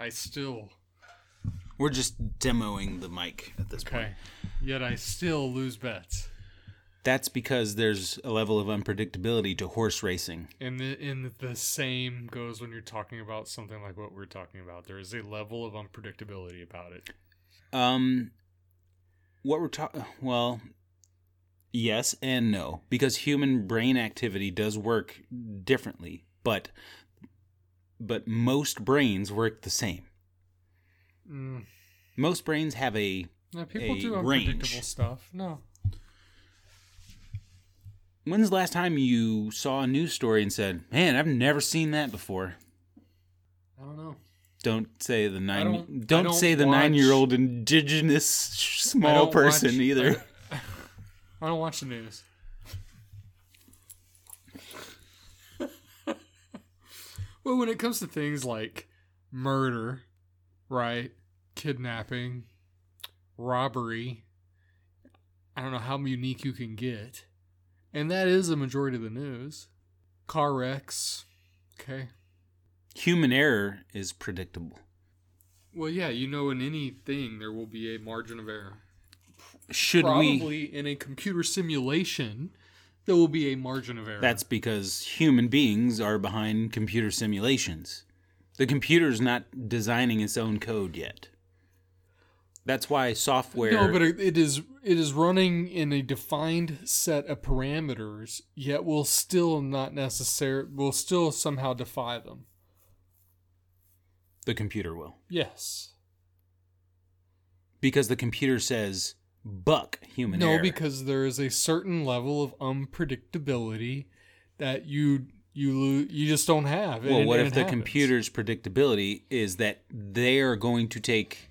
I still We're just demoing the mic at this point. okay. Yet I still lose bets. That's because there's a level of unpredictability to horse racing. And the and the same goes when you're talking about something like what we're talking about. There is a level of unpredictability about it. Um, what we're talking, well, yes and no, because human brain activity does work differently, but but most brains work the same. Mm. Most brains have a Yeah, people A do range. stuff. No. When's the last time you saw a news story and said, "Man, I've never seen that before"? I don't know. Don't say the nine. Don't, don't, don't, say the watch, nine-year-old indigenous small person watch- either. I don't watch the news. Well, when it comes to things like murder, right? Kidnapping, robbery, I don't know how unique you can get. And that is a majority of the news. Car wrecks. Okay. Human error is predictable. Well, yeah, you know, in anything, there will be a margin of error. Should we? Probably in a computer simulation, there will be a margin of error. That's because human beings are behind computer simulations. The computer's not designing its own code yet. That's why software. No, but it it is it is running in a defined set of parameters, yet will still not necessary will still somehow defy them. the computer will. Yes. Because the computer says, buck human error. no, error. because there is a certain level of unpredictability that you you lo- you just don't have. well, what if it the happens. computer's predictability is that they are going to take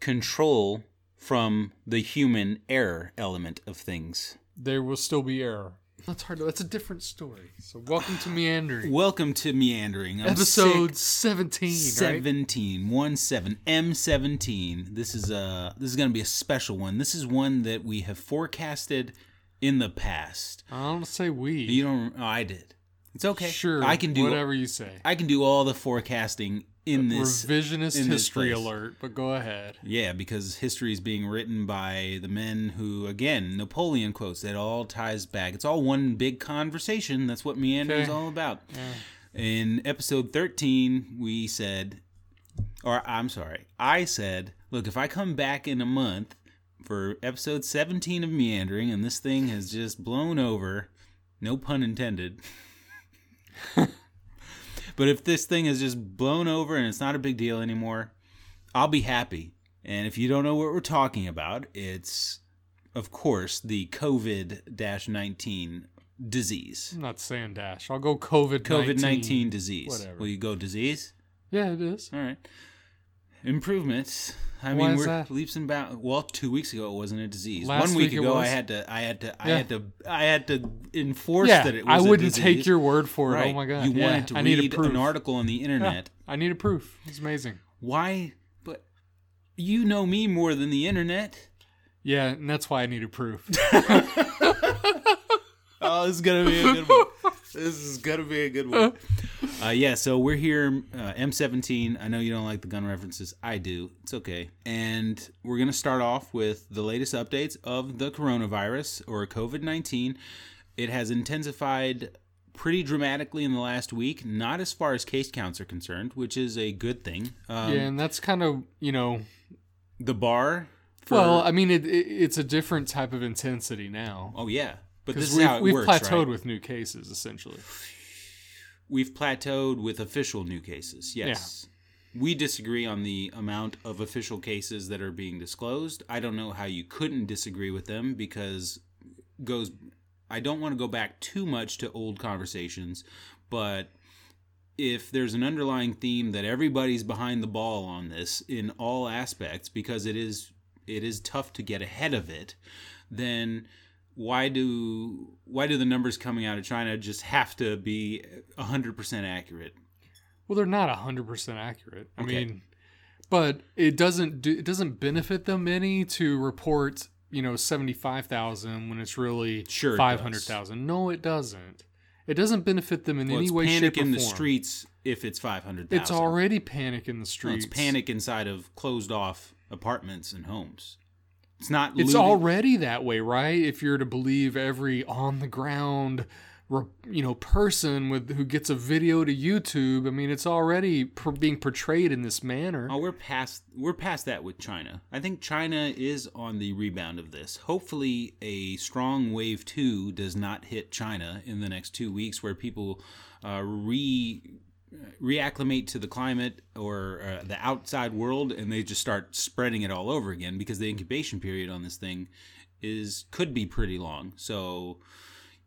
control from the human error element of things? there will still be error. That's hard. To, that's a different story. So, welcome to meandering. Welcome to Meandering. I'm Episode sick. 17, right? 17 1 7 m17 this is a this is going to be a special one this is one that we have forecasted in the past I don't say we. you don't oh, i did it's okay Sure. i can do whatever you say. i can do all the forecasting in this Revisionist in this history place. alert, but go ahead. yeah because history is being written by the men who again napoleon quotes it all ties back it's all one big conversation that's what meander is Okay. all about in episode 13 we said or i'm sorry i said look if i come back in a month for episode 17 of meandering and this thing has just blown over no pun intended but if this thing has just blown over and it's not a big deal anymore i'll be happy and if you don't know what we're talking about it's of course the covid-19 disease I'm not saying dash. I'll go COVID COVID nineteen disease. Whatever. Will you go disease? Yeah, it is. All right. Improvements. I Why mean, we're that? leaps and bounds. Well, two weeks ago it wasn't a disease. Last One week, week ago, I had to, I had to, I had to, I had to enforce Yeah, that it was. I wouldn't take your word for it. Oh right. Oh my god! You Yeah, wanted to I need a read proof. an article on the Yeah, internet. I need a proof. It's amazing. Why? But you know me more than the internet. Yeah, and that's why I need a proof. Oh, this is gonna be a good one. This is gonna be a good one. Uh, yeah, so we're here, uh, M17. I know you don't like the gun references. I do. It's okay. And we're gonna start off with the latest updates of the coronavirus or COVID 19. It has intensified pretty dramatically in the last week. Not as far as case counts are concerned, which is a good thing. Um, yeah, and that's kind of you know. The bar. For, well, I mean, it, it, it's a different type of intensity now oh yeah, but this is how it we've works. plateaued right? with new cases essentially. we've plateaued with official new cases. Yes. We disagree on the amount of official cases that are being disclosed. I don't know how you couldn't disagree with them because goes I don't want to go back too much to old conversations, but if there's an underlying theme that everybody's behind the ball on this in all aspects because it is it is tough to get ahead of it, then why do why do the numbers coming out of China just have to be 100% accurate? Well, they're not hundred percent accurate. I Okay. mean, but it doesn't do, it doesn't benefit them any to report you know seventy five thousand when it's really Sure five hundred thousand. No, it doesn't. It doesn't benefit them in Well, any way, panic shape, or in the streets if it's 500,000. It's already panic in the streets. it's panic inside of closed off apartments and homes. It's not It's looting- already that way, right? If you're to believe every on the ground, you know, person with who gets a video to YouTube, I mean, it's already pr- being portrayed in this manner. Oh, we're past we're past that with China. I think China is on the rebound of this. Hopefully, a strong wave two does not hit China in the next two weeks, where people uh, re reacclimate to the climate or uh, the outside world, and they just start spreading it all over again because the incubation period on this thing is could be pretty long. So,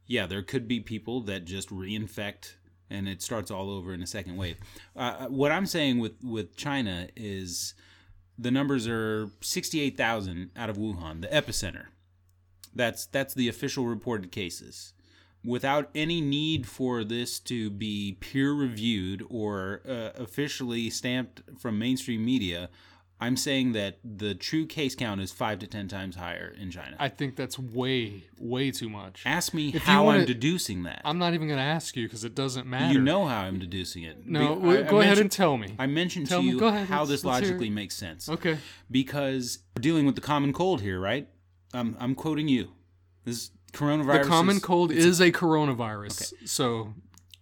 yeah, there could be people that just reinfect and it starts all over in a second wave. Uh, what I'm saying with with China is the numbers are 68,000 out of Wuhan, the epicenter. That's that's the official reported cases. Without any need for this to be peer reviewed or uh, officially stamped from mainstream media, I'm saying that the true case count is five to ten times higher in China. I think that's way, way too much. Ask me If how wanna- I'm deducing that. I'm not even going to ask you because it doesn't matter. you know how I'm deducing it. No, Be- I- I go ahead and tell me. I mentioned Tell to me- you ahead, how this logically makes sense. okay. Because we're dealing with the common cold here, right? Um, I'm quoting you. This coronavirus. The common is- cold is a coronavirus. So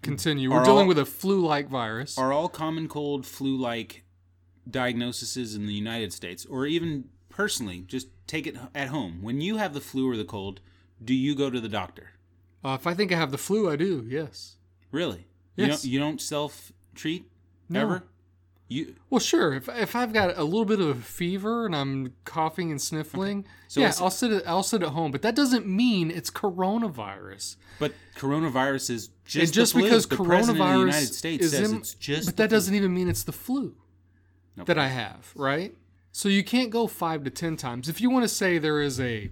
continue. We're Are dealing all- with a flu-like virus. Are all common cold flu-like diagnoses in the United States, or even personally, just take it at home. When you have the flu or the cold, do you go to the doctor? Uh, if I think I have the flu, I do. Yes. Really? You Yes. don't, you don't self-treat No. ever? You Well, sure. If if I've got a little bit of a fever and I'm coughing and sniffling, So yeah, I'll sit at, I'll sit at home. But that doesn't mean it's coronavirus. But coronavirus is just and just the flu. because the of the United States says in, it's just. but that flu. doesn't even mean it's the flu Nope. that I have, right? So you can't go five to ten times. If you want to say there is a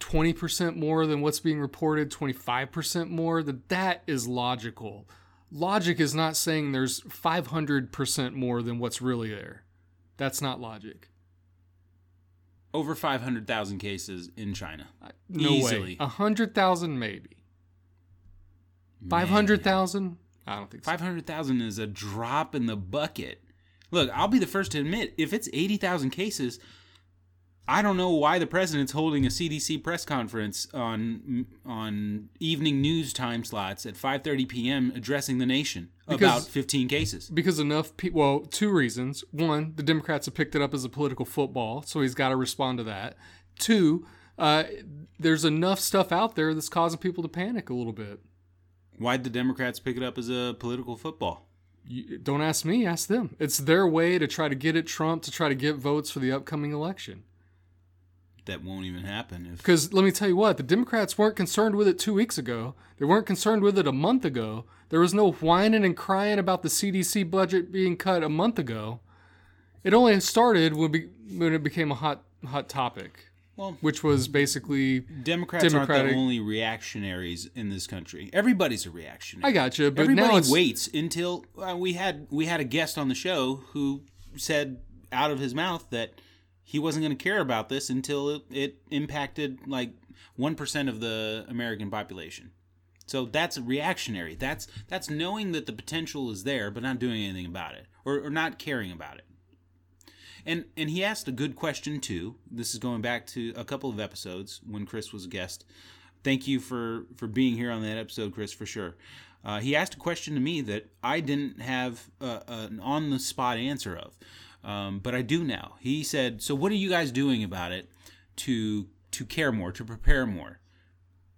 twenty percent more than what's being reported, twenty five percent more, that that is logical. Logic is not saying there's five hundred percent more than what's really there. That's not logic. over five hundred thousand cases in China. Uh, no Easily. way. A hundred thousand maybe. Five hundred thousand? I don't think so. Five hundred thousand is a drop in the bucket. Look, I'll be the first to admit, if it's eighty thousand cases, I don't know why the president's holding a CDC press conference on on evening news time slots at five thirty p.m. addressing the nation Because- about fifteen cases. Because enough people, well, two reasons. One, the Democrats have picked it up as a political football, so he's got to respond to that. Two, uh, there's enough stuff out there that's causing people to panic a little bit. Why'd the Democrats pick it up as a political football? You, don't ask me, ask them. It's their way to try to get at Trump to try to get votes for the upcoming election. That won't even happen if Because let me tell you what, the Democrats weren't concerned with it two weeks ago. They weren't concerned with it a month ago. There was no whining and crying about the CDC budget being cut a month ago. It only started when, be, when it became a hot hot topic, well, which was basically Democrats aren't the only reactionaries in this country. Everybody's a reactionary. I got you, but Everybody now it's waits until uh, we had we had a guest on the show who said out of his mouth that he wasn't going to care about this until it, it impacted like one percent of the American population. So that's reactionary. That's that's knowing that the potential is there, but not doing anything about it, or, or not caring about it. And and he asked a good question too. This is going back to a couple of episodes when Chris was a guest. Thank you for for being here on that episode, Chris, for sure. Uh, he asked a question to me that I didn't have uh, an on the spot answer of, um, but I do now. He said, "So what are you guys doing about it to to care more, to prepare more?"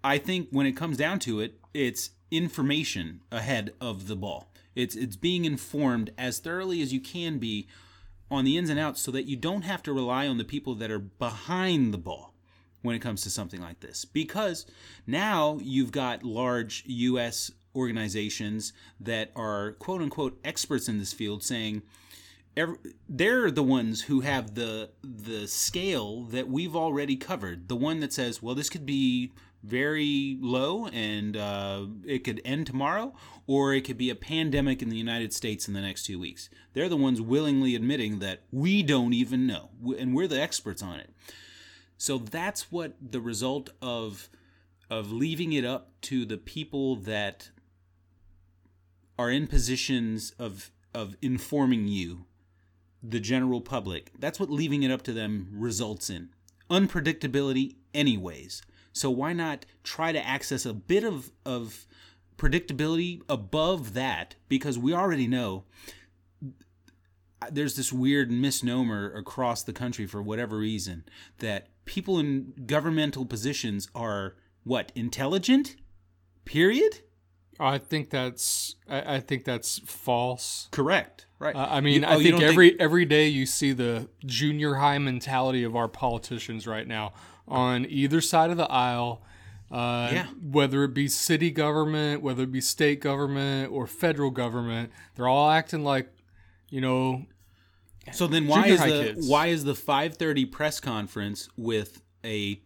I think when it comes down to it, it's information ahead of the ball. It's it's being informed as thoroughly as you can be on the ins and outs so that you don't have to rely on the people that are behind the ball when it comes to something like this. Because now you've got large US organizations that are quote unquote experts in this field saying every, they're the ones who have the the scale that we've already covered. The one that says, well, this could be very low and uh, it could end tomorrow, or it could be a pandemic in the United States in the next two weeks. They're the ones willingly admitting that we don't even know, and we're the experts on it. So that's what the result of of leaving it up to the people that are in positions of of informing you, the general public. That's what leaving it up to them results in. Unpredictability anyways. So why not try to access a bit of of predictability above that because we already know there's this weird misnomer across the country for whatever reason that people in governmental positions are what intelligent period I think that's I, I think that's false. correct right Uh, I mean, You- I oh, think every every day you see the junior high mentality of our politicians right now on either side of the aisle. Uh, Yeah. Whether it be city government, whether it be state government or federal government, they're all acting like, you know, So then why is the kids. why is the 5:30 press conference with a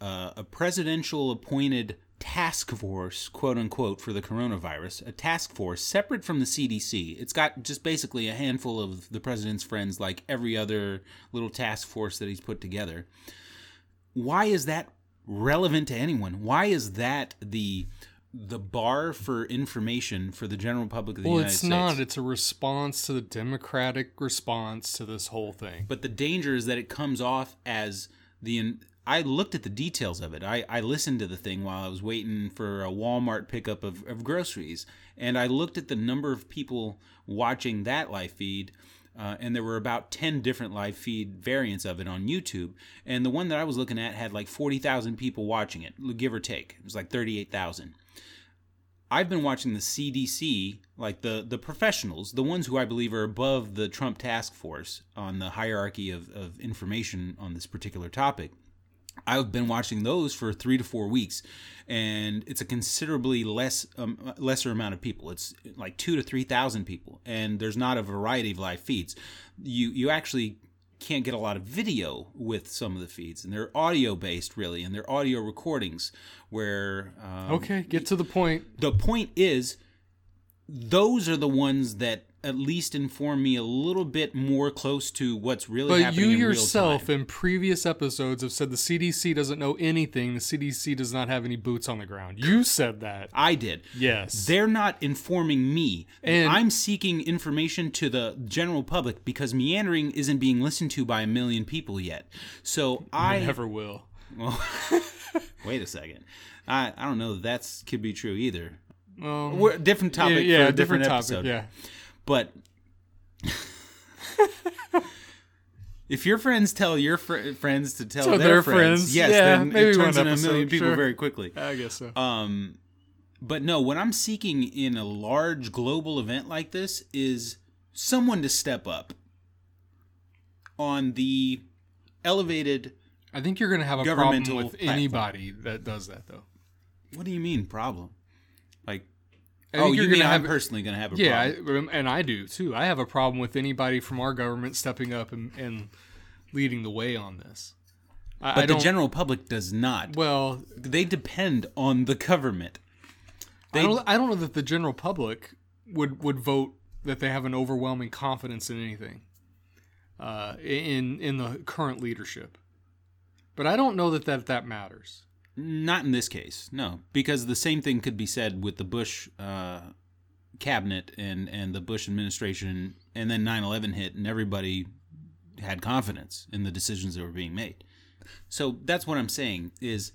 uh, a presidential appointed task force, quote unquote, for the coronavirus, a task force separate from the CDC. It's got just basically a handful of the president's friends like every other little task force that he's put together. Why is that relevant to anyone? Why is that the the bar for information for the general public of the well, United it's States? not. It's a response to the democratic response to this whole thing. But the danger is that it comes off as the. I looked at the details of it. I, I listened to the thing while I was waiting for a Walmart pickup of, of groceries. And I looked at the number of people watching that live feed. Uh, and there were about 10 different live feed variants of it on YouTube. And the one that I was looking at had like 40,000 people watching it, give or take. It was like 38,000. I've been watching the CDC, like the the professionals, the ones who I believe are above the Trump task force on the hierarchy of, of information on this particular topic. I've been watching those for three to four weeks, and it's a considerably less um, lesser amount of people. It's like two to three thousand people, and there's not a variety of live feeds. You you actually can't get a lot of video with some of the feeds, and they're audio based really, and they're audio recordings where um, Okay, get to the point. the point is those are the ones that at least inform me a little bit more close to what's really But happening you in real yourself in previous episodes have said the CDC doesn't know anything. The CDC does not have any boots on the ground. You said that. I did. Yes. They're not informing me. And- I'm seeking information to the general public because meandering isn't being listened to by a million people yet. So I never will. well, wait a second. I, I don't know that that's could be true either. Well, We're different yeah, topic yeah, a different, different, topic. episode. Yeah. But if your friends tell your fr- friends to tell Tell their, their friends, friends, yes, yeah, then maybe it one turns into a million people sure. very quickly. I guess so. Um, but no, what I'm seeking in a large global event like this is someone to step up on the elevated. I think you're going to have a problem governmental with platform. anybody that does that, though. What do you mean problem? I oh, you you're mean gonna I'm personally going to have a Yeah, problem? I, and I do too. I have a problem with anybody from our government stepping up and, and leading the way on this. I, but I the general public does not. well, They depend on the government. I don't. I don't know that the general public would would vote that they have an overwhelming confidence in anything, uh, in in the current leadership. But I don't know that that that matters. Not in this case, no, because the same thing could be said with the Bush uh, cabinet and and the Bush administration, and then 9/11 hit, and everybody had confidence in the decisions that were being made. So that's what I'm saying is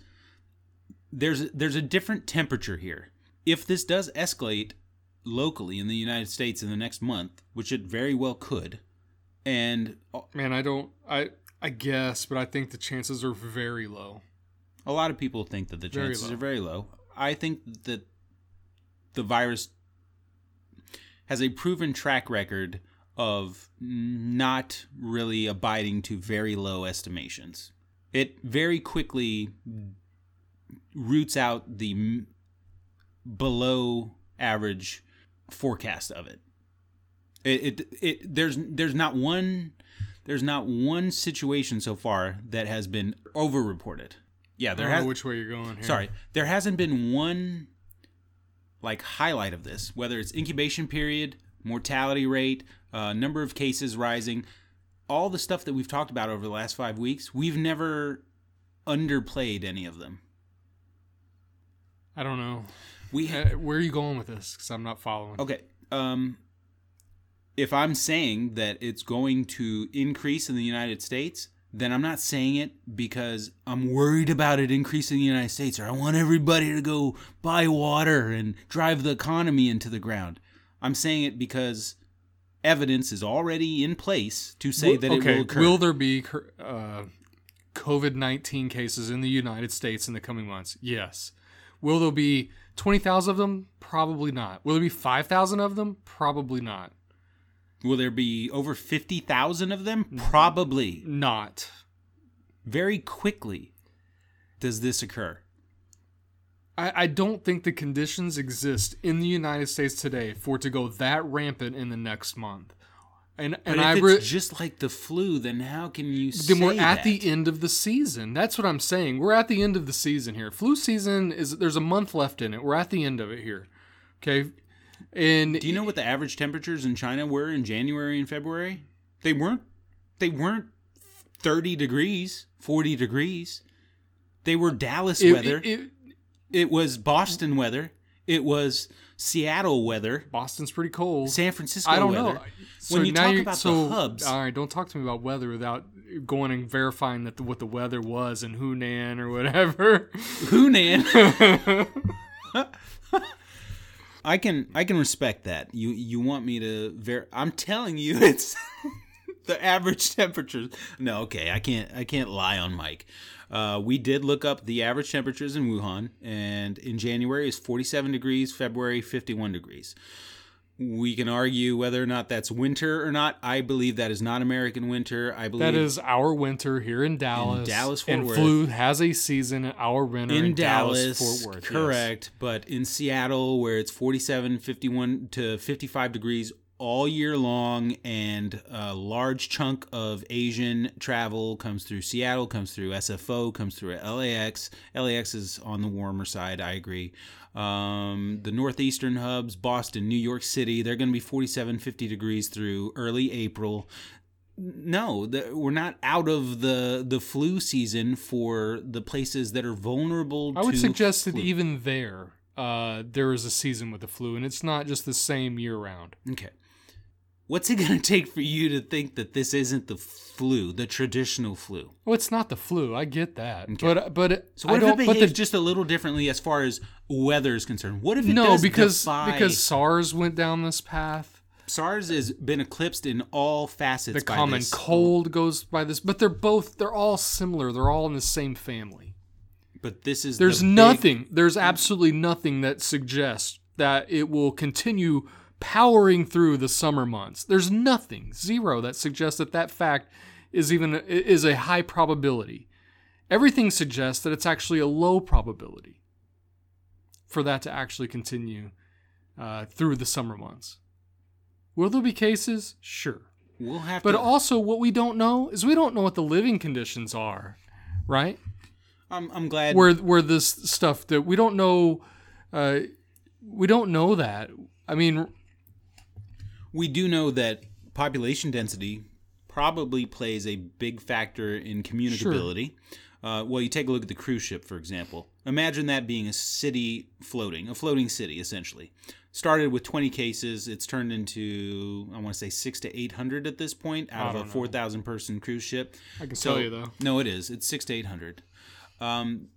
there's there's a different temperature here. If this does escalate locally in the United States in the next month, which it very well could, and Man, I don't. I I guess, but I think the chances are very low. A lot of people think that the Very chances low. are very low. I think that the virus has a proven track record of not really abiding to very low estimations. It very quickly roots out the below average forecast of it. It, it it there's there's not one there's not one situation so far that has been overreported. Yeah, I there don't has know which way you're going here. sorry, there hasn't been one like highlight of this, whether it's incubation period, mortality rate, uh, number of cases rising, all the stuff that we've talked about over the last five weeks. We've never underplayed any of them. I don't know. We ha- Uh, where are you going with this? Because I'm not following. okay. Um, if I'm saying that it's going to increase in the United States, then I'm not saying it because I'm worried about it increasing in the United States or I want everybody to go buy water and drive the economy into the ground. I'm saying it because evidence is already in place to say that it will occur. Will there be uh, COVID 19 cases in the United States in the coming months? Yes. Will there be 20,000 of them? Probably not. Will there be 5,000 of them? Probably not. Will there be over 50,000 of them? Mm-hmm. Probably. Not. Very quickly does this occur. I, I don't think the conditions exist in the United States today for it to go that rampant in the next month. And But and if I it's just like the flu, then how can you say then we're at that? the end of the season. That's what I'm saying. We're at the end of the season here. Flu season is there's a month left in it. We're at the end of it here. Okay. And Do you know what the average temperatures in China were in January and February? They weren't they weren't 30 degrees, 40 degrees. They were Dallas it- weather. it- it- it was Boston weather. It was Seattle weather. Boston's pretty cold. San Francisco I don't weather. know. When you now talk you're- about so, the hubs, all right, don't talk to me about weather without going and verifying that the, what the weather was in Hunan or whatever. Hunan. I can I can respect that. You you want me to ver I'm telling you it's the average temperatures. No, okay, I can't I can't lie on mic. Uh, we did look up the average temperatures in Wuhan, and in January is 47 degrees, February 51 degrees. We can argue whether or not that's winter or not. I believe that is not American winter. I believe that is our winter here in Dallas. Dallas, Fort and Worth. flu has a season in our winter in, in Dallas, Dallas, Fort Worth. yes. correct. But in Seattle, where it's 47, 51 to 55 degrees all year long, and a large chunk of Asian travel comes through Seattle, comes through SFO, comes through LAX. LAX is on the warmer side, I agree. Um, the northeastern hubs, Boston, New York City, they're going to be 47, 50 degrees through early April no, the, we're not out of the the flu season for the places that are vulnerable. I would suggest that even there, uh, there is a season with the flu, and it's not just the same year round. Okay, what's it going to take for you to think that this isn't the flu, the traditional flu? Well, it's not the flu. I get that, but but So what I if it behaves the, just a little differently as far as weather is concerned? What if it no, because defy- because SARS went down this path. SARS has been eclipsed in all facets. The common this. cold goes by this, but they're both they're all similar. They're all in the same family. but this is There's the big- nothing. There's absolutely nothing that suggests that it will continue powering through the summer months. There's nothing, zero, that suggests that that fact is even is a high probability. Everything suggests that it's actually a low probability for that to actually continue uh, through the summer months. Will there be cases? Sure. We'll have But to. also, what we don't know is we don't know what the living conditions are, right? I'm, I'm glad. where where this stuff that we don't know uh we don't know that i mean we do know that population density probably plays a big factor in communicability. Uh, well, you take a look at the cruise ship, for example. Imagine that being a city floating, a floating city, essentially. Started with 20 cases. It's turned into, I want to say, six to 800 at this point out of a 4,000 person cruise ship. i can So- tell you though No, it is. It's six to 800. Um,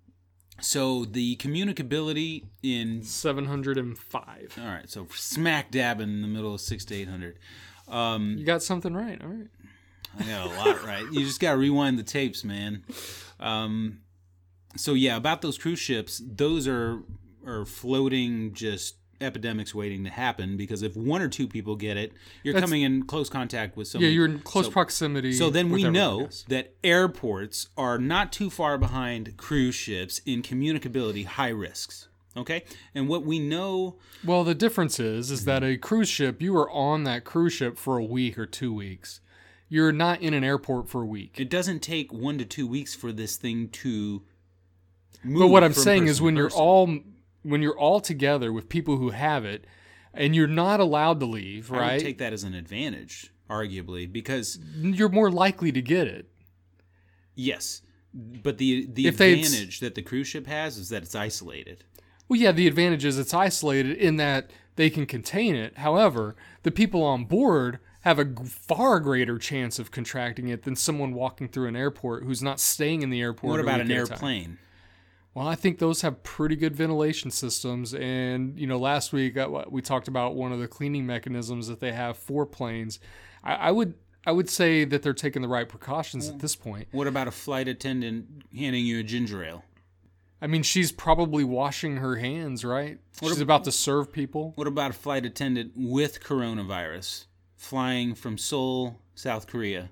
so the communicability in 705 all right, so smack dab in the middle of six to eight hundred. Um, you got something right all right I got a lot right. You just got to rewind the tapes, man. Um, so yeah, about those cruise ships, those are are floating just epidemics waiting to happen because if one or two people get it, you're That's- coming in close contact with yeah you're in close so- proximity So then we know yes. that airports are not too far behind cruise ships in communicability high risks. Okay, and what we know well the difference is is that a cruise ship you are on that cruise ship for a week or two weeks you're not in an airport for a week it doesn't take one to two weeks for this thing to move. but what i'm saying is when you're all when you're all together with people who have it and you're not allowed to leave I would right take that as an advantage, arguably, because you're more likely to get it yes, but the the If advantage that the cruise ship has is that it's isolated. Well, yeah, the advantage is it's isolated in that they can contain it. However, the people on board have a far greater chance of contracting it than someone walking through an airport who's not staying in the airport. What about an at a time. Well, I think those have pretty good ventilation systems. And, you know, last week uh, we talked about one of the cleaning mechanisms that they have for planes. I, I would. I would say that they're taking the right precautions at this point. What about a flight attendant handing you a ginger ale? I mean, she's probably washing her hands, right? What She's ab- about to serve people. What about a flight attendant with coronavirus flying from Seoul, South Korea?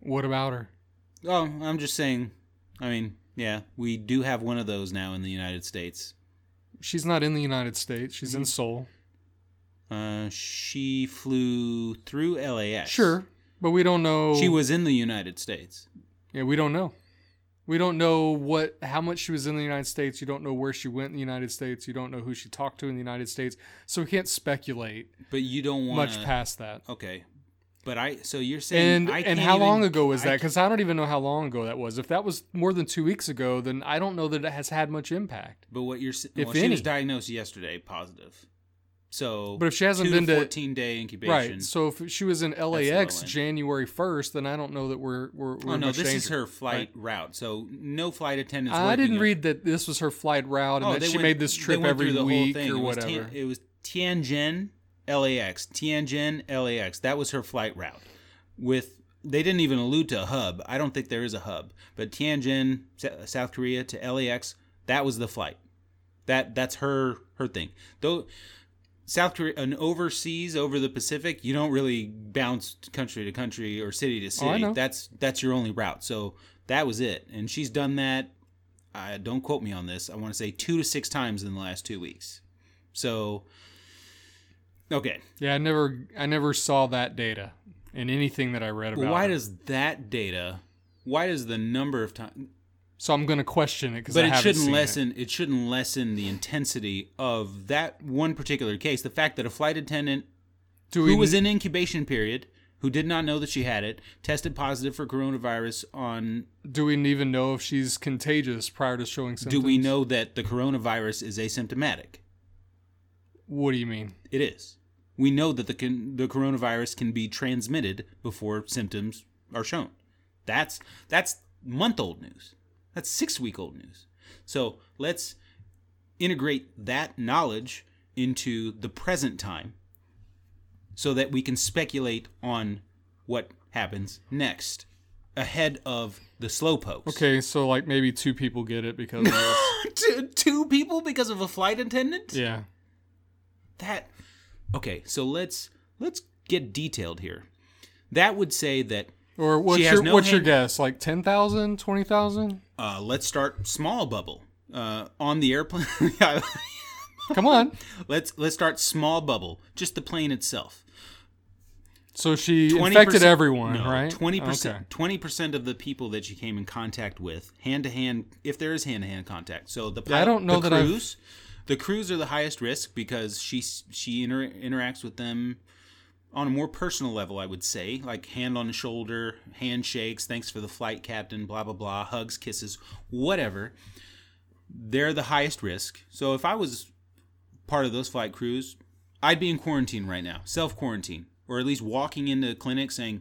What about her? Oh, I'm just saying. I mean, yeah, we do have one of those now in the United States. She's not in the United States. She's Mm-hmm. in Seoul. Uh, she flew through LAX. Sure, but we don't know. She was in the United States. Yeah, we don't know. We don't know what how much she was in the United States. You don't know where she went in the United States. You don't know who she talked to in the United States. So we can't speculate But you don't want much past that. Okay. But I so you're saying And and how even- long ago was that? Because I don't even know how long ago that was. If that was more than two weeks ago, then I don't know that it has had much impact. But what you're saying, If well, she was diagnosed yesterday positive. So, But if she hasn't been to- 14 day incubation. Right. So if she was in LAX. January first, then I don't know that we're we're. Oh, we're oh no, this is her flight route. So no flight attendants. I didn't read that this was her flight route and Oh, that she went- made this trip every week or It was whatever. Tian- it was Tianjin, LAX, Tianjin, LAX. That was her flight route. With they didn't even allude to a hub. I don't think there is a hub, but Tianjin, South Korea to LAX. That was the flight. That that's her her thing. Though South Korea and overseas over the Pacific, you don't really bounce country to country or city to Oh, city. know. that's that's your only route. So that was it, and she's done that. I don't quote me on this. I want to say two to six times in the last two weeks. So okay, yeah, I never I never saw that data in anything that I read about. well, why her. does that data? Why does the number of times? so I'm going to question it because But I it shouldn't lessen. It. shouldn't lessen the intensity of that one particular case. The fact that a flight attendant Do who was in incubation period, who did not know that she had it, tested positive for coronavirus on. do we even know if she's contagious prior to showing symptoms? Do we know that the coronavirus is asymptomatic? What do you mean? It is. We know that the con- the coronavirus can be transmitted before symptoms are shown. That's that's month old news. That's six week old news. So let's integrate that knowledge into the present time so that we can speculate on what happens next ahead of the slowpokes. Okay, so like maybe two people get it because of two, two people because of a flight attendant? yeah. that okay so let's let's get detailed here that would say that Or what's your no what's your guess? Like 10,000, 20,000? uh, let's start small bubble uh, on the airplane Come on. let's let's start small bubble just the plane itself So she 20 infected everyone, no, right? 20% 20% of the people that she came in contact with hand to hand if there is hand to hand contact so the Yeah, I don't know the that I've- crews the crews are the highest risk because she she inter- interacts with them on a more personal level, I would say, like hand on the shoulder, handshakes, thanks for the flight captain, blah blah blah, hugs, kisses, whatever. They're the highest risk. So if I was part of those flight crews, I'd be in quarantine right now, self quarantine, or at least walking into the clinic saying,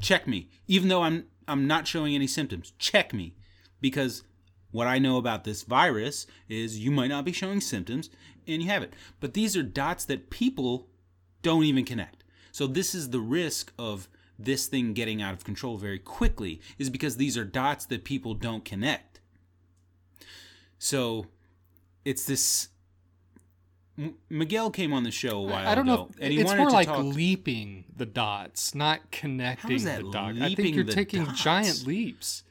"Check me," even though I'm I'm not showing any symptoms. Check me, because what I know about this virus is you might not be showing symptoms and you have it. But these are dots that people don't even connect. So this is the risk of this thing getting out of control very quickly is because these are dots that people don't connect. So it's this Miguel came on the show a while I don't know. ago If, and he it's wanted more to like talk leaping the dots, not connecting that the dots. I think you're taking dots? giant leaps.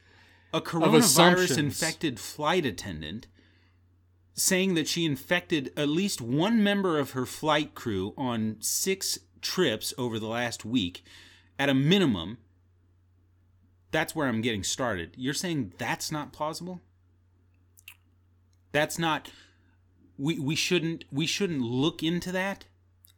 A coronavirus infected flight attendant saying that she infected at least one member of her flight crew on six trips over the last week at a minimum that's where i'm getting started you're saying that's not plausible that's not we we shouldn't we shouldn't look into that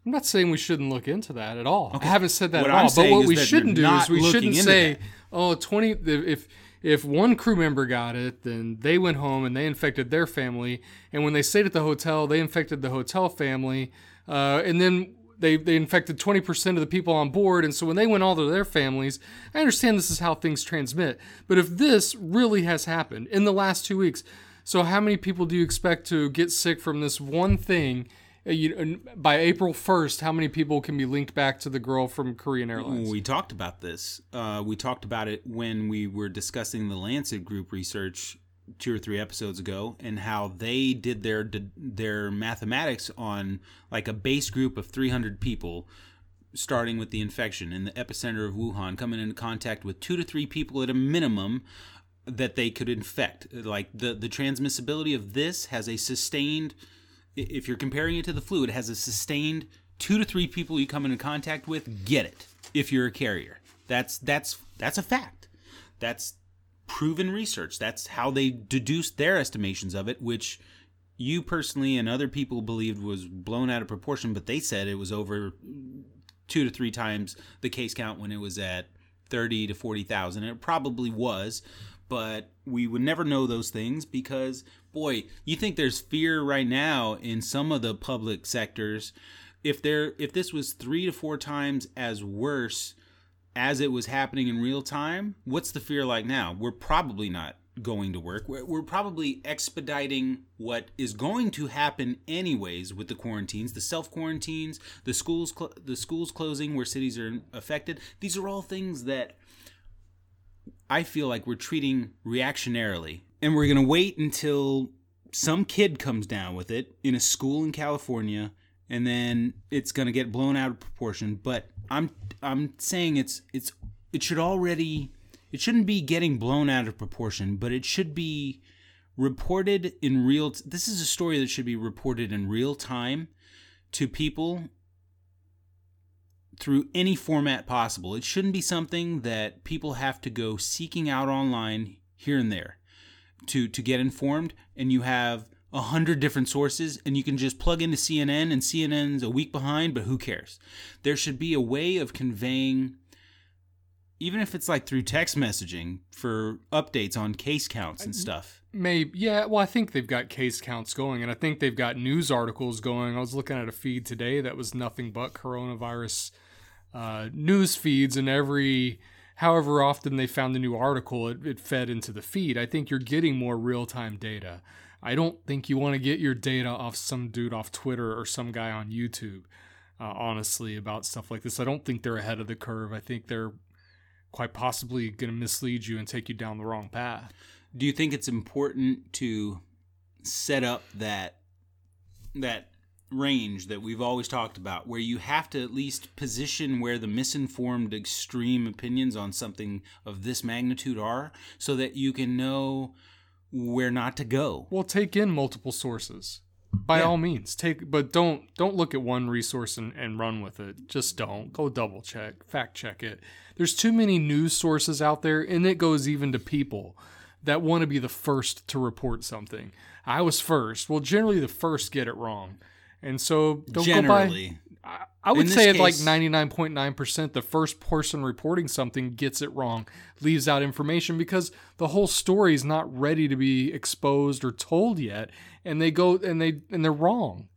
I'm not saying we shouldn't look into that at all. Okay. I haven't said that What at I'm all. But what we shouldn't do is we shouldn't say, that. "Oh, 20 if if one crew member got it, then they went home and they infected their family. And when they stayed at the hotel, they infected the hotel family. Uh, and then they, they infected 20% of the people on board. And so when they went all to their families, I understand this is how things transmit. But if this really has happened in the last two weeks, so how many people do you expect to get sick from this one thing? Uh, you, by April 1st, how many people can be linked back to the girl from Korean Airlines? We talked about this. Uh, we talked about it when we were discussing the Lancet Group research two or three episodes ago, and how they did their their mathematics on like a base group of 300 people, starting with the infection in the epicenter of Wuhan, coming into contact with two to three people at a minimum that they could infect. Like the the transmissibility of this has a sustained if you're comparing it to the flu, it has a sustained two to three people you come into contact with get it if you're a carrier. That's that's that's a fact. That's proven research. That's how they deduced their estimations of it, which you personally and other people believed was blown out of proportion, but they said it was over two to three times the case count when it was at 30 to 40,000. It probably was, but we would never know those things because boy you think there's fear right now in some of the public sectors. If there if this was 3 to 4 times as worse as it was happening in real time what's the fear like now? We're probably not going to work. We're, we're probably expediting what is going to happen anyways with the quarantines the self quarantines the schools cl- the schools closing where cities are affected these are all things that I feel like we're treating reactionarily. And we're going to wait until some kid comes down with it in a school in California and then it's going to get blown out of proportion, but I'm I'm saying it's it's it should already it shouldn't be getting blown out of proportion, but it should be reported in real t- this is a story that should be reported in real time to people through any format possible. It shouldn't be something that people have to go seeking out online here and there to to get informed and you have a hundred different sources and you can just plug into CNN and CNN's a week behind, but who cares? There should be a way of conveying even if it's like through text messaging for updates on case counts and mm-hmm. stuff. Maybe, yeah. Well, I think they've got case counts going, and I think they've got news articles going. I was looking at a feed today that was nothing but coronavirus uh, news feeds and every however often they found a new article it, it fed into the feed. I think you're getting more real-time data. I don't think you want to get your data off some dude off twitter or some guy on youtube uh, honestly about stuff like this. I don't think they're ahead of the curve. I think they're quite possibly going to mislead you and take you down the wrong path. Do you think it's important to set up that that range that we've always talked about where you have to at least position where the misinformed extreme opinions on something of this magnitude are so that you can know where not to go. Well take in multiple sources. By yeah. all means take but don't don't look at one resource and, and run with it. Just don't. Go double check fact check it. There's too many news sources out there and it goes even to people that want to be the first to report something. I was first. Well generally the first get it wrong and so don't Generally. go by. I, I would say case, like 99.9% the first person reporting something gets it wrong, leaves out information because the whole story is not ready to be exposed or told yet. And they go and they and they're wrong.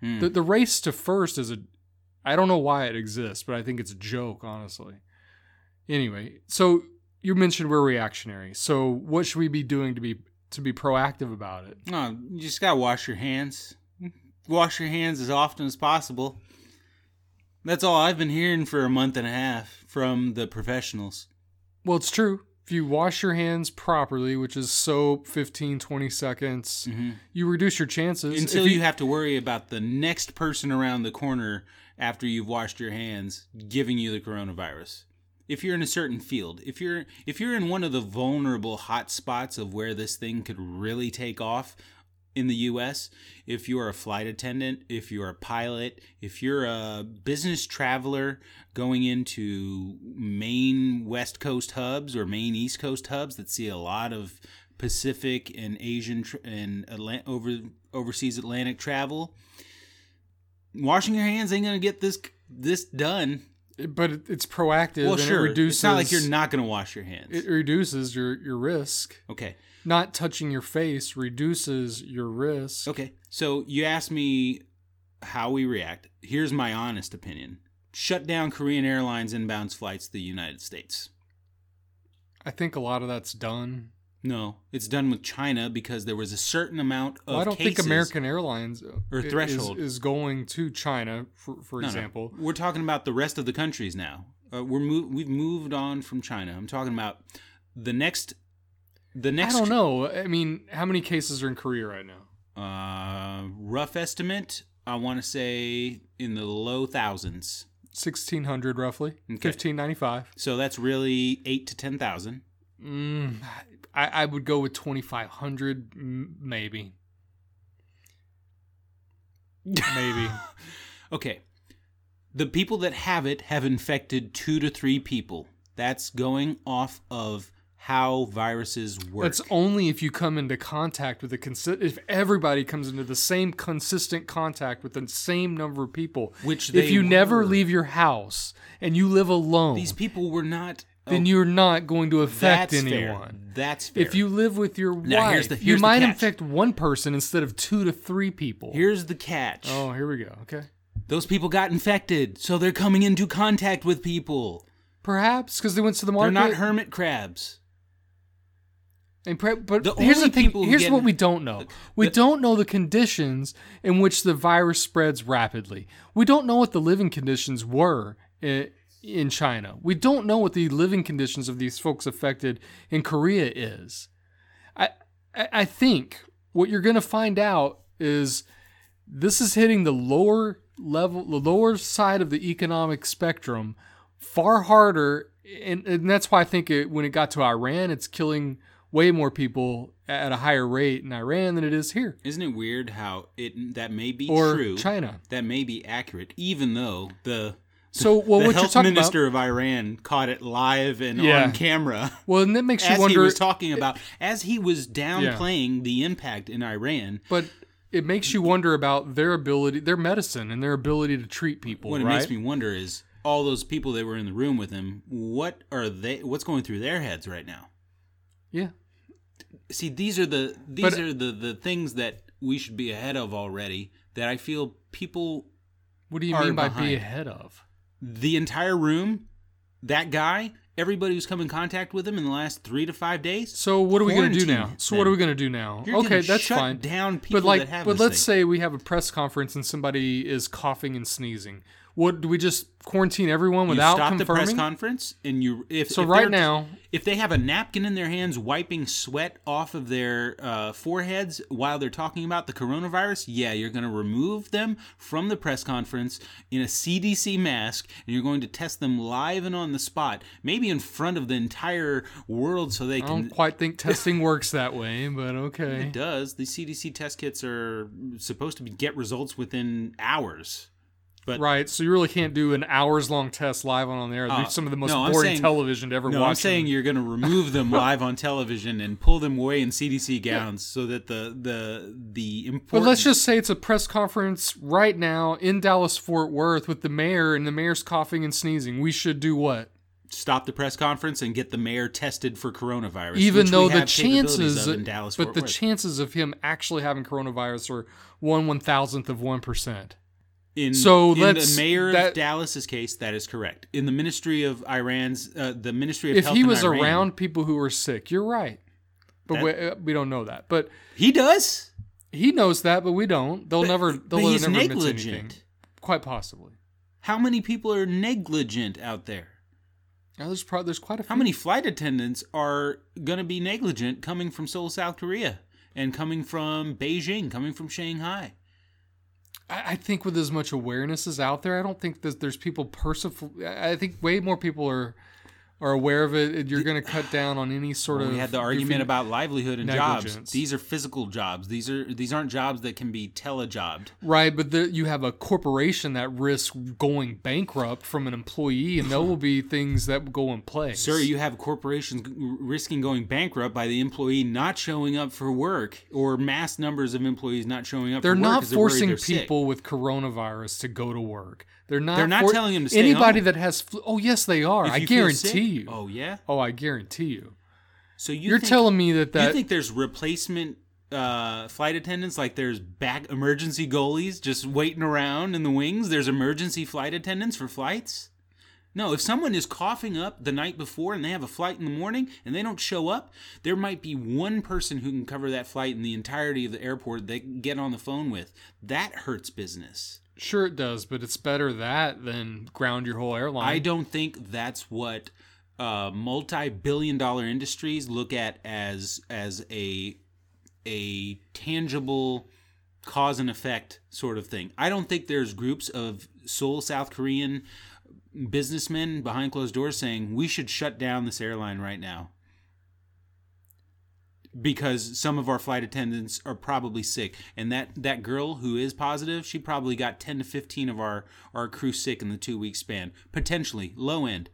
Hmm. The the race to first is a I don't know why it exists, but I think it's a joke, honestly. Anyway, so you mentioned we're reactionary. So what should we be doing to be to be proactive about it? No, you just gotta wash your hands wash your hands as often as possible. That's all I've been hearing for a month and a half from the professionals. Well, it's true. If you wash your hands properly, which is soap, 15, 20 seconds, mm-hmm. you reduce your chances. Until you, you have to worry about the next person around the corner after you've washed your hands giving you the coronavirus. If you're in a certain field, if you're if you're in one of the vulnerable hot spots of where this thing could really take off, in the US, if you're a flight attendant, if you're a pilot, if you're a business traveler going into main West Coast hubs or main East Coast hubs that see a lot of Pacific and Asian tra- and Atlant- over overseas Atlantic travel, washing your hands ain't going to get this this done but it, it's proactive Well, sure. it reduces. it's not like you're not going to wash your hands. It reduces your your risk. okay. Not touching your face reduces your risk. Okay. So you asked me how we react. Here's my honest opinion. Shut down Korean Airlines inbound flights to the United States. I think a lot of that's done. No, it's done with China because there was a certain amount of Well, I don't think American Airlines Or i- is- threshold. is, going to China, for, for No, no. example. We're talking about the rest of the countries now. Uh, we're mo- we've moved on from China. I'm talking about the next the next, I don't know. I mean, how many cases are in Korea right now? uh rough estimate, I want to say in the low thousands. Sixteen hundred roughly. Fifteen ninety five. So that's really 8 to 10,000. Mm, I, I would go with twenty five hundred, maybe. Maybe. Okay. The people that have it have infected 2 to 3 people. That's going off of how viruses work. That's only if you come into contact with a consi- if everybody comes into the same consistent contact with the same number of people. Which if you never leave your house and you live alone, These people were not then oh, you're not going to affect that's anyone. Fair. That's fair. If you live with your Now, wife, here's the- you here's the might catch. infect one person instead of two to three people. Here's the catch. oh, here we go. Okay. Those people got infected, so they're coming into contact with people. Perhaps because they went to the market. They're not hermit crabs. And pre- but The here's the thing. Here's what we don't know. We the- don't know the conditions in which the virus spreads rapidly. We don't know what the living conditions were in, in China. We don't know what the living conditions of these folks affected in Korea is. I I I think what you're going to find out is this is hitting the lower level, the lower side of the economic spectrum far harder. And, and that's why I think it, when it got to Iran, it's killing way more people at a higher rate in Iran than it is here Isn't it weird how it that may be or true? China. That may be accurate, even though the So, well, the what you're health talking minister of Iran caught it live and Yeah. on camera well, and that makes you as he wonder. was talking about as he was downplaying the impact in Iran. but it makes you wonder about their ability, their medicine, and their ability to treat people. What it makes me wonder is all those people that were in the room with him. What are they? What's going through their heads right now? yeah. See these are the these But- uh, are the the things that we should be ahead of already that i feel people What do you are mean by behind. be ahead of? the entire room that guy everybody who's come in contact with him in the last three to five days So what are we going to do now? So what are we going to do now? You're okay, that's shut fine. down people but like, that have but let's thing. say we have a press conference and somebody is coughing and sneezing. What do we just quarantine everyone you without stop the press conference and you if so if right now, if they have a napkin in their hands wiping sweat off of their uh, foreheads while they're talking about the coronavirus, yeah, you're going to remove them from the press conference in a CDC mask and you're going to test them live and on the spot, maybe in front of the entire world so they I can. don't quite think testing works that way, but okay. It does. The CDC test kits are supposed to be, get results within hours. But Right, so you really can't do an hours long test live on there. They're Uh, some of the most no, boring saying- television to ever No, watch. I'm saying you're going to remove them live on television and pull them away in CDC gowns so that the the the important. But let's just say it's a press conference right now in Dallas Fort Worth with the mayor, and the mayor's coughing and sneezing. We should do what? Stop the press conference and get the mayor tested for coronavirus. Even though the chances, of in Dallas, but Fort the Worth. chances of him actually having coronavirus are one one thousandth of one percent. in so in the mayor that- of Dallas's case, that is correct. In the Ministry of Iran's, uh, the Ministry of If Health he was Iran- around people who were sick, you're right. But That- we, uh, we don't know that. But he does. he knows that, but we don't. They'll never. They'll but he's never admit to anything. negligent. Quite possibly. How many people are negligent out there? Now, there's probably there's quite a few. How many flight attendants are going to be negligent coming from Seoul, South Korea, and coming from Beijing, coming from Shanghai? I I think with as much awareness as out there, I don't think that there's people persif- I think way more people are are aware of it. You're going to cut down on any sort of. we had the argument about livelihood and jobs. These are physical jobs. These are these aren't jobs that can be telejobbed. right, but the, you have a corporation that risks going bankrupt from an employee, and there will be things that go in place. Sir, you have corporations risking going bankrupt by the employee not showing up for work, or mass numbers of employees not showing up. They're for work not 'cause they're forcing sick. people with coronavirus to go to work. They're not. They're not for- telling him to stay anybody home. that has. Flu- oh yes, they are. If I you guarantee sick- you. Oh yeah. Oh, I guarantee you. So you are telling me that that you think there's replacement uh, flight attendants? Like there's back emergency goalies just waiting around in the wings. There's emergency flight attendants for flights. No, if someone is coughing up the night before and they have a flight in the morning and they don't show up, there might be one person who can cover that flight in the entirety of the airport they can get on the phone with. That hurts business. Sure it does, but it's better that than ground your whole airline. I don't think that's what uh, multi-billion-dollar industries look at as as a a tangible cause and effect sort of thing. I don't think there's groups of Seoul, South Korean businessmen behind closed doors saying we should shut down this airline right now because some of our flight attendants are probably sick. And that that girl who is positive she probably got 10 to 15 of our our crew sick in the two week span. Potentially low end.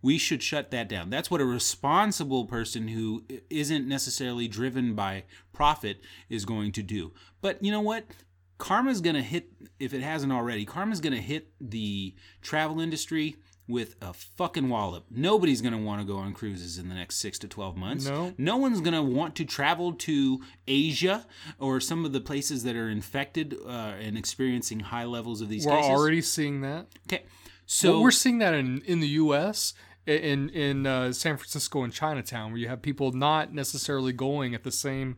We should shut that down. That's what a responsible person who isn't necessarily driven by profit is going to do. But you know what? Karma's going to hit if it hasn't already karma's going to hit the travel industry with a fucking wallop. Nobody's going to want to go on cruises in the next 6 to 12 months. No. No one's going to want to travel to Asia or some of the places that are infected uh, and experiencing high levels of these We're cases. already seeing that. Okay. So So we're seeing that in in the U.S. in in uh, San Francisco and Chinatown, where you have people not necessarily going at the same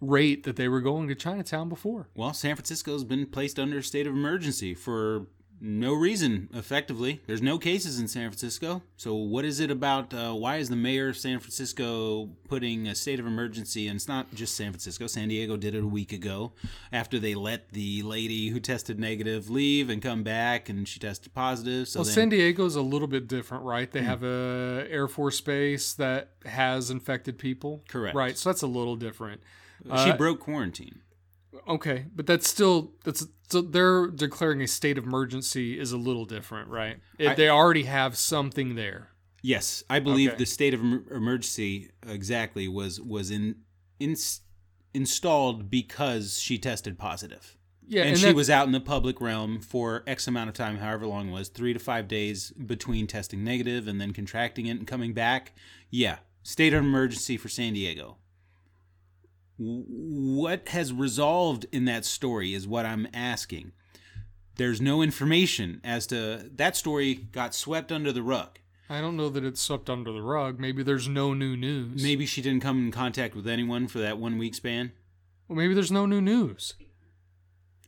rate that they were going to Chinatown before. well, San Francisco's been placed under a state of emergency for no reason effectively there's no cases in san francisco so what is it about uh, why is the mayor of san francisco putting a state of emergency and it's not just san francisco san diego did it a week ago after they let the lady who tested negative leave and come back and she tested positive so Well, then San Diego's a little bit different, right? They have a Air Force base that has infected people. Correct. Right. So that's a little different. she uh, broke quarantine Okay, but that's still that's so they're declaring a state of emergency is a little different, right? It, I- they already have something there. Yes, I believe Okay. the state of emergency exactly was was in, in installed because she tested positive. Yeah, and, and she was out in the public realm for X amount of time, however long it was, three to five days between testing negative and then contracting it and coming back. Yeah, state of emergency for San Diego. What has resolved in that story is what I'm asking. There's no information as to that story got swept under the rug. I don't know that it's swept under the rug. Maybe there's no new news. Maybe she didn't come in contact with anyone for that one week span. well, maybe there's no new news.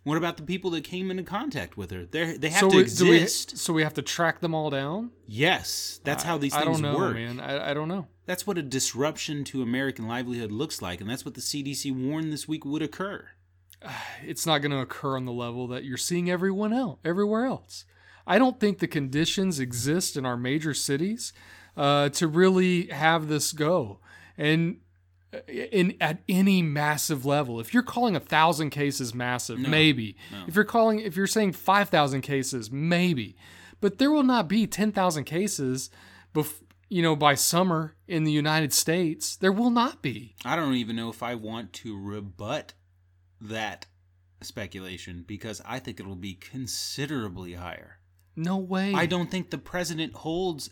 What about the people that came into contact with her? They they have so to we- do we- exist. so we have to track them all down. yes, that's how these I things don't know, work. man. I, I don't know. That's what a disruption to American livelihood looks like, and that's what the CDC warned this week would occur. It's not going to occur on the level that you're seeing everyone else, everywhere else. I don't think the conditions exist in our major cities uh, to really have this go, and Uh, in at any massive level. If you're calling a thousand cases massive, maybe. no. If you're calling, if you're saying five thousand cases, maybe. But there will not be ten thousand cases, bef- you know, by summer in the United States. There will not be. I don't even know if I want to rebut that speculation because I think it'll be considerably higher. No way. I don't think the president holds.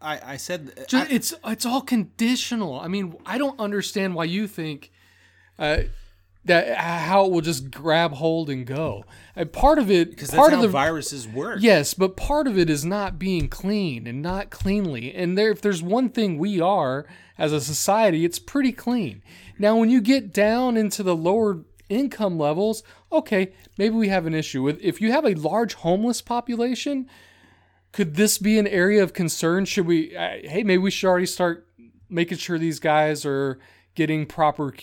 I, I said Ju- I- it's it's all conditional. I mean, I don't understand why you think uh, that how it will just grab hold and go. And part of it, because that's part how of the viruses work. yes, but part of it is not being clean and not cleanly. And there, if there's one thing we are as a society, it's pretty clean. Now, when you get down into the lower income levels, okay, maybe we have an issue with. If you have a large homeless population, could this be an area of concern? Should we, uh, hey, maybe we should already start making sure these guys are getting proper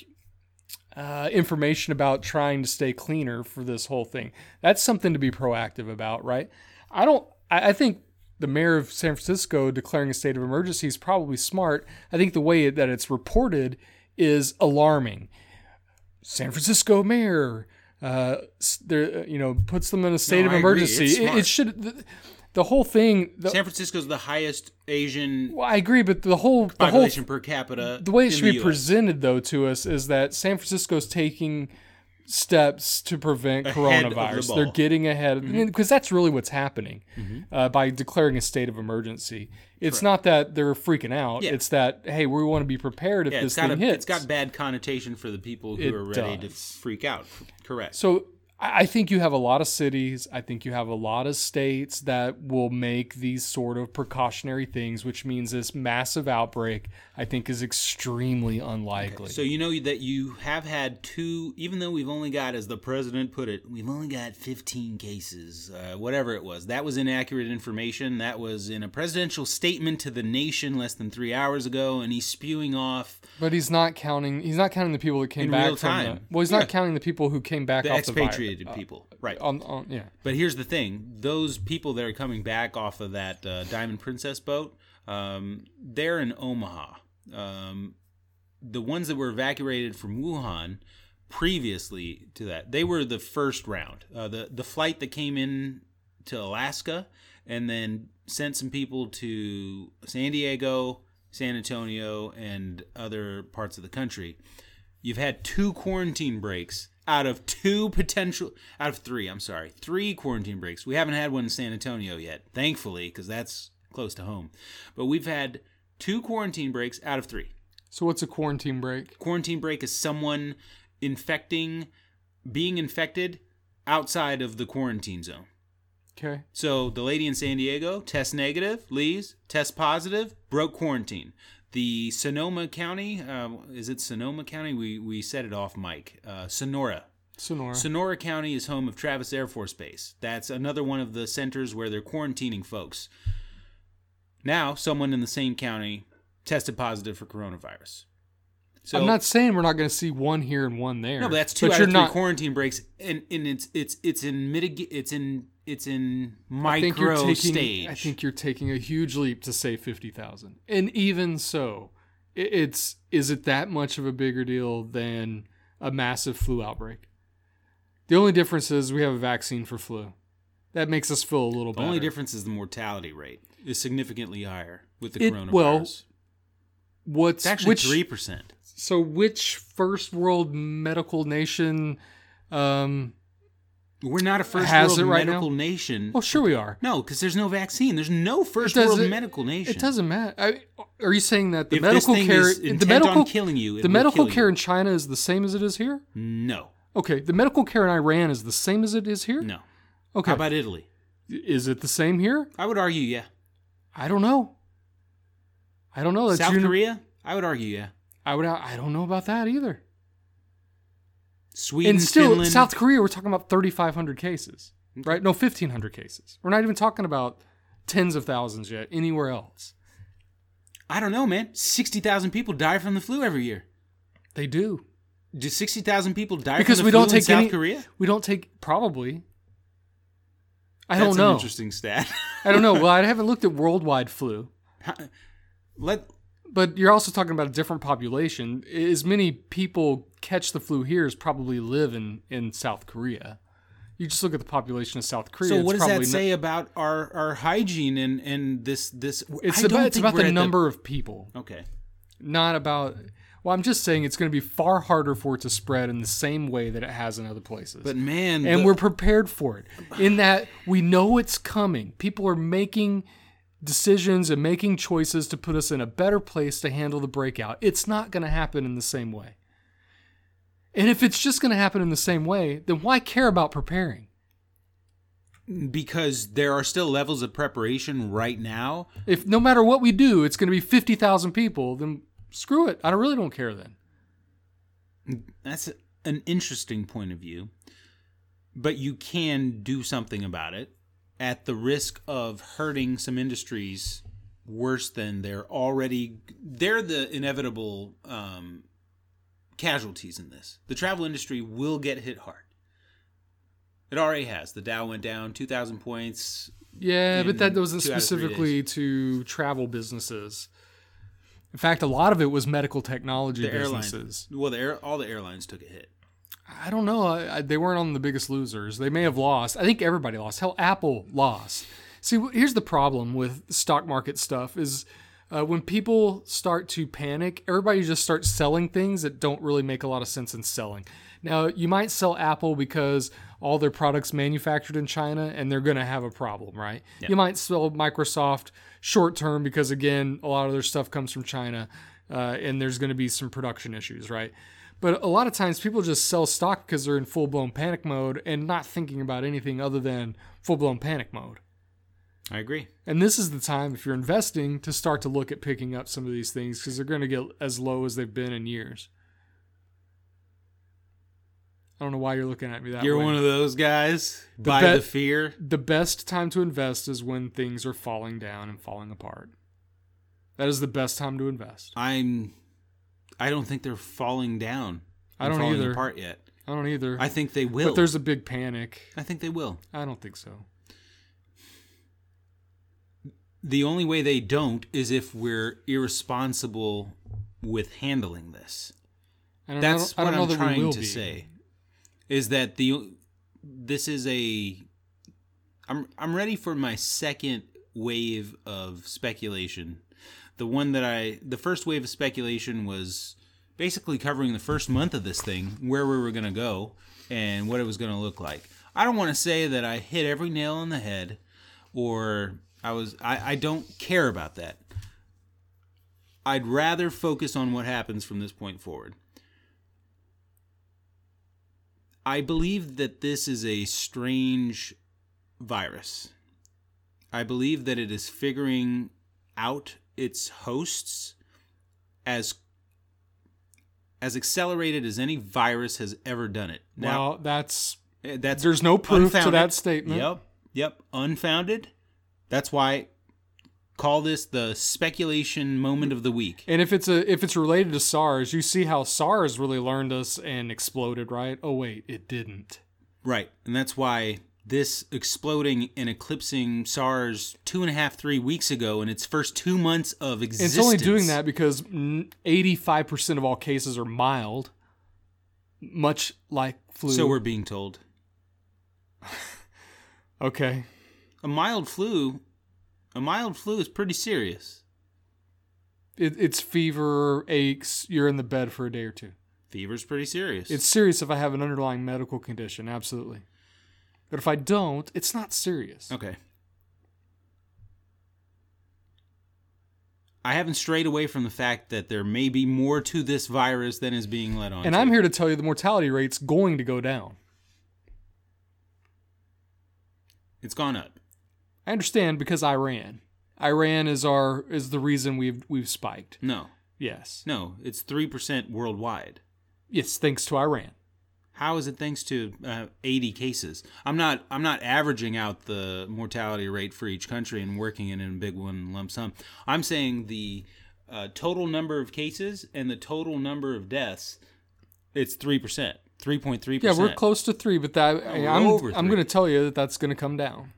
uh, information about trying to stay cleaner for this whole thing. That's something to be proactive about, right? I don't, I, I think the mayor of San Francisco declaring a state of emergency is probably smart. I think the way that it's reported is alarming. San Francisco mayor, uh, there, you know, puts them in a state No, of emergency. It, it should. The, the whole thing. The, San Francisco's the highest Asian well, I agree, but the whole the whole population per capita. the way it should be US. presented though to us is that San Francisco's taking steps to prevent Ahead of the coronavirus. They're getting ahead because that's really what's happening Mhm. uh, by declaring a state of emergency. It's not that they're freaking out. Yeah. It's that hey, we want to be prepared if Yeah, this it's got thing a, hits. it's got bad connotation for the people who It are ready to freak out. Correct. So I think you have a lot of cities. I think you have a lot of states that will make these sort of precautionary things, which means this massive outbreak, I think, is extremely unlikely. So you know that you have had two, even though we've only got, as the president put it, we've only got 15 cases, uh, whatever it was. That was inaccurate information. That was in a presidential statement to the nation less than three hours ago, and he's spewing off but he's not counting. He's not counting the people that came In back real from time. The, well, he's Yeah. not counting the people who came back the off the virus. Expatriated people. Right. On, on, yeah. But here's the thing: those people that are coming back off of that uh, Diamond Princess boat, um, they're in Omaha. Um, the ones that were evacuated from Wuhan previously to that, they were the first round. Uh, the the flight that came in to Alaska and then sent some people to San Diego, San Antonio, and other parts of the country. You've had two quarantine breaks out of two potential out of three. I'm sorry, three quarantine breaks. We haven't had one in San Antonio yet, thankfully, because that's close to home. But we've had two quarantine breaks out of three. So what's a quarantine break? Quarantine break is someone infecting, being infected outside of the quarantine zone. Okay. So the lady in San Diego, test negative, leaves, test positive, broke quarantine. The Sonoma County, uh, is it Sonoma County? We we set it off, Mike. Uh, Sonora. Sonora. Sonora County is home of Travis Air Force Base. That's another one of the centers where they're quarantining folks. Now, someone in the same county tested positive for coronavirus. So I'm not saying we're not going to see one here and one there. no, but that's two out you're of three not, quarantine breaks, and, and it's it's it's in mitigate it's in it's in I micro taking, stage. I think you're taking a huge leap to say fifty thousand, and even so, it's is it that much of a bigger deal than a massive flu outbreak? The only difference is we have a vaccine for flu. That makes us feel a little better. The better. only difference is the mortality rate is significantly higher with the It- coronavirus. well, What's it's actually which three percent. so which first world medical nation? Um, We're not a first Has world right medical now? nation. oh, sure we are. No, because there's no vaccine. There's no first world medical nation. It doesn't matter. I, are you saying that the If medical care, the medical, killing you, the medical care you. in China is the same as it is here? No, Okay, the medical care in Iran is the same as it is here? no. Okay. How about Italy? is it the same here? I would argue, yeah. I don't know. I don't know. That's South uni- Korea? I would argue, yeah. I would I don't know about that either. Sweden, and still Finland. South Korea we're talking about 3500 cases. Right? No, 1500 cases. We're not even talking about tens of thousands yet anywhere else. I don't know, man. Sixty thousand people die from the flu every year. They do. Do sixty thousand people die Because from the we don't take South any Korea? We don't take probably I That's don't an know. interesting stat. I don't know. Well, I haven't looked at worldwide flu. Let But you're also talking about a different population. As many people catch the flu here as probably live in, in South Korea. You just look at the population of South Korea. so it's what does that no- say about our, our hygiene and, and this this it's I about it's about the number of people, Okay. not about. Well, I'm just saying it's going to be far harder for it to spread in the same way that it has in other places. But man, and the- we're prepared for it in that we know it's coming. People are making decisions and making choices to put us in a better place to handle the breakout. It's not going to happen in the same way. And if it's just going to happen in the same way, then why care about preparing? because there are still levels of preparation right now. If no matter what we do, it's going to be 50,000 people, then screw it. I really don't care then. That's an interesting point of view. But you can do something about it at the risk of hurting some industries worse than they're already they're the inevitable um, casualties in this. The travel industry will get hit hard. It already has. The Dow went down 2,000 points. Yeah, but that wasn't two out of three specifically to travel businesses. In fact, a lot of it was medical technology The businesses. well, the air, all the airlines took a hit. I don't know. I, I, they weren't on the biggest losers. They may have lost. I think everybody lost. Hell, Apple lost. See, here's the problem with stock market stuff: is Uh, when people start to panic, everybody just starts selling things that don't really make a lot of sense in selling. Now, you might sell Apple because all their products manufactured in China and they're going to have a problem, right? You might sell Microsoft short term because, again, a lot of their stuff comes from China uh, and there's going to be some production issues, right? But a lot of times people just sell stock because they're in full blown panic mode and not thinking about anything other than full blown panic mode. I agree. And this is the time, if you're investing, to start to look at picking up some of these things because they're going to get as low as they've been in years. I don't know why you're looking at me that way. You're way. one of those guys. By bet- the fear. the best time to invest is when things are falling down and falling apart. That is the best time to invest. I'm. I don't think they're falling down. I don't falling either. apart yet. I don't either. I think they will. but there's a big panic. I think they will. I don't think so. The only way they don't is if we're irresponsible with handling this. I don't, That's I don't, I what don't know I'm that trying to be. say. Is that the this is a I'm I'm ready for my second wave of speculation. The one that I the first wave of speculation was basically covering the first month of this thing, where we were going to go and what it was going to look like. I don't want to say that I hit every nail on the head or I was I, I don't care about that. I'd rather focus on what happens from this point forward. I believe that this is a strange virus. I believe that it is figuring out its hosts as as accelerated as any virus has ever done it. Now, Well, that's eh, that's there's no proof to that statement. Yep, yep, unfounded. That's why call this the speculation moment of the week. And if it's a if it's related to SARS, you see how SARS really learned us and exploded, right? Oh wait, it didn't. Right, and that's why this exploding and eclipsing SARS two and a half, three weeks ago in its first two months of existence. It's only doing that because eighty five percent of all cases are mild, much like flu. So we're being told. okay. A mild flu, a mild flu is pretty serious. It, it's fever, aches. You're in the bed for a day or two. Fever's pretty serious. It's serious if I have an underlying medical condition, absolutely. But if I don't, it's not serious. okay. I haven't strayed away from the fact that there may be more to this virus than is being let on. And to. I'm here to tell you the mortality rate's going to go down. It's gone up. I understand because Iran. Iran is our is the reason we've we've spiked. No, Yes. no, it's three percent worldwide. Yes, thanks to Iran. How is it thanks to uh, 80 cases? I'm not I'm not averaging out the mortality rate for each country and working it in a big one lump sum. I'm saying the uh, total number of cases and the total number of deaths. It's three percent, three point three percent. Yeah, we're close to three, but that I'm over I'm going to tell you that that's going to come down.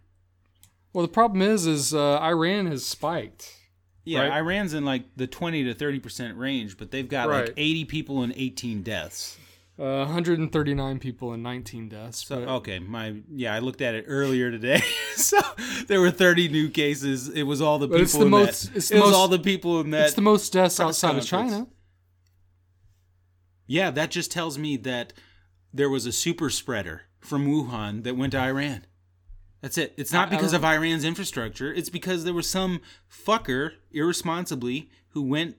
Well, the problem is, is uh, Iran has spiked. Yeah, right? Iran's in like the 20 to 30 percent range, but they've got Right. like 80 people and 18 deaths. Uh, 139 people and 19 deaths. So okay, my yeah, I looked at it earlier today. so there were 30 new cases. It was all the people it's the in most- that. it's it the was most- all the people in that. it's the most deaths outside of. China. yeah, that just tells me that there was a super spreader from Wuhan that went to Iran. That's it. It's not because of Iran's infrastructure. It's because there was some fucker irresponsibly who went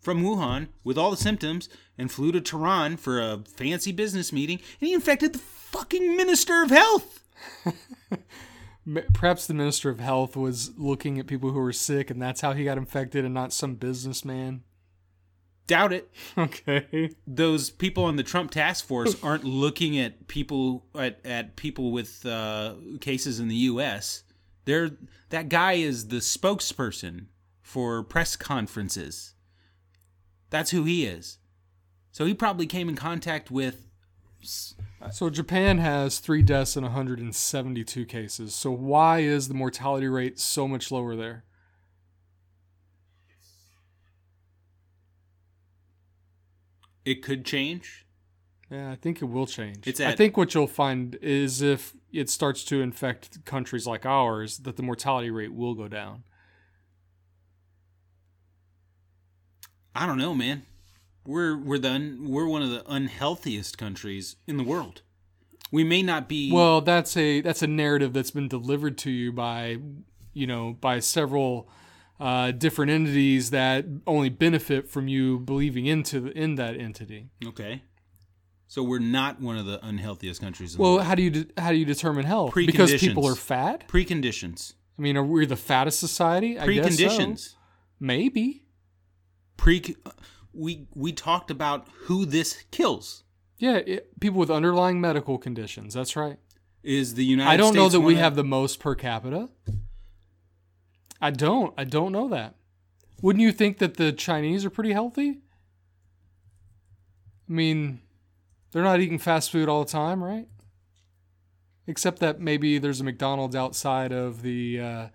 from Wuhan with all the symptoms and flew to Tehran for a fancy business meeting and he infected the fucking minister of health. Perhaps the Minister of Health was looking at people who were sick, and that's how he got infected, and not some businessman. Doubt it. Okay. Those people on the Trump task force aren't looking at people at, at people with uh, cases in the U.S. They're that guy is the spokesperson for press conferences. That's who he is. So he probably came in contact with. So Japan has three deaths and 172 cases. So why is the mortality rate so much lower there? It could change. Yeah, I think it will change. It's I think what you'll find is if it starts to infect countries like ours, that the mortality rate will go down. I don't know, man. We're we're the un, we're one of the unhealthiest countries in the world. We may not be Well, that's a that's a narrative that's been delivered to you by you know by several uh, different entities that only benefit from you believing into the, in that entity. okay. So we're not one of the unhealthiest countries in the Well, world. how do you de- how do you determine health? Because people are fat. Preconditions. I mean, are we the fattest society? I guess so. Preconditions. Maybe. Pre we we talked about who this kills. Yeah, it, people with underlying medical conditions. That's right. Is the United States. I don't know States that we have the most per capita. I don't. I don't know that. Wouldn't you think that the Chinese are pretty healthy? I mean, they're not eating fast food all the time, right? Except that maybe there's a McDonald's outside of the uh,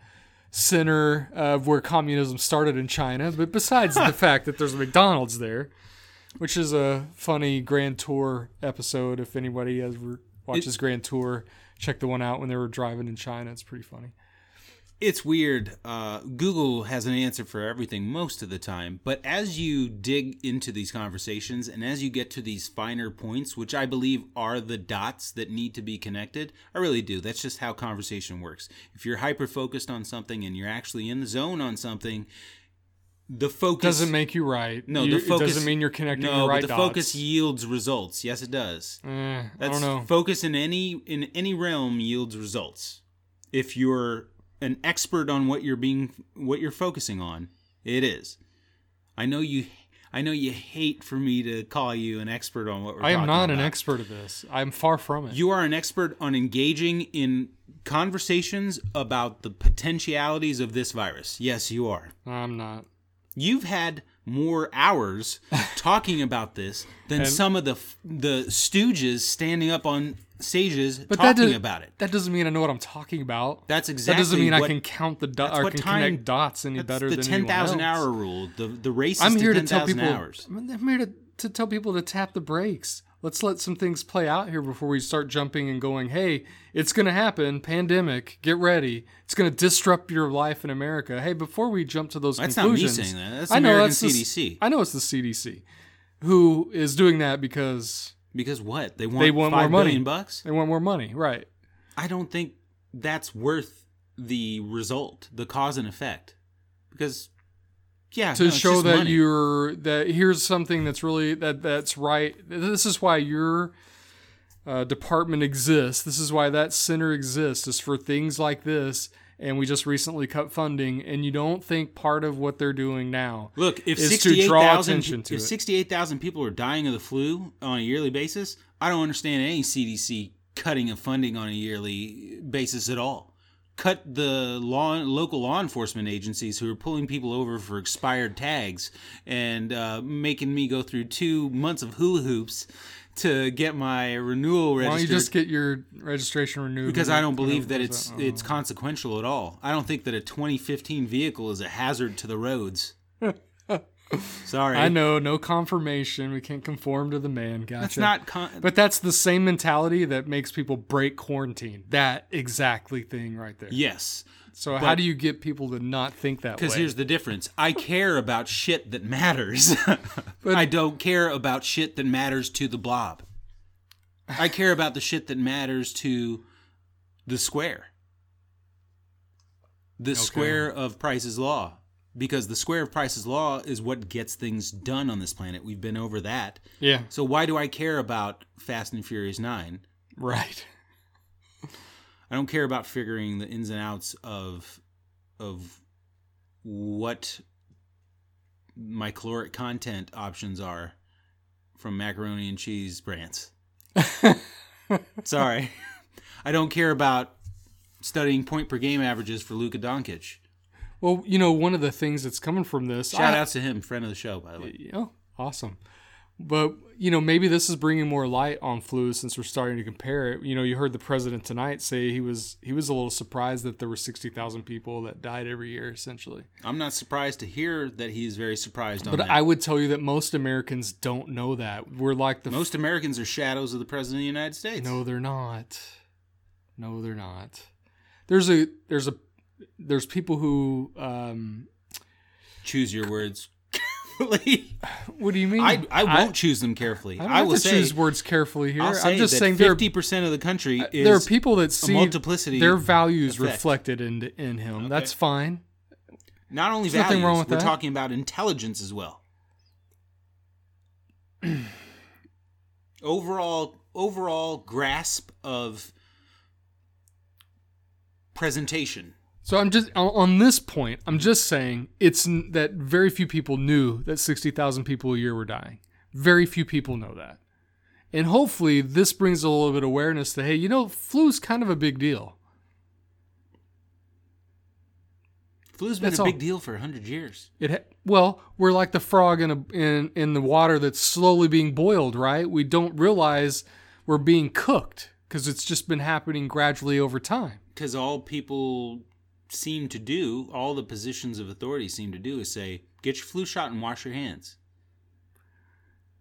center of where communism started in China. But besides the fact that there's a McDonald's there, which is a funny Grand Tour episode. If anybody ever watches Grand Tour, check the one out when they were driving in China. It's pretty funny. It's weird. Uh, Google has an answer for everything most of the time, but as you dig into these conversations and as you get to these finer points, which I believe are the dots that need to be connected, I really do. That's just how conversation works. If you're hyper focused on something and you're actually in the zone on something, the focus Doesn't make you right. no. You- the focus doesn't mean you're connecting No, the right but the dots. focus yields results. Yes, it does. Eh, I That's don't know. focus in any in any realm yields results. If you're an expert on what you're being what you're focusing on, it is. I know you I know you hate for me to call you an expert on what we're I am not an expert at this. I'm far from it. You are an expert on engaging in conversations about the potentialities of this virus. Yes, you are. I'm not. You've had more hours talking about this than And- some of the the stooges standing up on stages But talking does- about it. That doesn't mean I know what I'm talking about. That's exactly. that doesn't mean what, I can count the dots or can time- connect dots any better the than ten anyone thousand hour rule. The the race. I'm here to 10,000 tell people. Hours. I'm here to, to tell people to tap the brakes. Let's let some things play out here before we start jumping and going. Hey, it's going to happen. Pandemic. Get ready. It's going to disrupt your life in America. Hey, before we jump to those That's not me saying that. That's I know American that's the CDC. I know it's the CDC who is doing that because because what they want? They want more money. billion bucks. they want more money, right? I don't think that's worth the result, the cause and effect, because yeah, to no, show that money. you're that here's something that's really that that's right this is why your uh, department exists this is why that center exists is for things like this and we just recently cut funding and you don't think part of what they're doing now Look, if is to sixty-eight draw thousand attention to if sixty-eight thousand people are dying of the flu on a yearly basis, I don't understand any CDC cutting of funding on a yearly basis at all. Cut the law, local law enforcement agencies who are pulling people over for expired tags and uh, making me go through two months of hula hoops to get my renewal why don't you just get your registration renewed because I don't believe that it's out? it's consequential at all. I don't think that a 2015 vehicle is a hazard to the roads. Sorry, I know no confirmation we can't conform to the man gotcha That's not. Con- but that's the same mentality that makes people break quarantine that exactly thing right there yes, So how do you get people to not think that way? because here's the difference. I care about shit that matters. But- I don't care about shit that matters to the blob. I care about the shit that matters to the square. The square of Price's Law. Because the square of Price's Law is what gets things done on this planet. We've been over that. yeah, So why do I care about Fast and Furious 9? right. I don't care about figuring the ins and outs of of what my caloric content options are from macaroni and cheese brands. Sorry. I don't care about studying point per game averages for Luka Doncic. Well, you know, one of the things that's coming from this. Shout I- outs to him, friend of the show, by the way. Yeah, awesome. But you know, maybe this is bringing more light on flu since we're starting to compare it. You know, you heard the president tonight say he was he was a little surprised that there were sixty thousand people that died every year, essentially. I'm not surprised to hear that he's very surprised on But that. I would tell you that most Americans don't know that. We're like the Most Americans are shadows of the president of the United States. No, they're not. No, they're not. There's a there's a there's people who um Choose your words. carefully. What do you mean? I, I won't choose them carefully. I, I will say, choose words carefully here. Say I'm just saying fifty percent of the country is there are people that see multiplicity their values effect. reflected in in him. That's fine. not only There's nothing values. wrong with we're that. talking about intelligence as well. overall, overall grasp of presentation. So I'm just on- this point. I'm just saying it's that very few people knew that 60,000 people a year were dying. Very few people know that. And hopefully this brings a little bit of awareness that hey, you know, flu's kind of a big deal. Flu's been That's a big all. deal for hundred years. It ha- well, we're like the frog in a in in the water that's slowly being boiled, right? We don't realize we're being cooked because it's just been happening gradually over time. Because all people seem to do, all the positions of authority seem to do, is say, "Get your flu shot and wash your hands."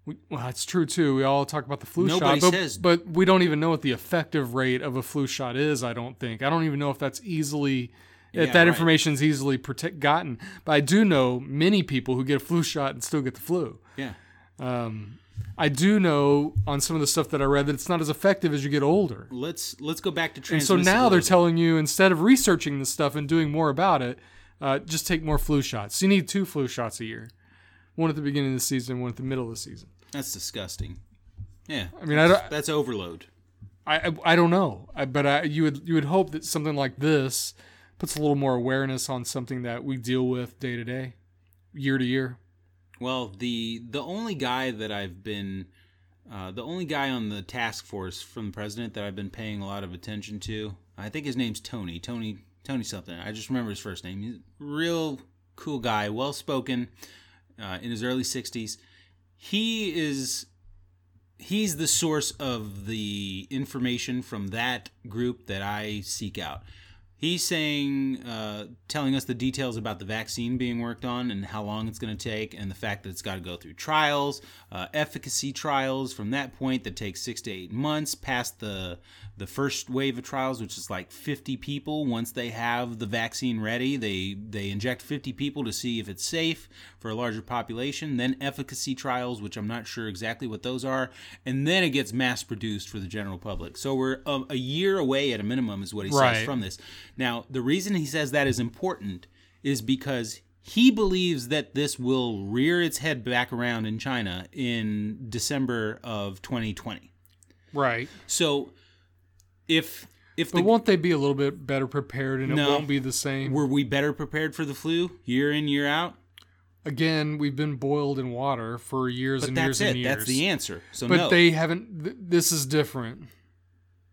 We, well, that's true too. We all talk about the flu Nobody shot, but, says- but we don't even know what the effective rate of a flu shot is. I don't think. I don't even know if that's easily. Yeah, if that right. information is easily protect, gotten, but I do know many people who get a flu shot and still get the flu. Yeah. Um, I do know on some of the stuff that I read that it's not as effective as you get older. Let's let's go back to And so now they're telling you instead of researching this stuff and doing more about it, uh, just take more flu shots. You need two flu shots a year, one at the beginning of the season, one at the middle of the season. That's disgusting. Yeah. I mean, I don't, That's overload. I, I, I don't know, I, but I, you would you would hope that something like this puts a little more awareness on something that we deal with day to day, year to year. Well, the the only guy that I've been uh, the only guy on the task force from the president that I've been paying a lot of attention to, I think his name's Tony. Tony Tony something. I just remember his first name. He's a real cool guy, well spoken, uh, in his early sixties. He is he's the source of the information from that group that I seek out. He's saying, uh, telling us the details about the vaccine being worked on and how long it's going to take, and the fact that it's got to go through trials, uh, efficacy trials. From that point, that takes six to eight months past the the first wave of trials, which is like 50 people. Once they have the vaccine ready, they they inject 50 people to see if it's safe for a larger population. Then efficacy trials, which I'm not sure exactly what those are, and then it gets mass produced for the general public. So we're um, a year away at a minimum, is what he Right. says from this. Now, the reason he says that is important is because he believes that this will rear its head back around in China in December of 2020. Right. So, if if the But won't they be a little bit better prepared and it won't be the same? were we better prepared for the flu year in year out? Again, we've been boiled in water for years But and years it. and years. That's the answer. So but no. they haven't. Th- this is different.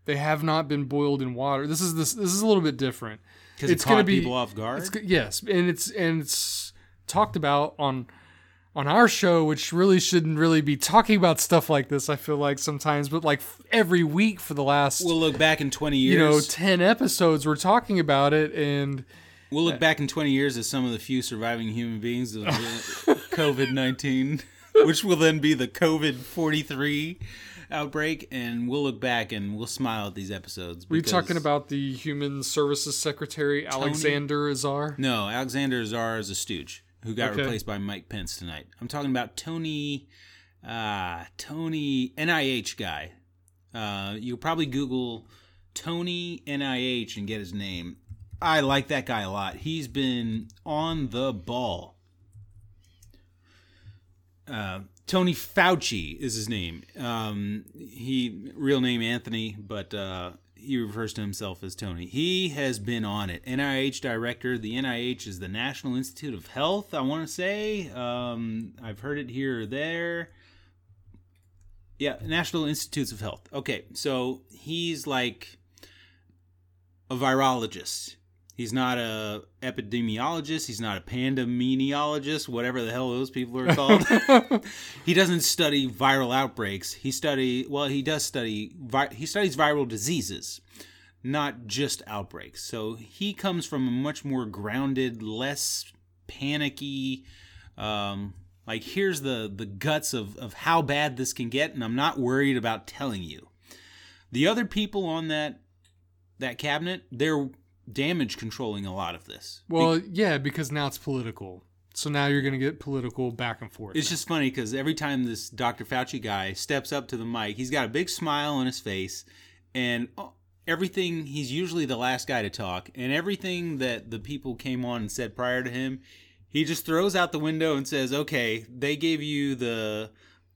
They have not been boiled in water. This is this. This is a little bit different. because it it's gonna be- people off guard. It's, yes, and it's and it's talked about on on our show, which really shouldn't really be talking about stuff like this. I feel like sometimes, but like every week for the last we'll look back in 20 years. you know ten episodes, we're talking about it, and We'll look back in 20 years as some of the few surviving human beings of COVID 19, which will then be the COVID 43 outbreak. And we'll look back and we'll smile at these episodes. were you talking about the Human Services Secretary Alexander Azar? No, Alexander Azar is a stooge who got Okay. replaced by Mike Pence tonight. I'm talking about Tony, uh, Tony, NIH guy. Uh, you'll probably Google Tony NIH and get his name. I like that guy a lot. He's been on the ball. Uh, Tony Fauci is his name. Um, he real name Anthony, but uh, he refers to himself as Tony. He has been on it. NIH director. The NIH is the National Institute of Health. I want to say. Um, I've heard it here or there. Yeah, National Institutes of Health. Okay, so he's like a virologist. He's not a epidemiologist. He's not a pandemiologist, whatever the hell those people are called. he doesn't study viral outbreaks. He study well. He does study. Vi- he studies viral diseases, not just outbreaks. So he comes from a much more grounded, less panicky. Um, like here's the the guts of of how bad this can get, and I'm not worried about telling you. The other people on that that cabinet, they're damage controlling a lot of this. Well, yeah, because now it's political. So now you're going to get political back and forth. It's just funny because every time this Dr. Fauci guy steps up to the mic, he's got a big smile on his face, and uh, everything. He's usually the last guy to talk, and everything that the people came on and said prior to him, he just throws out the window and says, "Okay, they gave you the."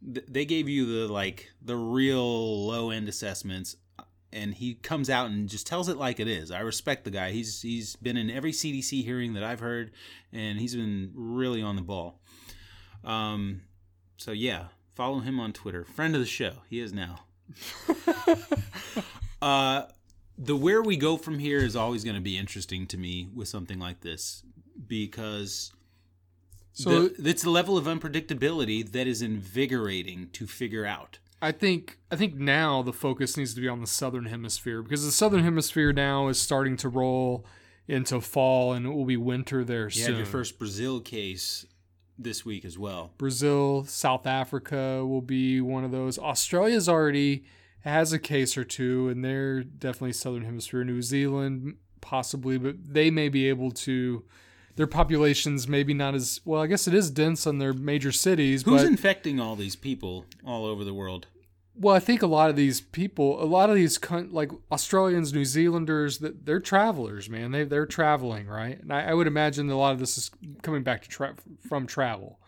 They gave you the like the real low end assessments and he comes out and just tells it like it is. I respect the guy. He's he's been in every CDC hearing that I've heard, and he's been really on the ball. Um, so yeah, follow him on Twitter. Friend of the show, he is now. uh, the where we go from here is always going to be interesting to me with something like this because. So the, it's a level of unpredictability that is invigorating to figure out. I think I think now the focus needs to be on the southern hemisphere because the southern hemisphere now is starting to roll into fall and it will be winter there you soon. had your first Brazil case this week as well. Brazil, South Africa will be one of those. Australia's already has a case or two, and they're definitely southern hemisphere. New Zealand possibly, but they may be able to. Their populations maybe not as well. I guess it is dense on their major cities. Who's infecting all these people all over the world? Well, I think a lot of these people, a lot of these like Australians, New Zealanders, that they're travelers, man. They they're traveling, right? And I, I would imagine a lot of this is coming back to tra- from travel,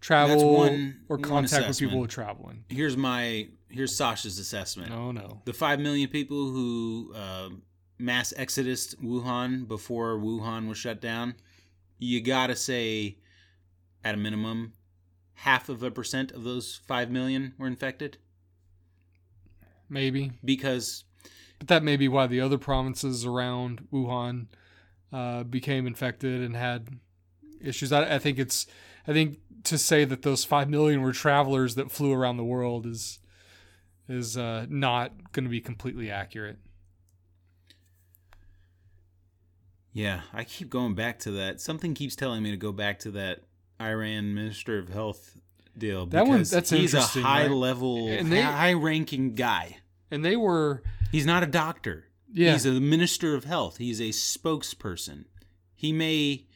travel one, or contact with people who are traveling. Here's my here's Sasha's assessment. Oh no, the five million people who uh, mass exodus Wuhan before Wuhan was shut down. You gotta say, at a minimum, half of a percent of those five million were infected maybe because but that may be why the other provinces around Wuhan uh, became infected and had issues. I, I, think it's I think to say that those five million were travelers that flew around the world is is uh, not going to be completely accurate. Yeah, I keep going back to that. Something keeps telling me to go back to that Iran Minister of Health deal. That one, that's he's a high right? level, they, high ranking guy. And they were. He's not a doctor. Yeah. He's a minister of health. He's a spokesperson. He may.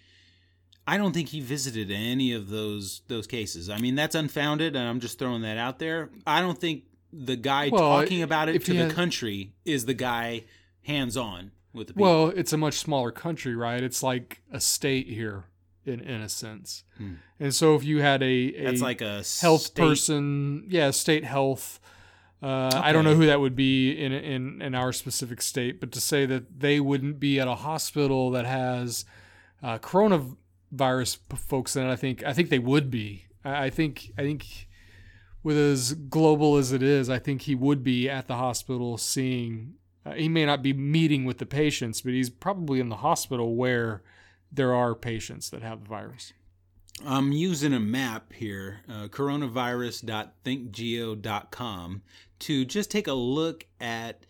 I don't think he visited any of those those cases. I mean, that's unfounded, and I'm just throwing that out there. I don't think the guy well, talking about it to the had, country is the guy hands on with the people. Well, it's a much smaller country, right? It's like a state here in in a sense. Hmm. And so if you had a, a that's like a health state... person, yeah, state health. Uh, okay. I don't know who that would be in in in our specific state, but to say that they wouldn't be at a hospital that has uh, coronavirus folks in it, I think I think they would be. I, I think I think with as global as it is, I think he would be at the hospital seeing. Uh, he may not be meeting with the patients, but he's probably in the hospital where there are patients that have the virus. I'm using a map here, uh, coronavirus.thinkgeo.com, to just take a look at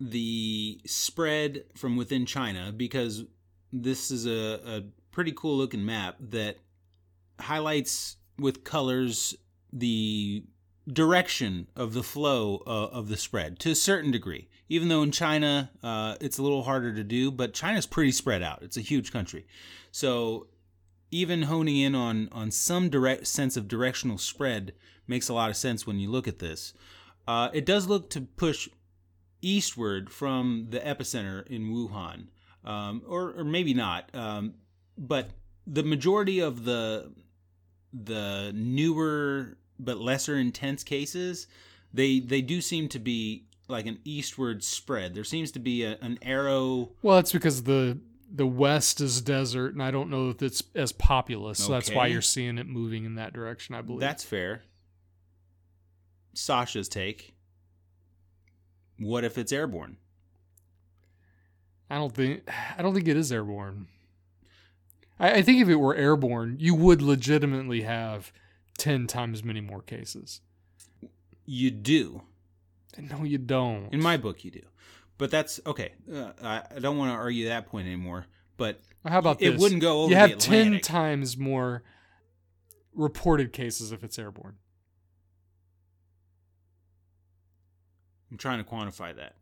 the spread from within China because this is a, a pretty cool looking map that highlights with colors the direction of the flow uh, of the spread to a certain degree. Even though in China uh, it's a little harder to do, but China's pretty spread out. It's a huge country, so even honing in on on some direct sense of directional spread makes a lot of sense when you look at this. Uh, it does look to push eastward from the epicenter in Wuhan, um, or, or maybe not. Um, but the majority of the the newer but lesser intense cases, they they do seem to be like an eastward spread. There seems to be a, an arrow. Well, that's because the the west is desert, and I don't know if it's as populous. So that's why you're seeing it moving in that direction. I believe that's fair. Sasha's take. What if it's airborne? I don't think I don't think it is airborne. I, I think if it were airborne, you would legitimately have ten times many more cases. You do. No, you don't. In my book, you do. But that's okay. Uh, I don't want to argue that point anymore. But how about it this? wouldn't go over. You have ten times more reported cases if it's airborne. I'm trying to quantify that.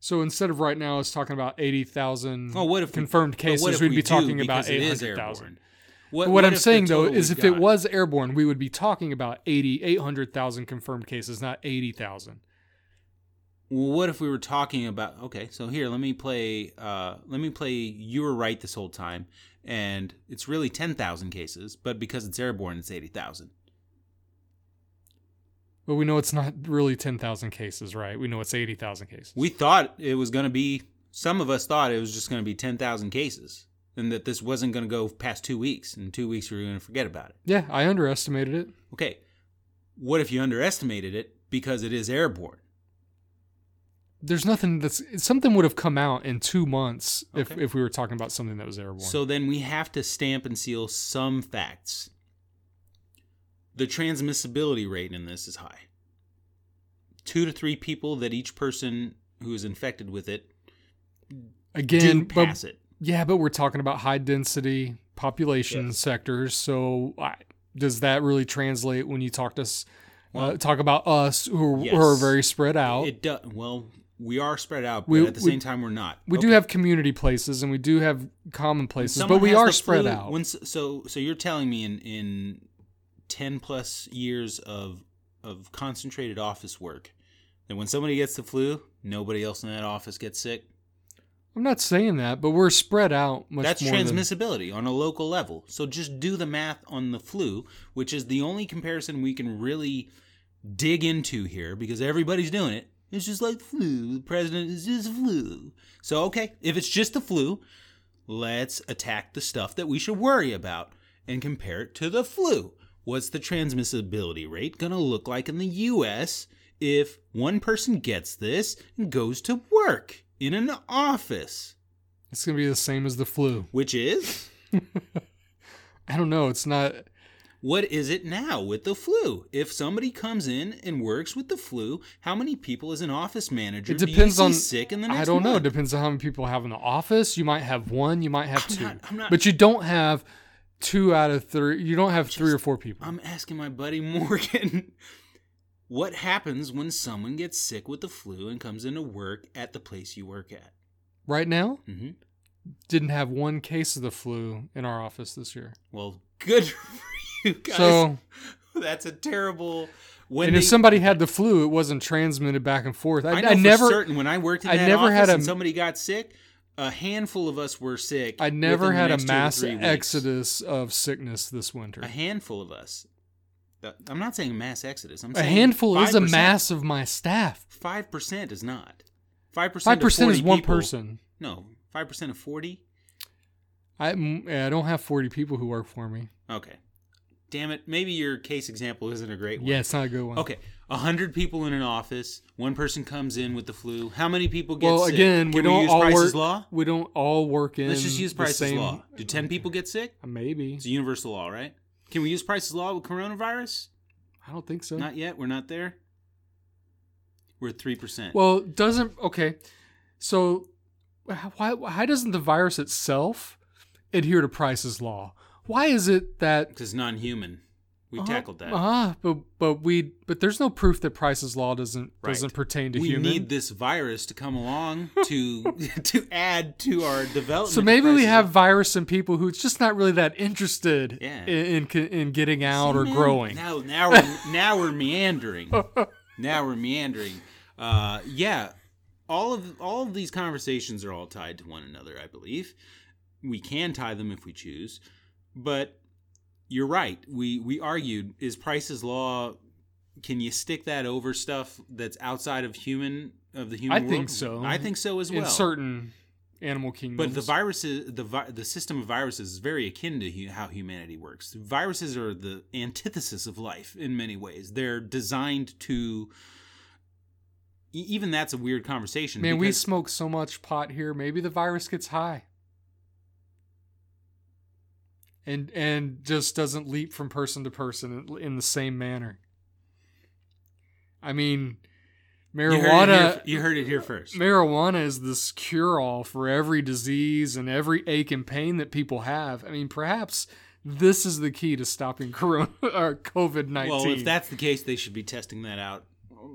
So instead of right now, it's talking about eighty thousand. Oh, what if confirmed we, cases? We'd we be talking about eight hundred thousand. What, what, what I'm saying though is if it was airborne, we would be talking about 80, 800,000 confirmed cases, not 80,000. Well, what if we were talking about? Okay, so here, let me play. Uh, let me play. You were right this whole time, and it's really ten thousand cases, but because it's airborne, it's eighty thousand. But we know it's not really 10,000 cases, right? We know it's 80,000 cases. We thought it was going to be. Some of us thought it was just going to be ten thousand cases, and that this wasn't going to go past two weeks. And in two weeks, we were going to forget about it. yeah, I underestimated it. Okay, what if you underestimated it because it is airborne? There's nothing that's something would have come out in two months if, Okay. if we were talking about something that was airborne. So then we have to stamp and seal some facts. The transmissibility rate in this is high. Two to three people that each person who is infected with it Again, do but pass it. yeah, but we're talking about high density population Yes. sectors. So I, does that really translate when you talk to us, uh, talk about us who, who are very spread out? It does. Well, we are spread out, but We- at the we- same time, we're not. we Okay. do have community places and we do have common places, but we are spread flu- out. When, so, so you're telling me in in ten plus years of of concentrated office work that when somebody gets the flu, nobody else in that office gets sick. I'm not saying that, but we're spread out much That's more than- transmissibility on a local level. So just do the math on the flu, which is the only comparison we can really dig into here because everybody's doing it. It's just like flu. The president is just flu. So, okay, if it's just the flu, let's attack the stuff that we should worry about and compare it to the flu. What's the transmissibility rate going to look like in the US if one person gets this and goes to work in an office? It's going to be the same as the flu. Which is I don't know. It's not. What is it now with the flu? If somebody comes in and works with the flu, how many people as an office manager It do you depends see on- sick in the next I don't know. It depends on how many people have in the office. You might have one. You might have I'm two. not- I'm not- but you don't have two out of three. You don't have three or four people. I'm asking my buddy Morgan, what happens when someone gets sick with the flu and comes into work at the place you work at? right now, hmm didn't have one case of the flu in our office this year. Well, good for you guys. So, That's a terrible. When and they, if somebody had the flu, it wasn't transmitted back and forth. I, I know I for never, certain when I worked in I that never office had a- and somebody got sick, a handful of us were sick. I never had a next two to mass exodus of sickness this winter. A handful of us. I'm not saying mass exodus. I'm A handful is a mass of my staff. Five percent is not. Five percent. Five percent is one person. No, five percent of forty. I, mm, I don't have forty people who work for me. Okay. Damn it. Maybe your case example isn't a great one. Yeah, it's not a good one. Okay. A hundred people in an office. One person comes in with the flu. How many people get Well, sick? again, we Can don't use all Price's work. law. We don't all work in. Let's just use Price's same- law. Do ten people get sick? Uh, maybe. It's a universal law, right? Can we use Price's law with coronavirus? I don't think so. Not yet. We're not there. We're at three percent. Well, doesn't okay. So why why doesn't the virus itself adhere to Price's law? Why is it that because non-human. We tackled that. Uh. But but we but there's no proof that Price's law doesn't Right. doesn't pertain to we human. need this virus to come along to to add to our development. so maybe we have virus in people who's just not really that interested Yeah. in, in in getting out See, or growing. Now, now we're now we're meandering. now we're meandering. Uh, yeah, all of all of these conversations are all tied to one another. I believe we can tie them if we choose, but you're right. We we argued is Price's law. Can you stick that over stuff that's outside of human of the human? I world? think so. I think so as well. in certain animal kingdoms. But the viruses, the vi- the system of viruses is very akin to hu- how humanity works. Viruses are the antithesis of life in many ways. They're designed to. e- Even that's a weird conversation. Man, we smoke so much pot here. Maybe the virus gets high, and and just doesn't leap from person to person in- the same manner. I mean, you heard, it marijuana. here, you heard it here first. Marijuana is this cure all for every disease and every ache and pain that people have. I mean, perhaps this is the key to stopping corona or COVID nineteen. Well, if that's the case, they should be testing that out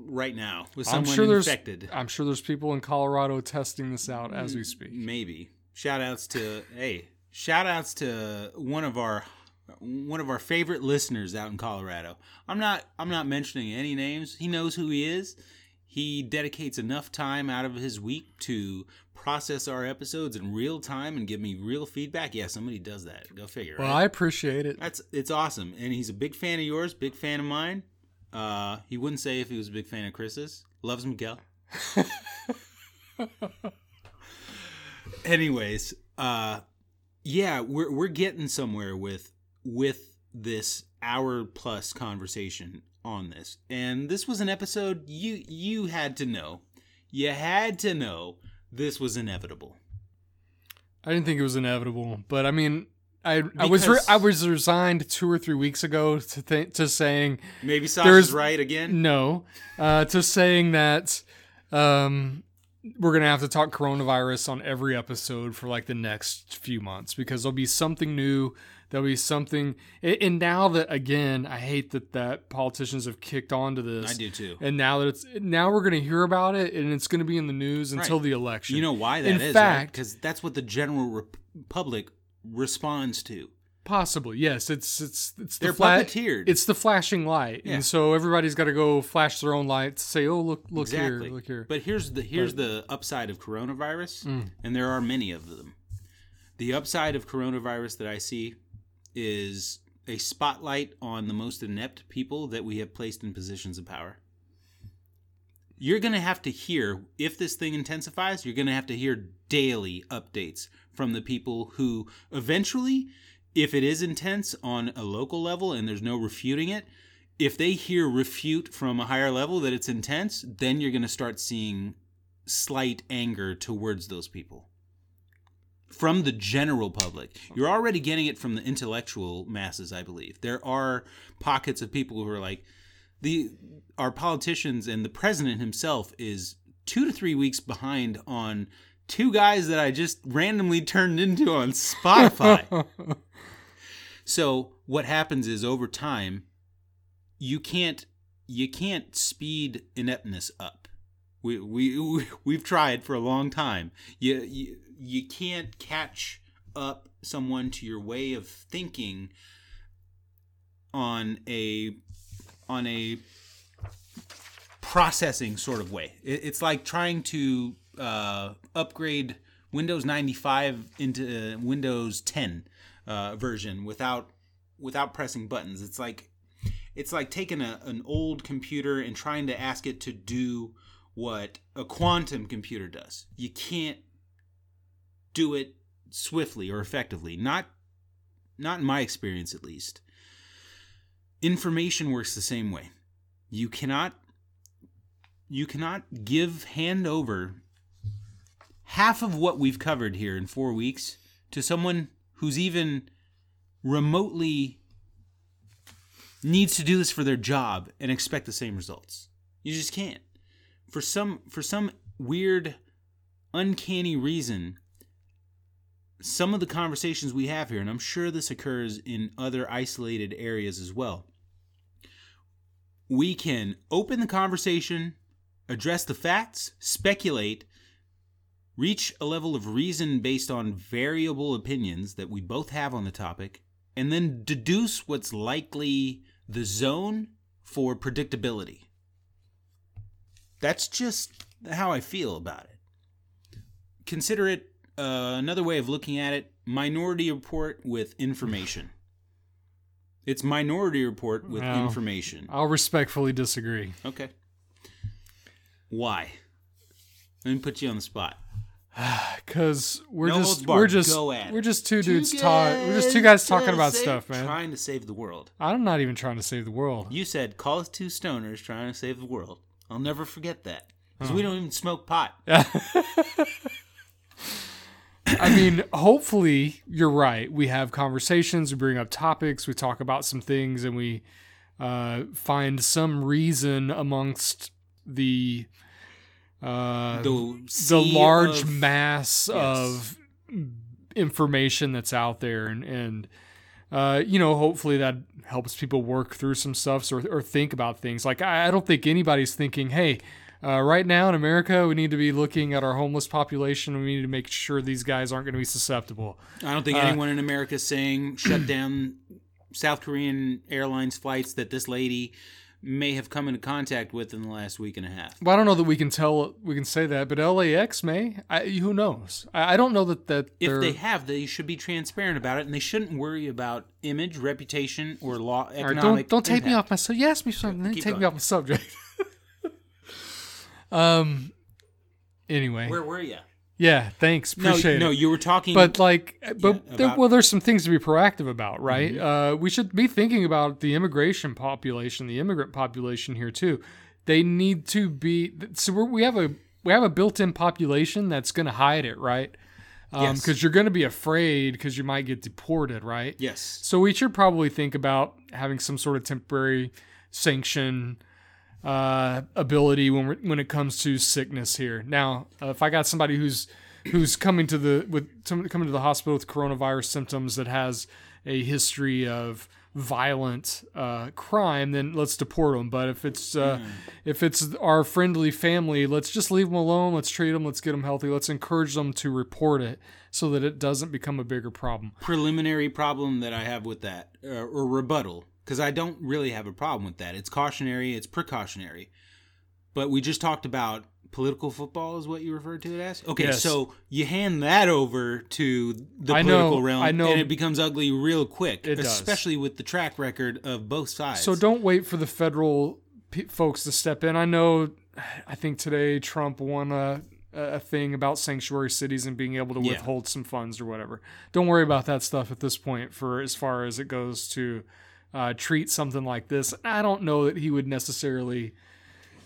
right now with I'm someone sure there's infected. I'm sure there's people in Colorado testing this out as we speak. Maybe. Shout outs to hey, shout outs to one of our one of our favorite listeners out in Colorado. I'm not I'm not mentioning any names. He knows who he is. He dedicates enough time out of his week to process our episodes in real time and give me real feedback. Yeah, somebody does that. Go figure. Well, right? I appreciate it. That's it's awesome, and he's a big fan of yours, big fan of mine. Uh, he wouldn't say if he was a big fan of Chris's. Loves Miguel. Anyways, uh, yeah, we're we're getting somewhere with with this hour plus conversation on this, and this was an episode you you had to know, you had to know this was inevitable. I didn't think it was inevitable, but I mean, I I was re- I was resigned two or three weeks ago to th- to saying Maybe Sasha's right again. no, uh, to saying that um, we're gonna have to talk coronavirus on every episode for like the next few months because there'll be something new. There'll be something, and now that again, I hate that that politicians have kicked on to this. I do too. And now that it's now we're gonna hear about it, and it's gonna be in the news until Right. the election. You know why that In is, fact- Because that's what the general rep- public responds to. Possibly, yes. It's it's it's They're the fla- puppeteered. It's the flashing light, Yeah. and so everybody's got to go flash their own light to say, "Oh, look, look exactly. here, look here." But here's the here's the upside of coronavirus, Mm. and there are many of them. The upside of coronavirus that I see is a spotlight on the most inept people that we have placed in positions of power. You're going to have to hear if this thing intensifies, you're going to have to hear daily updates from the people who eventually if it is intense on a local level and there's no refuting it, if they hear refute from a higher level that it's intense, then you're going to start seeing slight anger towards those people from the general public. You're already getting it from the intellectual masses, I believe. There are pockets of people who are like the our politicians and the president himself is 2 to 3 weeks behind on two guys that I just randomly turned into on Spotify. So what happens is over time, you can't you can't speed ineptness up. We we, we we've tried for a long time. You, you you can't catch up someone to your way of thinking on a on a processing sort of way. It, it's like trying to uh, upgrade Windows 95 into uh, Windows 10 uh, version without without pressing buttons. It's like it's like taking a, an old computer and trying to ask it to do what a quantum computer does. You can't do it swiftly or effectively. Not not in my experience at least. Information works the same way. You cannot you cannot give hand over half of what we've covered here in 4 weeks to someone who's even remotely needs to do this for their job and expect the same results. You just can't. For some for some weird uncanny reason some of the conversations we have here and I'm sure this occurs in other isolated areas as well. We can open the conversation, address the facts, speculate, reach a level of reason based on variable opinions that we both have on the topic, and then deduce what's likely the zone for predictability. That's just how I feel about it. Consider it uh, another way of looking at it minority report with information. It's minority report with information. I'll respectfully disagree. Okay. Why? Let me put you on the spot. Because we're No just we're just Go at we're just two dudes talk. We're just two guys talking about Save- stuff, man. Trying to save the world. I'm not even trying to save the world. You said call us two stoners trying to save the world. I'll never forget that because we don't even smoke pot. I mean, hopefully you're right. We have conversations, we bring up topics, we talk about some things, and we uh, find some reason amongst the uh, The, the large of- mass of information that's out there and and uh, you know hopefully that helps people work through some stuff or, or think about things. Like I, I don't think anybody's thinking hey uh, right now in America we need to be looking at our homeless population. We need to make sure these guys aren't going to be susceptible. I don't think uh, anyone in America is saying shut down South Korean Airlines flights that this lady may have come into contact with in the last week and a half. Well, I don't know that we can tell we can say that, but LAX may. I, who knows? I, I don't know that that If they're- have, they should be transparent about it, and they shouldn't worry about image, reputation, or law All right, economic. don't don't take me off my subject. You asked me something, then take me off my subject. um. Anyway, Where were you? Yeah. Thanks. No, Appreciate no, it. you were talking. But like, but Yeah, there, well, there's some things to be proactive about, right? Mm-hmm. Uh, we should be thinking about the immigration population, the immigrant population here too. They need to be. So we're, we have a we have a built-in population that's going to hide it, right? Yes. Because you're going to be afraid because you might get deported, right? yes, So we should probably think about having some sort of temporary sanction uh, ability when when it comes to sickness here. Now, uh, if I got somebody who's who's coming to the with coming to the hospital with coronavirus symptoms that has a history of violent uh, crime, then let's deport them. But if it's uh, if it's our friendly family, let's just leave them alone. Let's treat them. Let's get them healthy. Let's encourage them to report it so that it doesn't become a bigger problem. preliminary problem that I have with that, uh, or rebuttal, because I don't really have a problem with that. It's cautionary, it's precautionary. But we just talked about political football, is what you referred to it as. Okay, Yes. so you hand that over to the I know- political realm, I know- and it becomes ugly real quick, It does. especially with the track record of both sides. So don't wait for the federal p- folks to step in. I know. I think today Trump won a a thing about sanctuary cities and being able to Yeah. withhold some funds or whatever. Don't worry about that stuff at this point. For as far as it goes to uh, treat something like this, I don't know that he would necessarily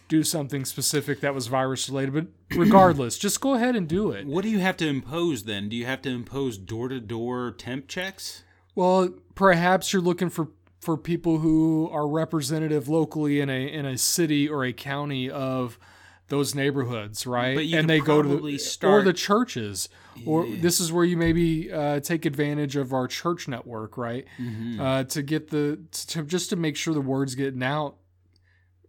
do something specific that was virus related. But regardless, just go ahead and do it. What do you have to impose then? Do you have to impose door to door temp checks? Well, perhaps you're looking for for people who are representative locally in a in a city or a county of those neighborhoods, right? But you and they go to the, or the churches, or this is where you maybe uh, take advantage of our church network, right? Mm-hmm. Uh, to get the to, just to make sure the word's getting out.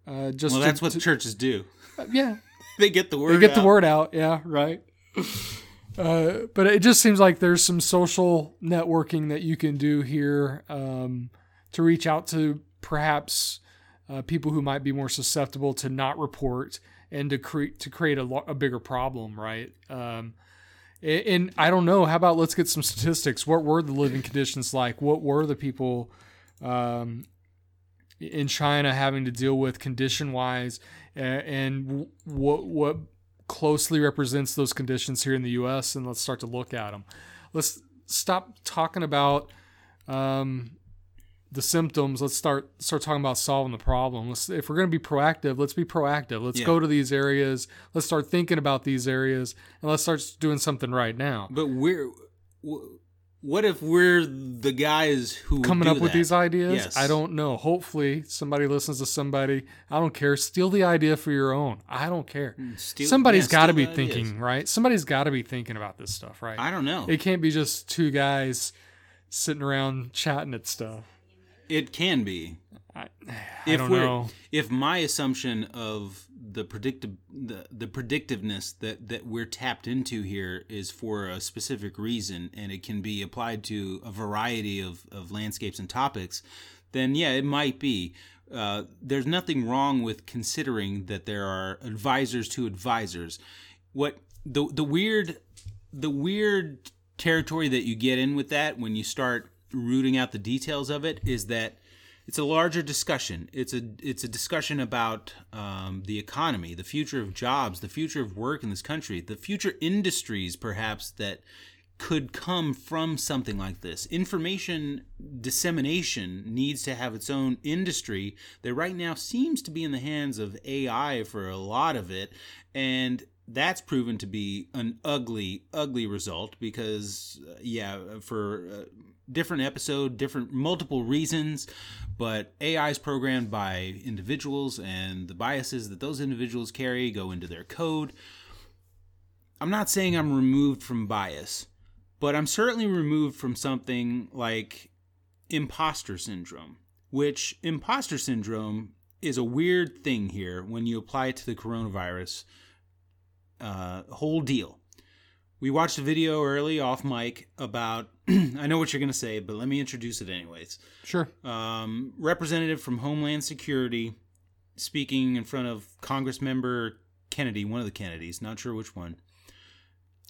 Uh, just Well, to- that's what to- churches do. yeah, They get the word. they get the out. word out. Yeah, right. Uh, but it just seems like there's some social networking that you can do here um, to reach out to perhaps uh, people who might be more susceptible to not report and to create to create a, lo- a bigger problem, right? Um, and I don't know. How about let's get some statistics? What were the living conditions like? What were the people um, in China having to deal with condition wise, and what what closely represents those conditions here in the U.S. And let's start to look at them. Let's stop talking about um, the symptoms. Let's start start talking about solving the problem. Let's if we're going to be proactive, let's be proactive. Let's Yeah. go to these areas. Let's start thinking about these areas, and let's start doing something right now. But we're. What if we're the guys who coming up with these ideas? Yes. I don't know. Hopefully, somebody listens to somebody. I don't care. Steal the idea for your own. I don't care. Mm, steal- Somebody's yeah, got to be the ideas. thinking, right? Somebody's got to be thinking about this stuff, right? I don't know. it can't be just two guys sitting around chatting at stuff. It can be. I, I if don't we're know. if my assumption of the predictive the, the predictiveness that that we're tapped into here is for a specific reason and it can be applied to a variety of, of landscapes and topics then yeah it might be uh, there's nothing wrong with considering that there are advisors to advisors what the the weird the weird territory that you get in with that when you start rooting out the details of it is that it's a larger discussion. It's a it's a discussion about um, the economy, the future of jobs, the future of work in this country, the future industries, perhaps that could come from something like this. Information dissemination needs to have its own industry that right now seems to be in the hands of AI for a lot of it, and that's proven to be an ugly, ugly result because, uh, yeah, for uh, different episode, different multiple reasons, but AI is programmed by individuals, and the biases that those individuals carry go into their code. I'm not saying I'm removed from bias, but I'm certainly removed from something like imposter syndrome, which imposter syndrome is a weird thing here when you apply it to the coronavirus uh, whole deal. We watched a video early off mic about. I know what you're going to say, but let me introduce it anyways. Sure. Um, representative from Homeland Security speaking in front of Congress member Kennedy, one of the Kennedys, not sure which one.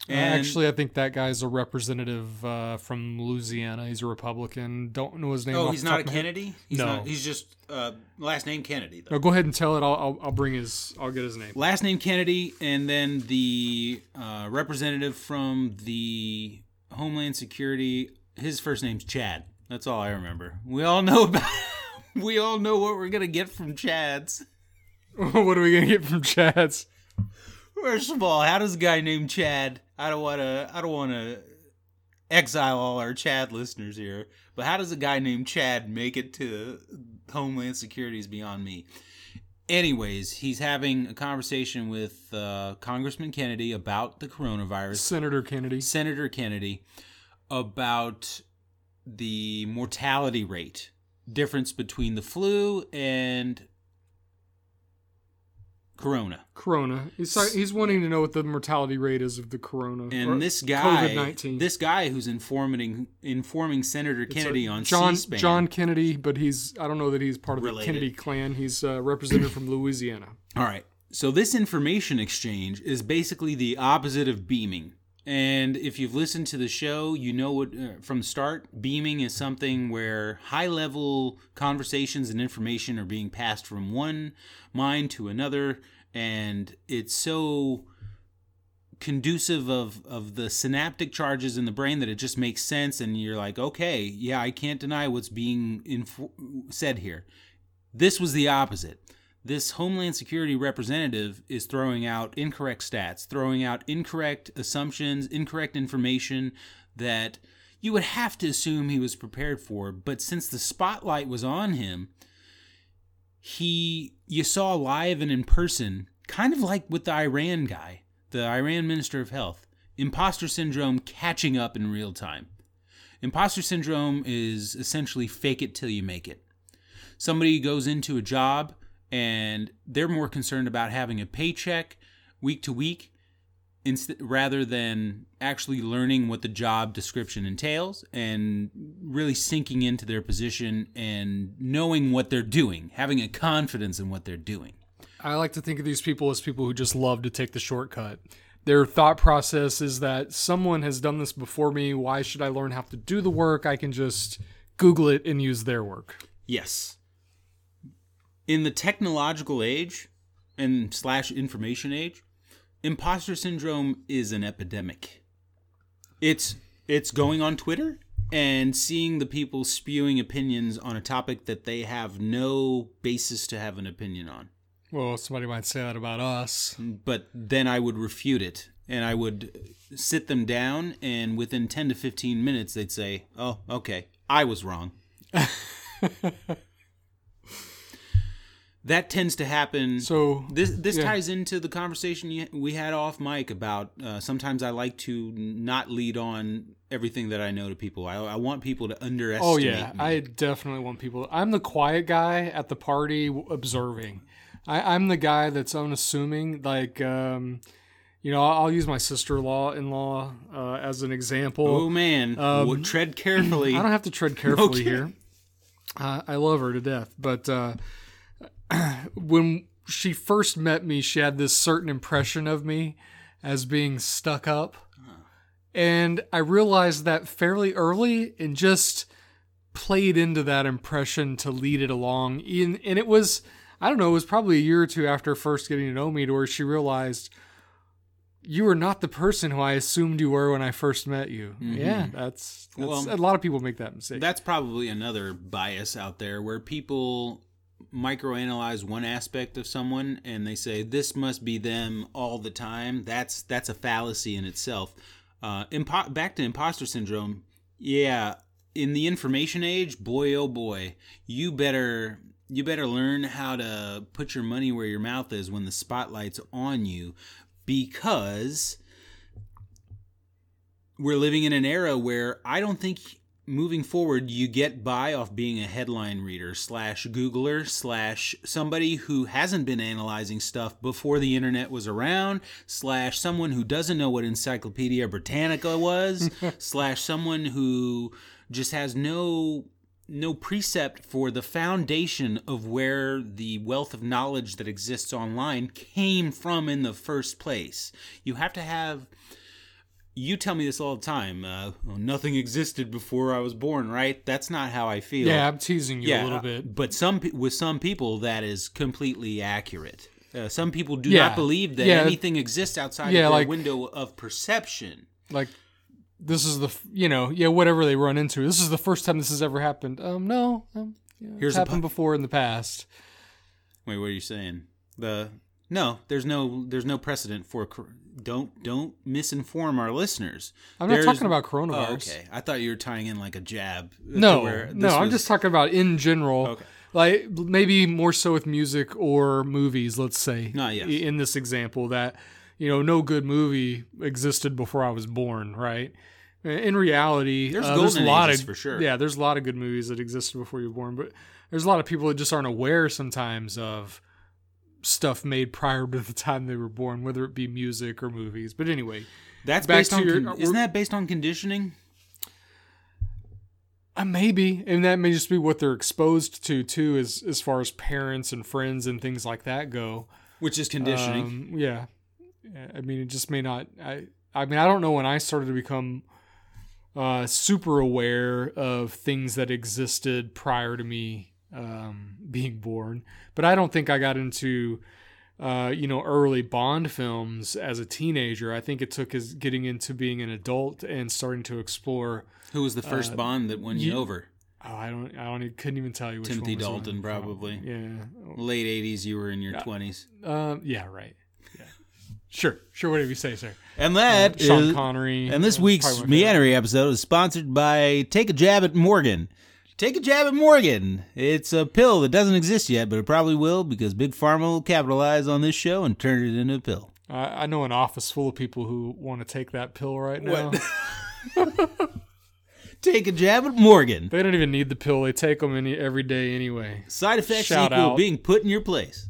Uh, actually, I think that guy's a representative uh, from Louisiana. He's a Republican. Don't know his name. oh, he's not a of my head. Kennedy. He's No. not, he's just uh, last name Kennedy. Though. No, go ahead and tell it. I'll, I'll I'll bring his. I'll get his name. Last name Kennedy, and then the uh, representative from the Homeland Security. His first name's Chad. That's all I remember. We all know about. we all know what we're gonna get from Chad's. what are we gonna get from Chad's? First of all, how does a guy named Chad? I don't want to. I don't want to exile all our Chad listeners here, but how does a guy named Chad make it to Homeland Security's beyond me? Anyways, he's having a conversation with uh, Congressman Kennedy about the coronavirus. Senator Kennedy. Senator Kennedy about the mortality rate difference between the flu and corona. Corona. He's sorry, he's wanting to know what the mortality rate is of the corona. And this guy, COVID-19. this guy who's informing informing Senator Kennedy on John C-SPAN. John Kennedy, but he's I don't know that he's part of Related. the Kennedy clan. He's a representative from Louisiana. All right. So this information exchange is basically the opposite of beaming. And if you've listened to the show, you know what uh, from start, beaming is something where high-level conversations and information are being passed from one mind to another. And it's so conducive of of the synaptic charges in the brain that it just makes sense. And you're like, "Okay, yeah, I can't deny what's being info- said here." This was the opposite this Homeland Security representative is throwing out incorrect stats, throwing out incorrect assumptions, incorrect information that you would have to assume he was prepared for. But since the spotlight was on him, he you saw live and in person, kind of like with the Iran guy, the Iran Minister of Health, imposter syndrome catching up in real time. Imposter syndrome is essentially fake it till you make it. Somebody goes into a job and they're more concerned about having a paycheck week to week inst- rather than actually learning what the job description entails and really sinking into their position and knowing what they're doing, having a confidence in what they're doing. I like to think of these people as people who just love to take the shortcut. Their thought process is that someone has done this before me. Why should I learn how to do the work? I can just Google it and use their work. Yes. In the technological age and slash information age, imposter syndrome is an epidemic. It's it's going on Twitter and seeing the people spewing opinions on a topic that they have no basis to have an opinion on. Well, somebody might say that about us. But then I would refute it and I would sit them down and within 10 to 15 minutes they'd say, "Oh, okay, I was wrong." that tends to happen So this this yeah. ties into the conversation we had off mic about uh, sometimes I like to not lead on everything that I know to people. I, I want people to underestimate. Oh yeah, me. I definitely want people. I'm the quiet guy at the party observing. I, I'm the guy that's unassuming. Like, um, you know, I'll, use my sister-in-law in uh, as an example. oh man, Um, Wo- tread carefully. I don't have to tread carefully Okay. here. Uh, I love her to death, but uh, when she first met me, she had this certain impression of me as being stuck up, uh-huh. and I realized that fairly early, and just played into that impression to lead it along. In and it was, I don't know, it was probably a year or two after first getting to know me, to where she realized. You are not the person who I assumed you were when I first met you. Mm-hmm. Yeah, that's, that's Well, a lot of people make that mistake. That's probably another bias out there where people microanalyze one aspect of someone and they say this must be them all the time. That's that's a fallacy in itself. Uh, impo- back to imposter syndrome. Yeah, in the information age, boy oh boy, you better you better learn how to put your money where your mouth is when the spotlight's on you because we're living in an era where I don't think moving forward, you get by off being a headline reader slash Googler slash somebody who hasn't been analyzing stuff before the internet was around slash someone who doesn't know what Encyclopedia Britannica was slash someone who just has no no precept for the foundation of where the wealth of knowledge that exists online came from in the first place. You have to have you tell me this all the time. Uh, well, nothing existed before I was born, right? That's not how I feel. Yeah, I'm teasing you a little bit. But some with some people, that is completely accurate. Uh, some people do Yeah. not believe that Yeah. anything exists outside Yeah, of their like- window of perception. Like, this is the you know yeah whatever they run into. This is the first time this has ever happened. Um, no, um, yeah, Here's happened before in the past. Wait, what are you saying? The no, there's no there's no precedent for. Don't don't misinform our listeners. I'm not There's- talking about Oh, coronavirus. okay. I thought you were tying in like a jab. No, no, this I'm just talking about in general. Okay. Like maybe more so with music or movies. Let's say Ah, yes. in this example that you know no good movie existed before I was born. Right. In reality, There's uh, golden a lot of for sure. Yeah, there's a lot of good movies that existed before you were born, but there's a lot of people that just aren't aware sometimes of stuff made prior to the time they were born, whether it be music or movies. But anyway, That's back based to on. your- con- isn't that based on conditioning? Uh, maybe, and that may just be what they're exposed to too, as as far as parents and friends and things like that go. Which is conditioning. Um, yeah, Yeah, I mean, it just may not. I I mean, I don't know when I started to become uh, super aware of things that existed prior to me um, being born, but I don't think I got into. Uh, you know, early Bond films as a teenager. I think it took as getting into being an adult and starting to explore Who was the first uh, Bond that won you you- over? Oh, I don't. I don't. Couldn't even tell you which Timothy one was Dalton, on. probably. Yeah. Late '80s. You were in your. 20s. Um. Yeah. Right. Yeah. Sure. Sure. Whatever you say, sir. And Uh, that Sean is- Connery. And this uh, week's probably my favorite. Meandering episode is sponsored by Take a Jab at Morgan. Take a jab at Morgan. It's a pill that doesn't exist yet, but it probably will because Big Pharma will capitalize on this show and turn it into a pill. I I know an office full of people who want to take that pill right now. Take a jab at Morgan. They don't even need the pill. They take them any every day anyway. Side effects Shout equal out. being put in your place.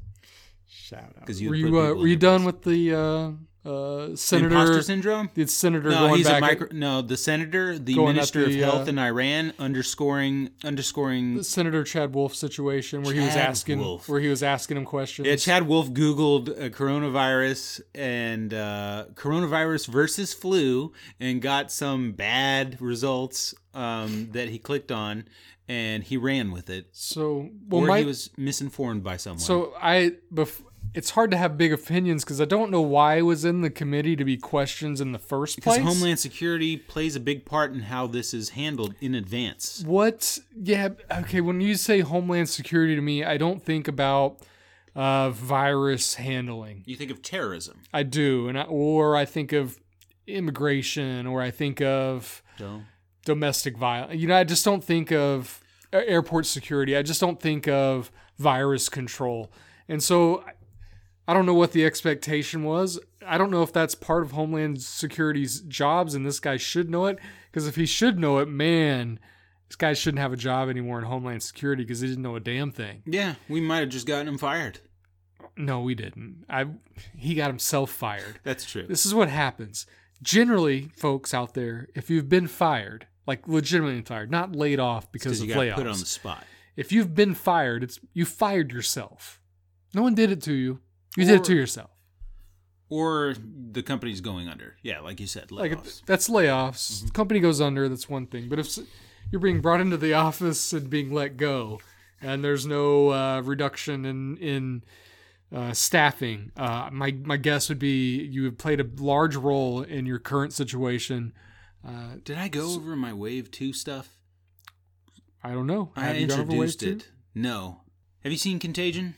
Shout out. were you uh, were you done with the uh, uh, senator? Imposter syndrome? Did senator No, going he's a micro. No, the senator, the minister the, of health uh, in Iran, underscoring, underscoring. the Senator Chad Wolf situation where he was asking Wolf. where he was asking him questions. Yeah, Chad Wolf Googled uh, coronavirus and uh, coronavirus versus flu and got some bad results um, that he clicked on and he ran with it. so well, or my he was misinformed by someone. So I, bef- it's hard to have big opinions because I don't know why it was in the committee to be questions in the first because place. Homeland Security plays a big part in how this is handled in advance. What? Yeah. Okay. When you say Homeland Security to me, I don't think about uh, virus handling. You think of terrorism. I do, and I, or I think of immigration, or I think of Don't. domestic violence. You know, I just don't think of airport security. I just don't think of virus control. And so I- don't know what the expectation was. I don't know if that's part of Homeland Security's jobs and this guy should know it. Because if he should know it, man, this guy shouldn't have a job anymore in Homeland Security because he didn't know a damn thing. Yeah, we might have just gotten him fired. No, we didn't. I he got himself fired. That's true. This is what happens. Generally, folks out there, if you've been fired, like legitimately fired, not laid off because of you layoffs. put on the spot. if you've been fired, it's you fired yourself. No one did it to you. You did it to yourself. Or the company's going under. Yeah, like you said, Like layoffs. that's layoffs. Mm-hmm. The company goes under. That's one thing. But if you're being brought into the office and being let go, and there's no uh, reduction in in uh, staffing, uh, my my guess would be you have played a large role in your current situation. Uh, Did I go over my Wave 2 stuff? I don't know. I Have you gone over Wave introduced two? it. No. Have you seen Contagion?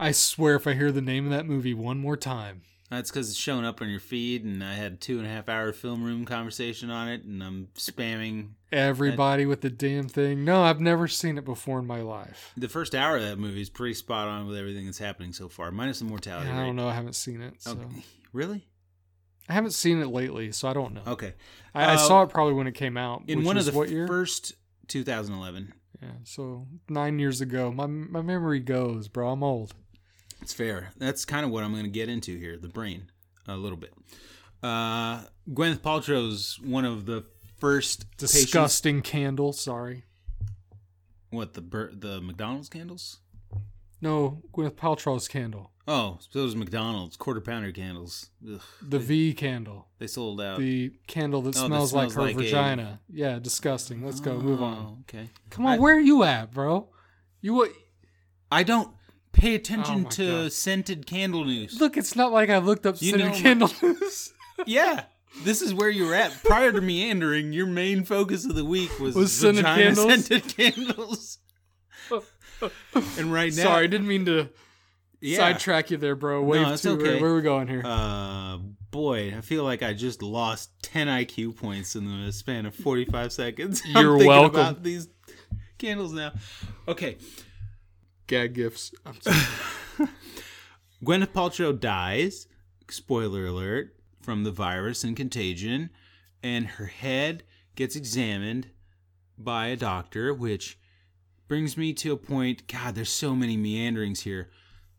I swear, if I hear the name of that movie one more time, That's because it's showing up on your feed, and I had a two and a half hour film room conversation on it, and I'm spamming. everybody with the damn thing. No, I've never seen it before in my life. The first hour of that movie is pretty spot on with everything that's happening so far, minus the mortality I don't know. I haven't seen it. So. Okay. Really? I haven't seen it lately, so I don't know. Okay. I, I Uh, saw it probably when it came out. In which one of the what year? first 2011. Yeah, so nine years ago. My my memory goes, bro. I'm old. It's fair. That's kind of what I'm going to get into here, the brain, a little bit. Uh, Gwyneth Paltrow's one of the first patients- Disgusting candle. Sorry. What the bur- the McDonald's candles? No, Gwyneth Paltrow's candle. Oh, so does McDonald's quarter pounder candles. Ugh, The V candle. they sold out. The candle that Oh, that smells, like her like a- vagina. Yeah, disgusting. Let's go. Move on. Oh, Okay. Come on, I- where are you at, bro? You what? I don't pay attention Oh to God. scented candle news. Look, it's not like I looked up You scented know my- candle news. Yeah. This is where you're at. Prior to meandering, your main focus of the week was, Was scented candles? scented candles. and right now, Sorry, I didn't mean to yeah. sidetrack you there, bro. Wave No, it's two. Where, okay. where are we going here? Uh, boy, I feel like I just lost 10 IQ points in the span of 45 seconds. I'm You're thinking welcome. About these candles now. Okay, Gag gifts. I'm sorry. Gwyneth Paltrow dies. Spoiler alert from the virus and contagion, and her head gets examined by a doctor, which brings me to a point. God, there's so many meanderings here.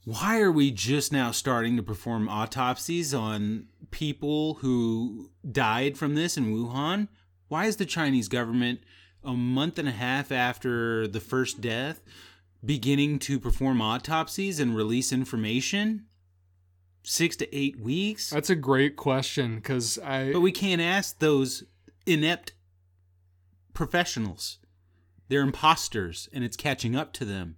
Why are we just now starting to perform autopsies on people who died from this in Wuhan? Why is the Chinese government a month and a half after the first death beginning to perform autopsies and release information? Six to eight weeks? That's a great question because I. But we can't ask those inept professionals. They're imposters, and it's catching up to them.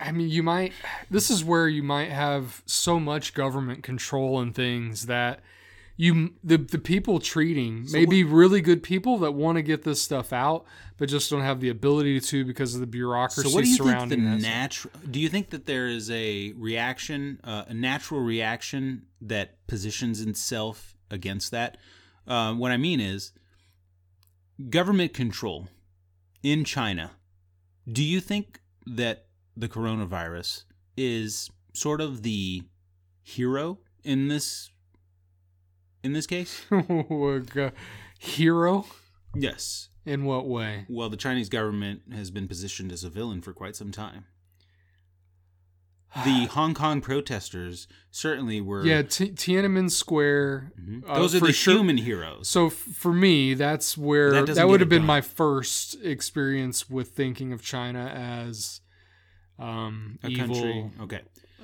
I mean, you might. This is where you might have so much government control and things that you the the people treating may be really good people that want to get this stuff out, but just don't have the ability to because of the bureaucracy So, what do you think the surrounding natural? Do you think that there is a reaction, uh, a natural reaction that positions itself against that? Uh, what I mean is government control in China. Do you think that the coronavirus is sort of the hero in this in this case? Hero? Yes. In what way? Well, the Chinese government has been positioned as a villain for quite some time. The Hong Kong protesters certainly were. Yeah, T- Tiananmen Square. Mhm. uh, those are the sure- human heroes. So f- for me, that's where That that, would have been done. my first experience with thinking of China as um, a evil, country, okay,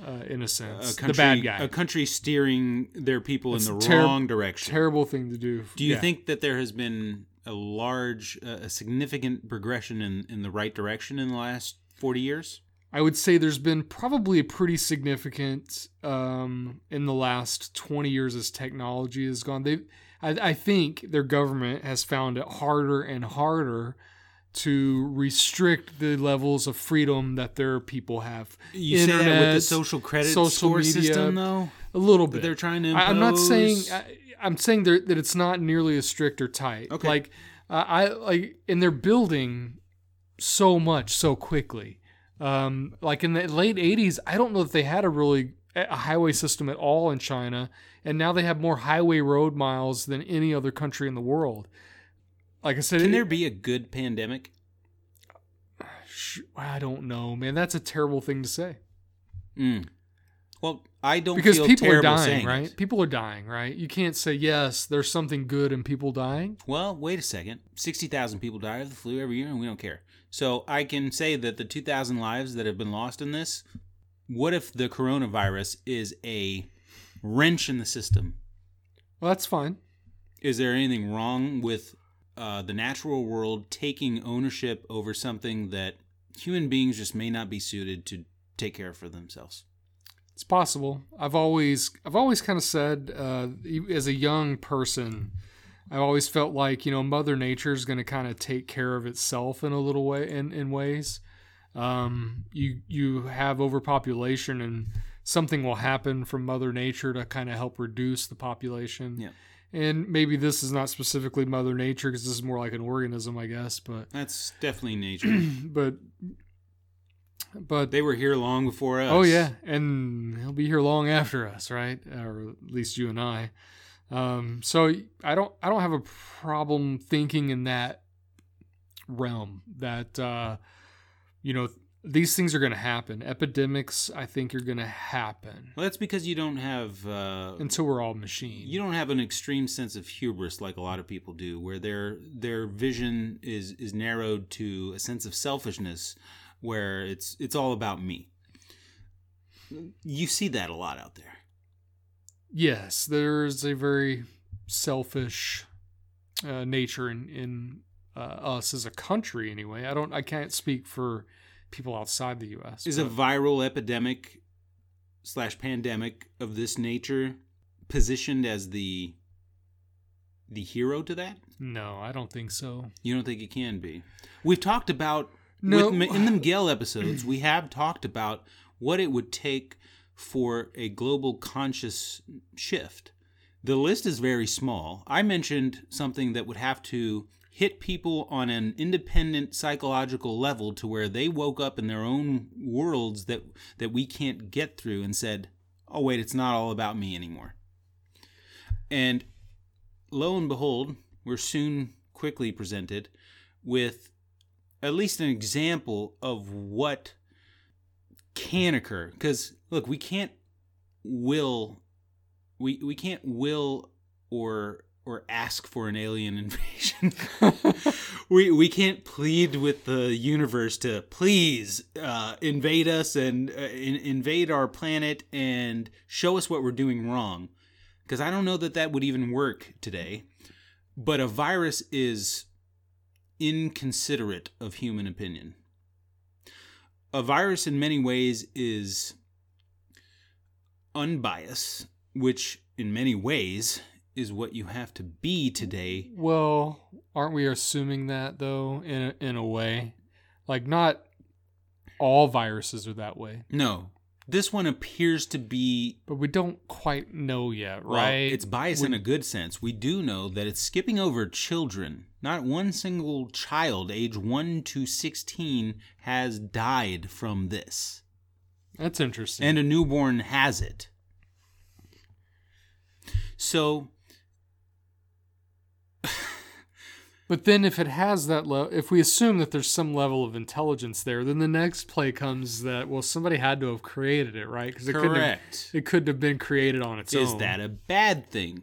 uh, in a a sense, country, the bad guy. a country steering their people That's in the ter- wrong direction. Terrible thing to do. Do you Yeah. think that there has been a large, uh, a significant progression in in the right direction in the last forty years? I would say there's been probably a pretty significant um, in the last 20 years as technology has gone. They, I, I think their government has found it harder and harder to restrict the levels of freedom that their people have. You say that with the social credit social score media, system, though. A little bit. they're trying to. I, I'm not saying? I, I'm saying that it's not nearly as strict or tight. Okay. Like uh, I like, and they're building so much so quickly. Um, like in the late '80s, I don't know if they had a really a highway system at all in China, and now they have more highway road miles than any other country in the world. Like I said, Can it- there be a good pandemic? I don't know, man. That's a terrible thing to say Mm. Well, I don't because feel people are dying, saying right? it. People are dying, right? You can't say yes. There's something good in people dying. Well, wait a second. 60,000 people die of the flu every year, and we don't care. So I can say that the 2,000 lives that have been lost in this, what if the coronavirus is a wrench in the system? Well, that's fine. Is there anything wrong with uh, the natural world taking ownership over something that human beings just may not be suited to take care of for themselves? It's possible. I've always I've always kind of said uh, as a young person, I've always felt like you know Mother Nature is going to kind of take care of itself in a little way in in ways. Um, you you have overpopulation and something will happen from Mother Nature to kind of help reduce the population. Yeah. And maybe this is not specifically Mother Nature because this is more like an organism, I guess. But That's definitely nature. but but They were here long before us. Oh yeah, and he'll be here long after us, right? Or at least you and I. Um, so I don't I don't have a problem thinking in that realm that uh, you know these things are going to happen. Epidemics, I think, are going to happen Well, that's because you don't have uh, until we're all machine. you don't have an extreme sense of hubris like a lot of people do, where their their vision is is narrowed to a sense of selfishness, where it's it's all about me. You see that a lot out there. yes, there's a very selfish uh, nature in in uh, us as a country. Anyway, I don't I can't speak for people outside the U.S. Is a viral epidemic slash pandemic of this nature positioned as the the hero to that? no, I don't think so. You don't think it can be? We've talked about No. with, in the Miguel episodes. We have talked about what it would take for a global conscious shift. The list is very small. I mentioned something that would have to hit people on an independent psychological level to where they woke up in their own worlds that that we can't get through and said, "Oh wait, it's not all about me anymore." And lo and behold, we're soon quickly presented with at least an example of what can occur. Because look, we can't will we we can't will or or ask for an alien invasion. we we can't plead with the universe to please uh, invade us and uh, in, invade our planet and show us what we're doing wrong. Because I don't know that that would even work today. But a virus is inconsiderate of human opinion. A virus, in many ways, is unbiased, which, in many ways, is what you have to be today. Well, aren't we assuming that though in a, in a way? Like not all viruses are that way, No, this one appears to be but we don't quite know yet, well, right? it's biased in a good sense. We do know that it's skipping over children. Not one single child age 1 to 16 has died from this. That's interesting. and a newborn has it. So, but then if it has that level, if we assume that there's some level of intelligence there, then the next play comes that well somebody had to have created it, right? Because it have, correct. it couldn't have been created on its Is own. Is that a bad thing?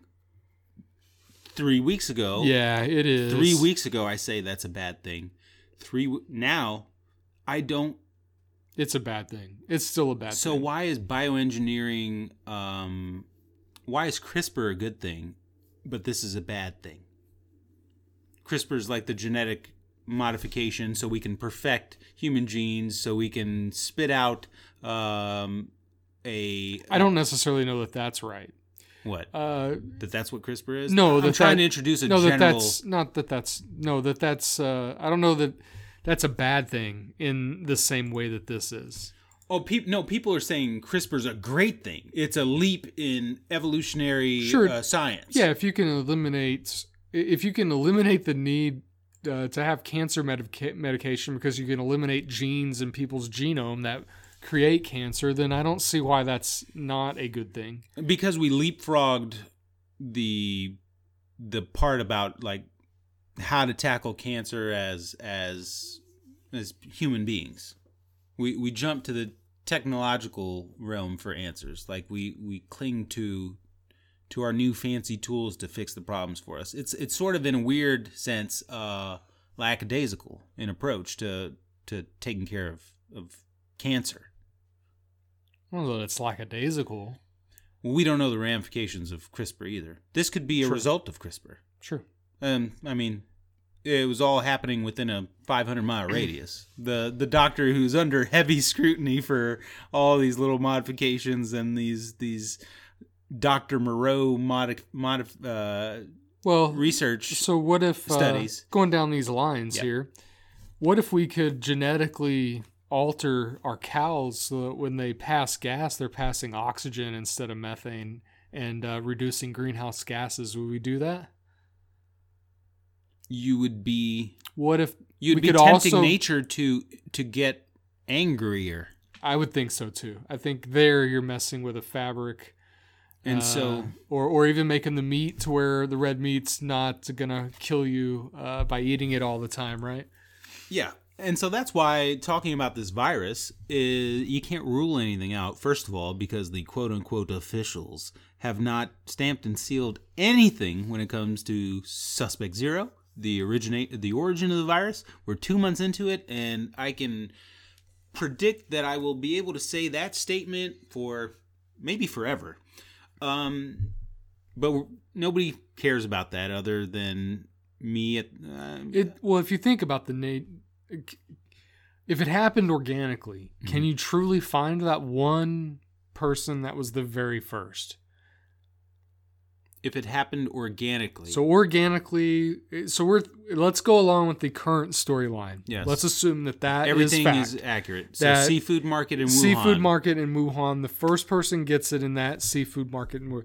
Three weeks ago, Yeah, it is. three weeks ago, I say that's a bad thing. Three now, I don't. It's a bad thing. It's still a bad thing. So thing. why is bioengineering? Um, why is CRISPR a good thing, but this is a bad thing? CRISPR is like the genetic modification, so we can perfect human genes, so we can spit out um, a. I don't necessarily know that that's right. what Uh, that that's what CRISPR is. No, I'm that trying that- to introduce a no, that that's not that that's no that that's. Uh, I don't know that that's a bad thing in the same way that this is. Oh, peop no, people are saying CRISPR's a great thing. It's a leap in evolutionary Sure. uh, science. Yeah, if you can eliminate if you can eliminate the need uh, to have cancer medica- medication because you can eliminate genes in people's genome that create cancer, then I don't see why that's not a good thing. because we leapfrogged the the part about like how to tackle cancer as as as human beings. We we jump to the technological realm for answers. Like we we cling to to our new fancy tools to fix the problems for us. It's it's sort of in a weird sense uh lackadaisical in approach to to taking care of of cancer. That it's lackadaisical. Well, we don't know the ramifications of CRISPR either. This could be a Sure. result of CRISPR. Sure. Um, I mean, it was all happening within a 500 mile radius. The the doctor who's under heavy scrutiny for all these little modifications and these these Dr. Moreau modif, modif, uh, Well, research. So what if uh, studies. going down these lines Yeah. here? What if we could genetically alter our cows so that when they pass gas, they're passing oxygen instead of methane and uh, reducing greenhouse gases? Would we do that? You would be What if you'd be tempting also- nature to to get angrier. I would think so too. I think there you're messing with a fabric, And uh, so or or even making the meat to where the red meat's not gonna kill you uh, by eating it all the time, right? Yeah. And so that's why talking about this virus is you can't rule anything out. First of all, because the quote unquote officials have not stamped and sealed anything when it comes to suspect zero, the originate the origin of the virus. We're two months into it, and I can predict that I will be able to say that statement for maybe forever. Um, but nobody cares about that other than me. At uh, It well, if you think about the Nate, if it happened organically, Mm-hmm. can you truly find that one person that was the very first? If it happened organically. So organically, so we're let's go along with the current storyline. Yes. Let's assume that that is Everything fact. is accurate. So That seafood market in Wuhan. seafood market in Wuhan. The first person gets it in that seafood market in Wuhan.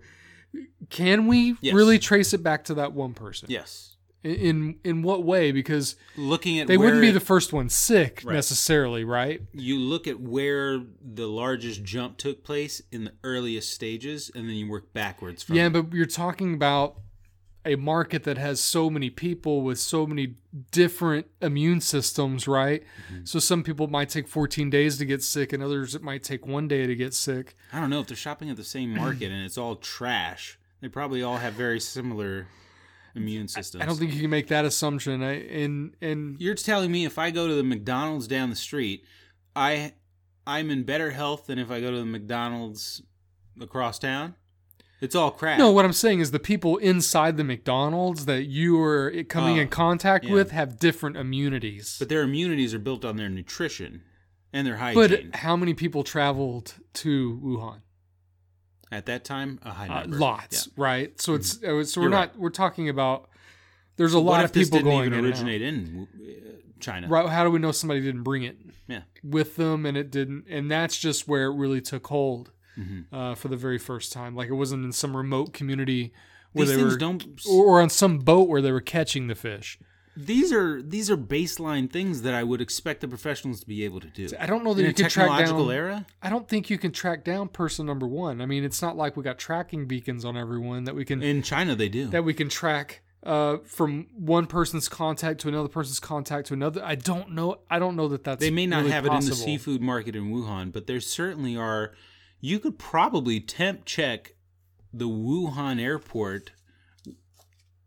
Can we Yes. really trace it back to that one person? Yes. In in, what way? Because Looking at they wouldn't be it- the first one sick Right. necessarily, right? you look at where the largest jump took place in the earliest stages, and then you work backwards from. Yeah, it. but you're talking about a market that has so many people with so many different immune systems, right? Mm-hmm. So some people might take 14 days to get sick, and others it might take one day to get sick. I don't know if they're shopping at the same market and it's all trash. They probably all have very similar immune systems. I don't think you can make that assumption. I, and and you're telling me if I go to the McDonald's down the street, I I'm in better health than if I go to the McDonald's across town. It's all crap. no, what I'm saying is the people inside the McDonald's that you are coming Oh, in contact yeah. with have different immunities. But their immunities are built on their nutrition and their hygiene. But how many people traveled to Wuhan? At that time, a high Uh, number. lots, right? So it's uh, so we're You're not we're talking about. There's a Yeah. Lot of people going even in originate in uh, China? Right? How do we know somebody didn't bring it Yeah. with them and it didn't? And that's just where it really took hold Mhm. uh, for the very first time. Like it wasn't in some remote community where These they were, or on some boat where they were catching the fish. These are these are baseline things that I would expect the professionals to be able to do. I don't know that In you can track down. era, I don't think you can track down person number one. I mean, it's not like we got tracking beacons on everyone that we can in China they do. that we can track uh, from one person's contact to another person's contact to another. I don't know. I don't know that that's they may not really have it in the seafood market in Wuhan, but there certainly are. You could probably temp check the Wuhan airport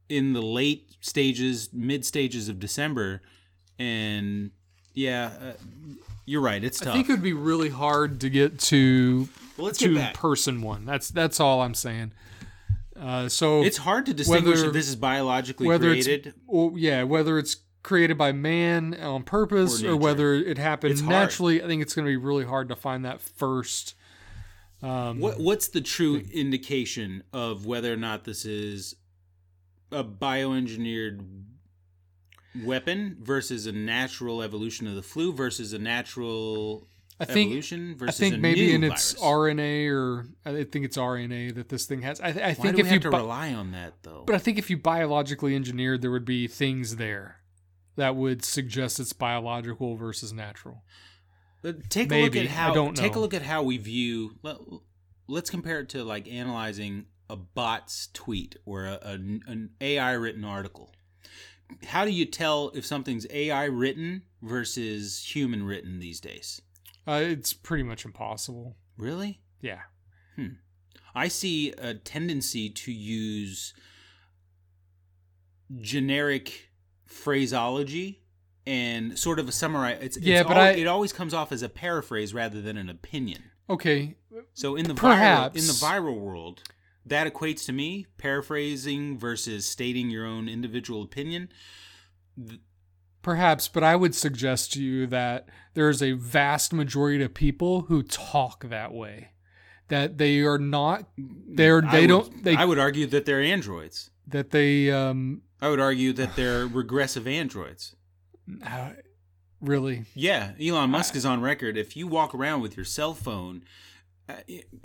in the late stages, mid stages of December, and yeah, uh, you're right. It's tough. I think it would be really hard to get to Well, let's to get back. person one. That's that's all I'm saying. Uh, so It's hard to distinguish whether- if this is biologically whether created. it's or, yeah, whether it's created by man on purpose Or or, whether it happened It's hard. naturally, I think it's going to be really hard to find that first. Um, What what's the true indication of whether or not this is a bioengineered weapon versus a natural evolution of the flu versus a natural I think evolution I think maybe in its virus? RNA or I think it's RNA that this thing has. I, I think if you bi- rely on that though? But I think if you biologically engineered, there would be things there that would suggest it's biological versus natural. But take Maybe. a look at I how don't take a look at how we view. Let, let's compare it to like analyzing a bot's tweet or a, a, an AI written article. How do you tell if something's AI written versus human written these days? Uh, it's pretty much impossible. Really? Yeah. I see a tendency to use generic phraseology and sort of a summary. It's, it's Yeah, but al- I- it always comes off as a paraphrase rather than an opinion. Okay. So in the Perhaps. viral in the viral world, that equates to me paraphrasing versus stating your own individual opinion. Perhaps, but I would suggest to you that there's a vast majority of people who talk that way. That they are not. They're. They would- don't. They. I would argue that they're androids. that they. Um. I would argue that they're regressive androids. uh, Really. Yeah, Elon Musk is on record. If you walk around with your cell phone uh,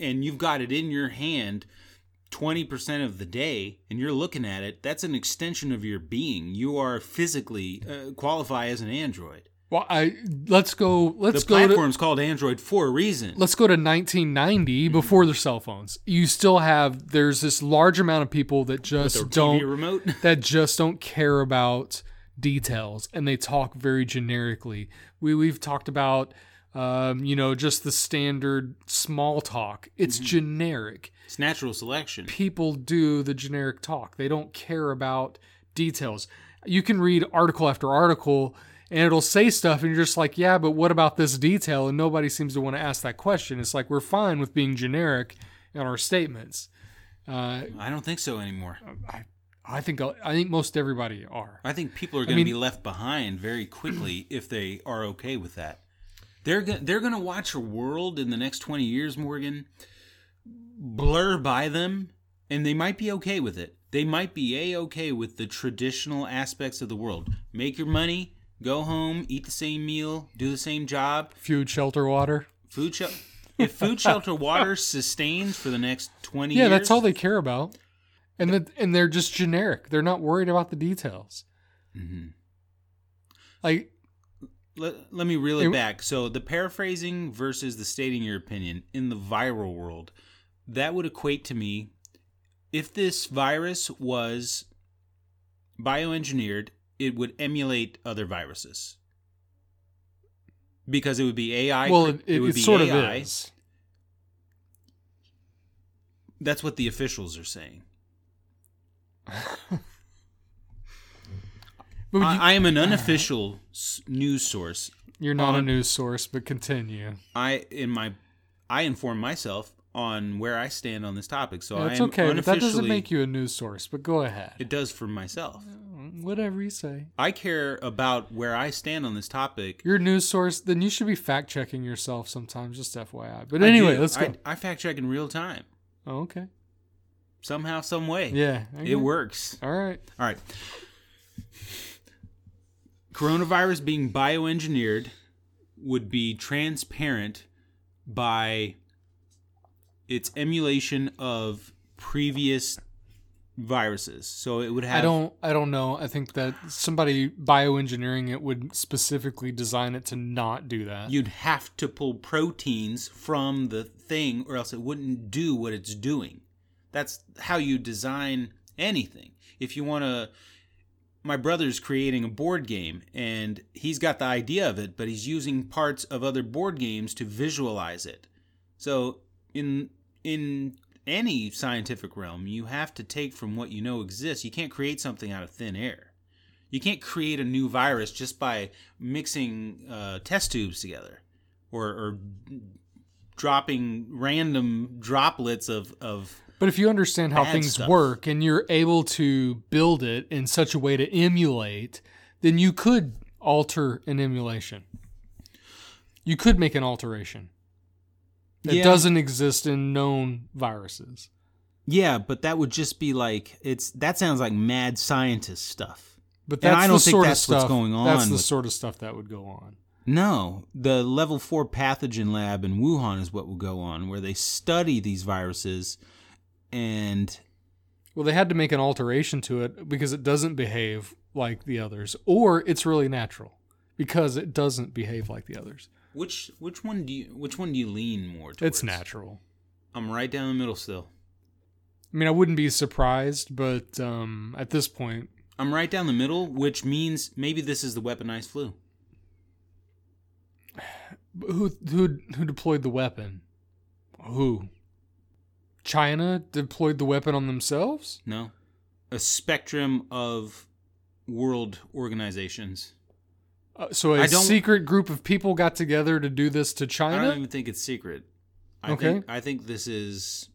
and you've got it in your hand 20% of the day and you're looking at it, that's an extension of your being. You are physically uh, qualify as an android. Well, I let's go. Let's the go to platform's called Android for a reason. let's go to 1990 before the cell phones. You still have there's this large amount of people that just don't remote. that just don't care about details and they talk very generically. We we've talked about um, you know just the standard small talk. It's generic. It's natural selection. People do the generic talk. They don't care about details. You can read article after article and it'll say stuff and you're just like, "Yeah, but what about this detail?" and nobody seems to want to ask that question. It's like we're fine with being generic in our statements. Uh, I don't think so anymore. I, I think I think most everybody are. I think people are going to be left behind very quickly if they are okay with that. They're go- they're going to watch a world in the next 20 years, Morgan, blur by them and they might be okay with it. They might be a okay with the traditional aspects of the world. Make your money, go home, eat the same meal, do the same job. Food, shelter, water. Food shel- if food, shelter, water sustains for the next 20 Yeah, years. that's all they care about. And the, and they're just generic. They're not worried about the details. mm-hmm. Like let, let me reel it It- back. So the paraphrasing versus the stating your opinion in the viral world, that would equate to me if this virus was bioengineered, it would emulate other viruses. Because it would be AI. well, it, it, would it be sort AI. of is. That's what the officials are saying. But you, I, I am an unofficial s- news source. you're not a news source, but continue. I in my I inform myself on where I stand on this topic. So Yeah, I it's okay, but that doesn't make you a news source. But go ahead. It does for myself. Whatever you say. I care about where I stand on this topic. You're a news source, then you should be fact checking yourself sometimes, just FYI. But anyway, let's go. I, I fact check in real time. oh, okay. Somehow, some way. Yeah. It works. All right. All right. Coronavirus being bioengineered would be transparent by its emulation of previous viruses. So it would have I don't I don't know. I think that somebody bioengineering it would specifically design it to not do that. you'd have to pull proteins from the thing or else it wouldn't do what it's doing. That's how you design anything. If you want to my brother's creating a board game and he's got the idea of it, but he's using parts of other board games to visualize it. So in in any scientific realm, you have to take from what you know exists. You can't create something out of thin air. You can't create a new virus just by mixing uh, test tubes together or, or dropping random droplets of, of But if you understand how things stuff. work and you're able to build it in such a way to emulate, then you could alter an emulation. You could make an alteration. It Yeah. doesn't exist in known viruses. Yeah, but that would just be like it's that sounds like mad scientist stuff. But And that's I don't the think sort that's of what's stuff, going That's the with- sort of stuff that would go on. No, the level 4 pathogen lab in Wuhan is what will go on where they study these viruses and Well, they had to make an alteration to it because it doesn't behave like the others, or it's really natural because it doesn't behave like the others. which which one do you which one do you lean more towards? It's natural. I'm right down the middle still. I mean, I wouldn't be surprised, but um, at this point, I'm right down the middle, which means maybe this is the weaponized flu. who who who deployed the weapon? Who? China deployed the weapon on themselves? No. A spectrum of world organizations. Uh, so a secret group of people got together to do this to China? I don't even think it's secret. I Okay. Think, I think this is.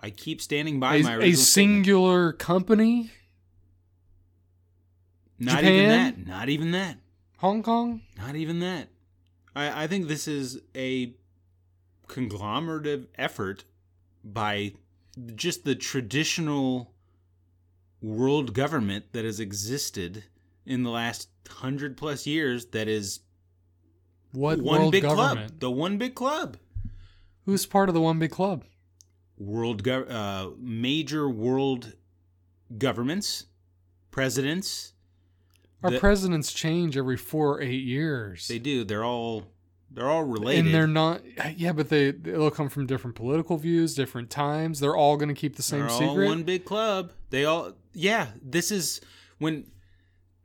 I keep standing by a, my a original statement. singular company? Not even that. Not even that. Hong Kong? Not even that. I, I think this is a conglomerative effort by just the traditional world government that has existed in the last hundred plus years that is What one world big government? club. The one big club. Who's part of the one big club? World gov- uh, major world governments, presidents, Our The- presidents change every four or eight years. They do. They're all they're all related. and they're not yeah, but they they'll come from different political views, different times. They're all gonna keep the same They're all secret. one big club. They all yeah. This is when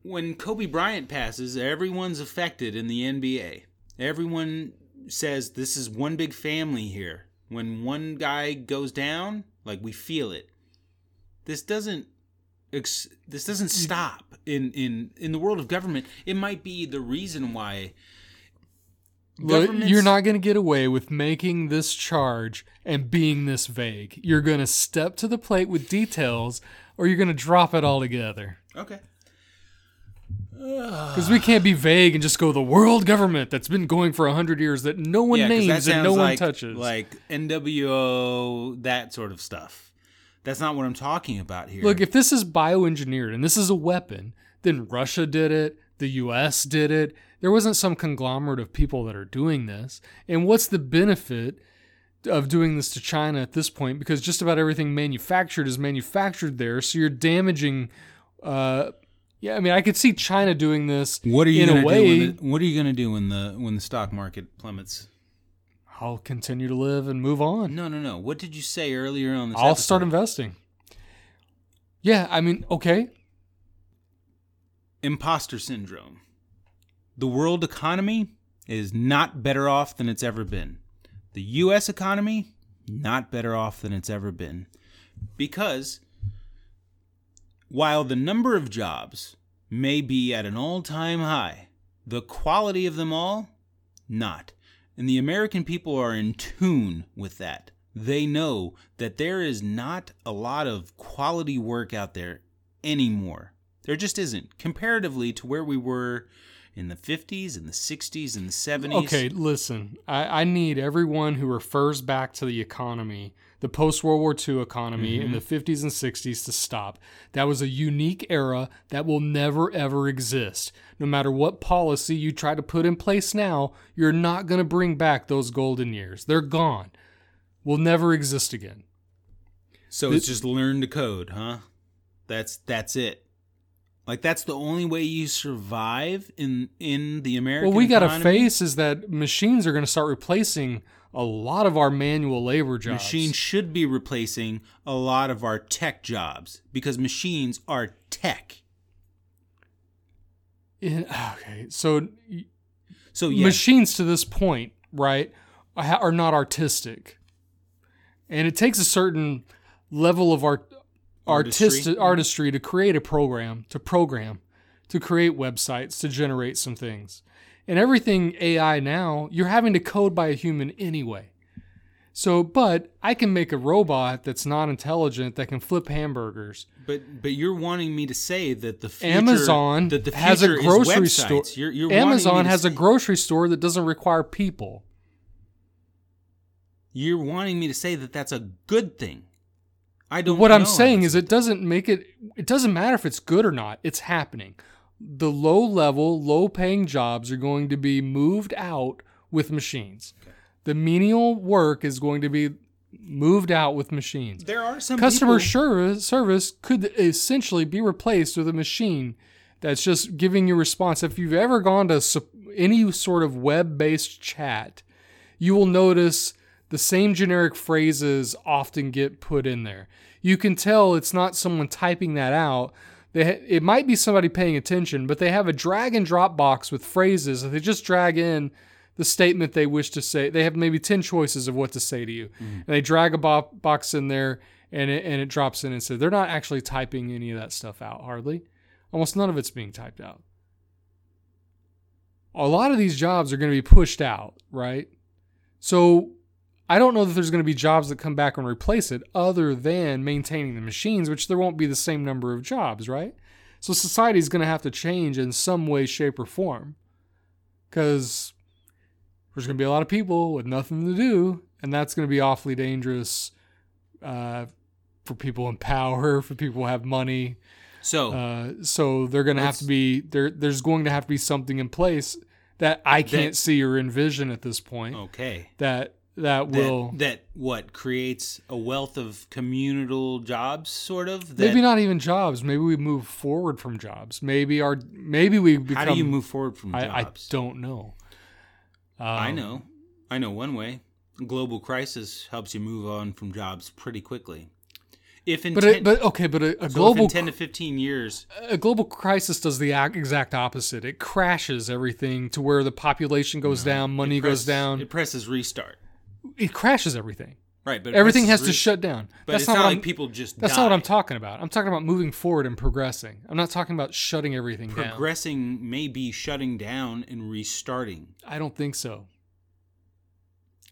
when Kobe Bryant passes, everyone's affected in the NBA. Everyone says this is one big family here. When one guy goes down, like we feel it. This doesn't ex- this doesn't stop in in in the world of government. It might be the reason why Look, you're not going to get away with making this charge and being this vague. You're going to step to the plate with details or you're going to drop it altogether. Okay. Because we can't be vague and just go the world government that's been going for 100 years that no one 'cause names and no one like, touches. Like NWO, that sort of stuff. That's not what I'm talking about here. Look, if this is bioengineered and this is a weapon, then Russia did it, the US did it. There wasn't some conglomerate of people that are doing this. And what's the benefit of doing this to China at this point? Because just about everything manufactured is manufactured there. So you're damaging. Uh, yeah, I mean, I could see China doing this what are you in a gonna way. do? When the, what are you going to do when the when the stock market plummets? I'll continue to live and move on. No, no, no. What did you say earlier on this? I'll episode? start investing. Yeah, I mean, okay. imposter syndrome. The world economy is not better off than it's ever been. The US economy, not better off than it's ever been. Because while the number of jobs may be at an all time high, the quality of them all, not. And the American people are in tune with that. They know that there is not a lot of quality work out there anymore. There just isn't, comparatively to where we were in the 50s and the 60s and the 70s. Okay, listen. I, I need everyone who refers back to the economy, the post World War II economy in the mm-hmm. 50s and 60s, to stop. That was a unique era that will never, ever exist. No matter what policy you try to put in place now, you're not going to bring back those golden years. They're gone. Will never exist again. So it's just learn to code, huh? That's that's it. Like that's the only way you survive in in the American What we got to face is that machines are going to start replacing a lot of our manual labor jobs. Machines should be replacing a lot of our tech jobs because machines are tech. In- okay, so So yeah, machines to this point, right, are not artistic, and it takes a certain level of art, Artistry. artistic artistry to create a program, to program, to create websites, to generate some things, and everything AI now, you're having to code by a human anyway. So, but I can make a robot that's not intelligent that can flip hamburgers. but but you're wanting me to say that the future, Amazon that the has a future is grocery store. You're, you're Amazon has a grocery store that doesn't require people. You're wanting me to say that that's a good thing. I don't. what I'm saying is it doesn't make it it doesn't matter if it's good or not. It's happening. The low level, low paying jobs are going to be moved out with machines. The menial work is going to be moved out with machines. there are some Customer service service could essentially be replaced with a machine that's just giving you response. If you've ever gone to any sort of web-based chat, you will notice the same generic phrases often get put in there. You can tell it's not someone typing that out. They ha- it might be somebody paying attention, but they have a drag and drop box with phrases that they just drag in the statement they wish to say. They have maybe 10 choices of what to say to you. Mm-hmm. And they drag a bo- box in there and it, and it drops in and says they're not actually typing any of that stuff out hardly. Almost none of it's being typed out. A lot of these jobs are going to be pushed out, right? So I don't know that there's going to be jobs that come back and replace it other than maintaining the machines, which there won't be the same number of jobs, right? So society is going to have to change in some way, shape, or form because there's going to be a lot of people with nothing to do, and that's going to be awfully dangerous uh, for people in power, for people who have money. So Uh, so they're going to have to be there. There's going to have to be something in place that I can't That- see or envision at this point okay, that that that, will that what creates a wealth of communal jobs, sort of. That, maybe not even jobs. Maybe we move forward from jobs. Maybe our maybe we become. How do you move forward from I, I don't know. I Um, know. I know one way. Global crisis helps you move on from jobs pretty quickly. If in But ten, it, but okay, but a, a so global in ten to fifteen years, a global crisis does the ac- exact opposite. It crashes everything to where the population goes down, money goes down. It presses restart. It crashes everything. Right, but Everything has to shut down. But that's it's not, not, what like I'm, people just. That's die. not what I'm talking about. I'm talking about moving forward and progressing. I'm not talking about shutting everything down. Progressing may be shutting down and restarting. I don't think so.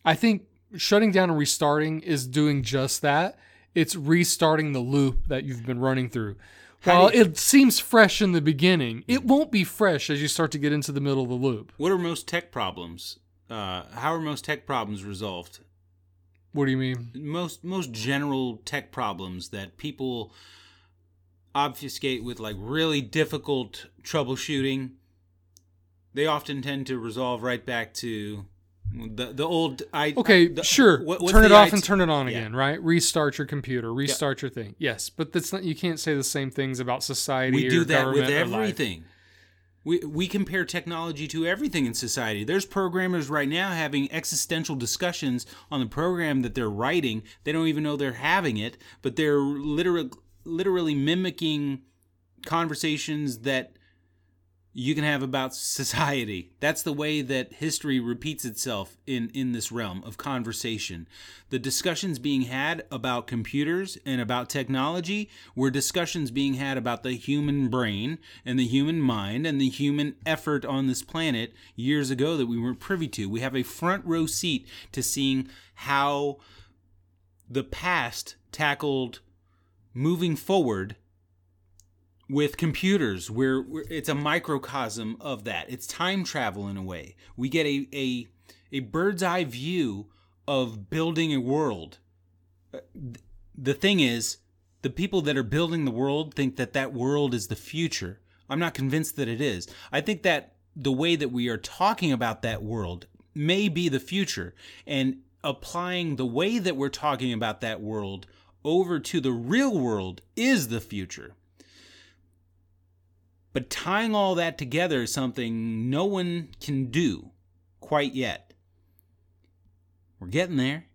I think shutting down and restarting is doing just that. It's restarting the loop that you've been running through. How While you- it seems fresh in the beginning, it won't be fresh as you start to get into the middle of the loop. What are most tech problems? Uh, how are most tech problems resolved? What do you mean? Most most general tech problems that people obfuscate with like really difficult troubleshooting. They often tend to resolve right back to the the old I Okay, the- sure. what- turn it off IT and turn it on Yeah. again, right? Restart your computer, restart your thing. Yes, but that's not. You can't say the same things about society. We or do that with everything life. We, we compare technology to everything in society. There's programmers right now having existential discussions on the program that they're writing. They don't even know they're having it, but they're literally literally mimicking conversations that you can have about society. That's the way that history repeats itself in in this realm of conversation. The discussions being had about computers and about technology were discussions being had about the human brain and the human mind and the human effort on this planet years ago that we weren't privy to. We have a front row seat to seeing how the past tackled moving forward with computers where, where it's a microcosm of that. It's time travel in a way. We get a, a a bird's eye view of building a world. Uh, the thing is the people that are building the world think that that world is the future. I'm not convinced that it is. I think that the way that we are talking about that world may be the future and applying the way that we're talking about that world over to the real world is the future but tying all that together is something no one can do quite yet. We're getting there.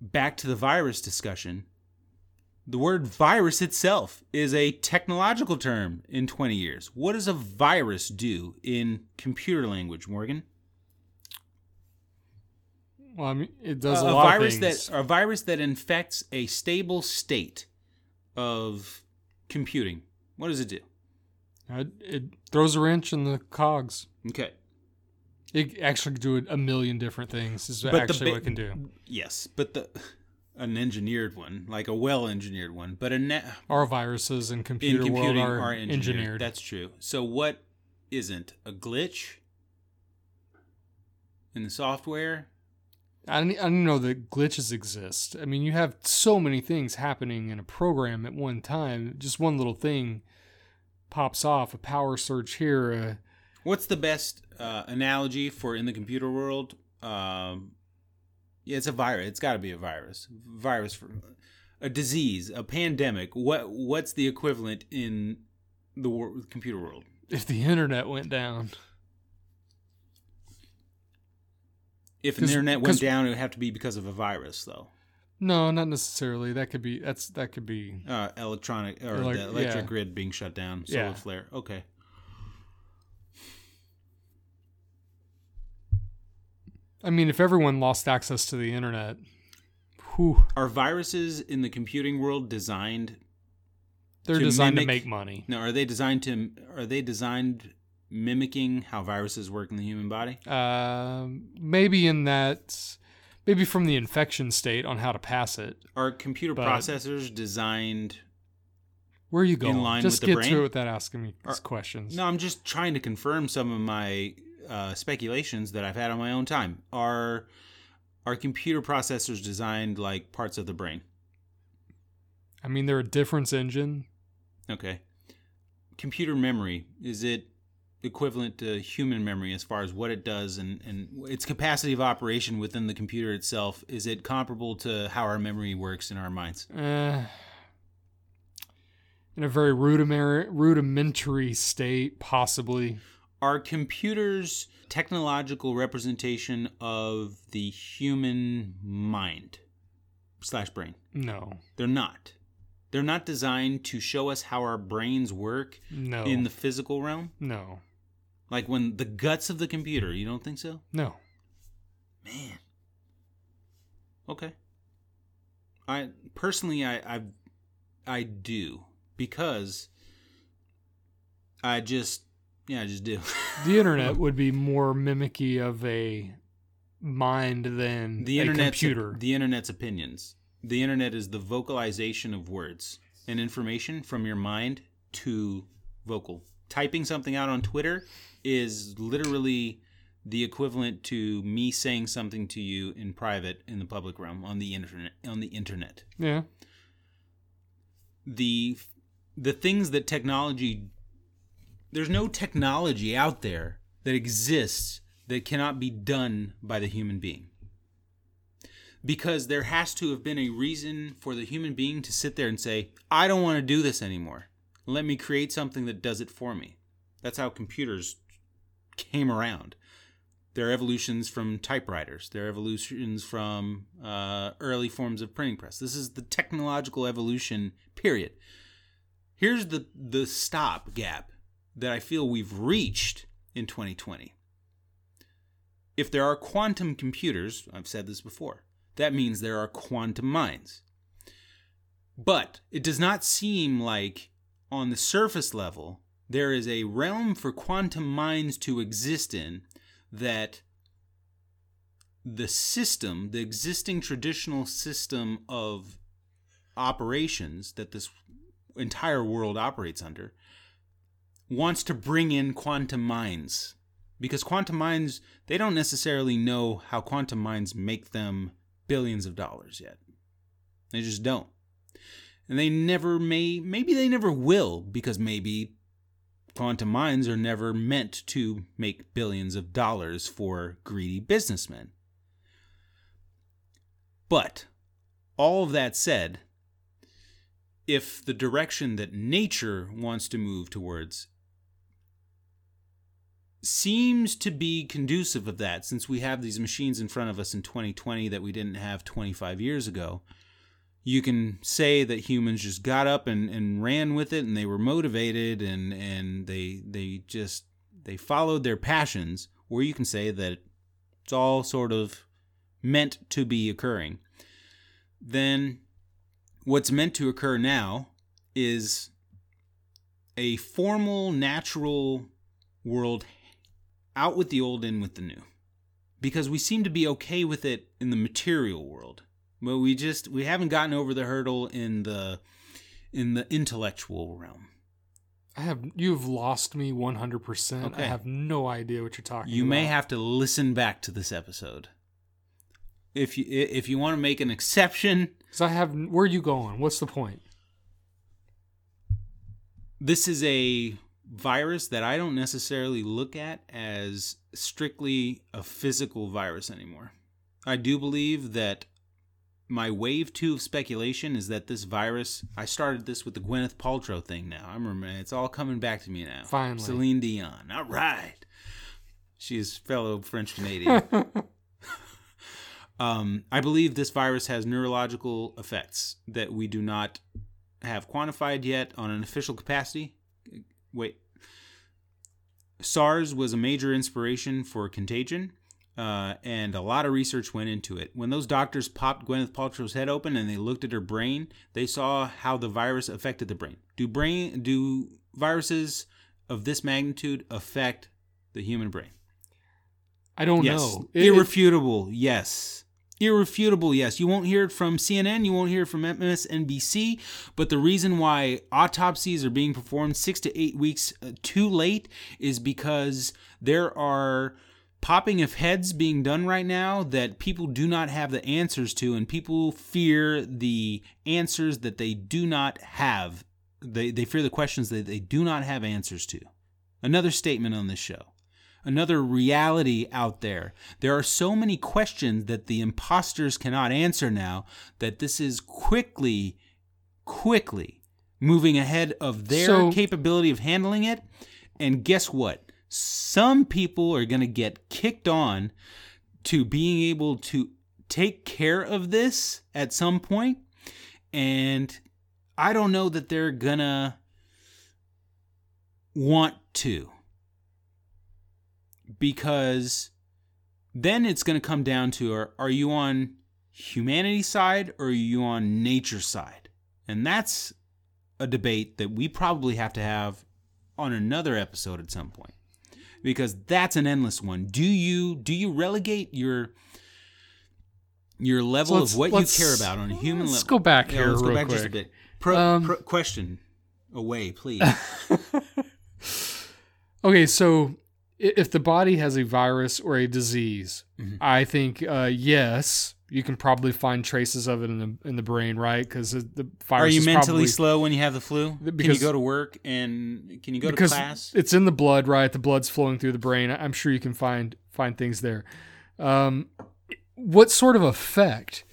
Back to the virus discussion. The word virus itself is a technological term in 20 years. What does a virus do in computer language, Morgan? Well, I mean, it does a, a, a lot virus of things. that a virus that infects a stable state of computing. What does it do? Uh, it throws a wrench in the cogs. Okay. It actually can do a million different things. Is But actually ba- what it can do. Yes, but the an engineered one, like a well-engineered one, but a ne- Our viruses in in computer computing world are, are engineered. engineered. That's true. So what isn't a glitch in the software? I didn't, I didn't know that glitches exist. I mean, you have so many things happening in a program at one time. Just one little thing pops off, a power surge here. Uh, What's the best uh, analogy for in the computer world? Um, yeah, it's a virus. It's got to be a virus. Virus for a disease, a pandemic. What what's the equivalent in the wor- computer world? if the internet went down, If the internet went down, it would have to be because of a virus, though. No, not necessarily. That could be. That's that could be. Uh, electronic or Elec- the electric yeah. grid being shut down. Solar Yeah. flare. Okay. I mean, if everyone lost access to the internet, whew, Are viruses in the computing world designed? they're To designed to make money. No, are they designed to? Are they designed mimicking how viruses work in the human body? Um, maybe in that, maybe from the infection state on how to pass it. Are computer But- processors designed? Where are you going? In line Just with the get brain? to it without asking me Are- these questions. No, I'm just trying to confirm some of my uh, speculations that I've had on my own time. Are are computer processors designed like parts of the brain? I mean, they're a difference engine. Okay. Computer memory is it equivalent to human memory as far as what it does and, and its capacity of operation within the computer itself? Is it comparable to how our memory works in our minds? Uh, in a very rudimentary, rudimentary state, possibly. Are computers technological representation of the human mind slash brain? No. They're not. They're not designed to show us how our brains work No. in the physical realm. no. Like when the guts of the computer, you don't think so? No. Man. Okay. I personally I I I do because I just yeah, I just do. The internet would be more mimicky of a mind than the a computer. the internet's opinions. The internet is the vocalization of words and information from your mind to vocal. Typing something out on Twitter is literally the equivalent to me saying something to you in private in the public realm on the internet on the internet. yeah. the the things that technology there's no technology out there that exists that cannot be done by the human being because there has to have been a reason for the human being to sit there and say i don't want to do this anymore let me create something that does it for me that's how computers came around they're evolutions from typewriters. They're evolutions from uh, early forms of printing press. This is the technological evolution. Period. Here's the the stop gap that I feel we've reached in 2020. If there are quantum computers, I've said this before, that means there are quantum minds. But it does not seem like, on the surface level, there is a realm for quantum minds to exist in that the system, the existing traditional system of operations that this entire world operates under, wants to bring in quantum minds. Because quantum minds, they don't necessarily know how quantum minds make them billions of dollars yet. They just don't. And they never may, maybe they never will, because maybe quantum minds are never meant to make billions of dollars for greedy businessmen. But all of that said, if the direction that nature wants to move towards seems to be conducive of that since we have these machines in front of us in 2020 that we didn't have 25 years ago you can say that humans just got up and, and ran with it and they were motivated and, and they they just they followed their passions or you can say that it's all sort of meant to be occurring. Then what's meant to occur now is a formal natural world out with the old in with the new because we seem to be okay with it in the material world but we just we haven't gotten over the hurdle in the in the intellectual realm I have you've lost me 100%. Okay. I have no idea what you're talking you about. You may have to listen back to this episode if you if you want to make an exception Cuz I have where are you going? What's the point? this is a virus that I don't necessarily look at as strictly a physical virus anymore. I do believe that my wave two of speculation is that this virus. I started this with the Gwyneth Paltrow thing. Now I'm remembering it's all coming back to me now. Finally. Celine Dion. All right, she's fellow French Canadian. um, I believe this virus has neurological effects that we do not have quantified yet on an official capacity. Wait. SARS was a major inspiration for contagion, uh, and a lot of research went into it. When those doctors popped Gwyneth Paltrow's head open and they looked at her brain, they saw how the virus affected the brain. Do brain do viruses of this magnitude affect the human brain? I don't yes. know. It- Irrefutable, yes. Irrefutable, yes. You won't hear it from CNN, you won't hear it from MSNBC, but the reason why autopsies are being performed six to eight weeks uh, too late is because there are popping of heads being done right now that people do not have the answers to, and people fear the answers that they do not have. They, they fear the questions that they do not have answers to. another statement on this show, another reality out there. There are so many questions that the imposters cannot answer now that this is quickly, quickly moving ahead of their So- capability of handling it. And guess what? Some people are going to get kicked on to being able to take care of this at some point and I don't know that they're gonna want to. Because then it's gonna come down to are, are you on humanity side or are you on nature side? And that's a debate that we probably have to have on another episode at some point because that's an endless one. Do you do you relegate your your level let's- of what you care about on a human level? let's go back Yeah, here let's go back just a bit. Pro, Um, pro- question away please. Okay, so if the body has a virus or a disease, Mhm. I think uh, yes, you can probably find traces of it in the in the brain, right? Because the virus Are you mentally probably, slow when you have the flu? can you go to work and can you go because to class? it's in the blood, right? The blood's flowing through the brain. I'm sure you can find find things there. Um, what sort of effect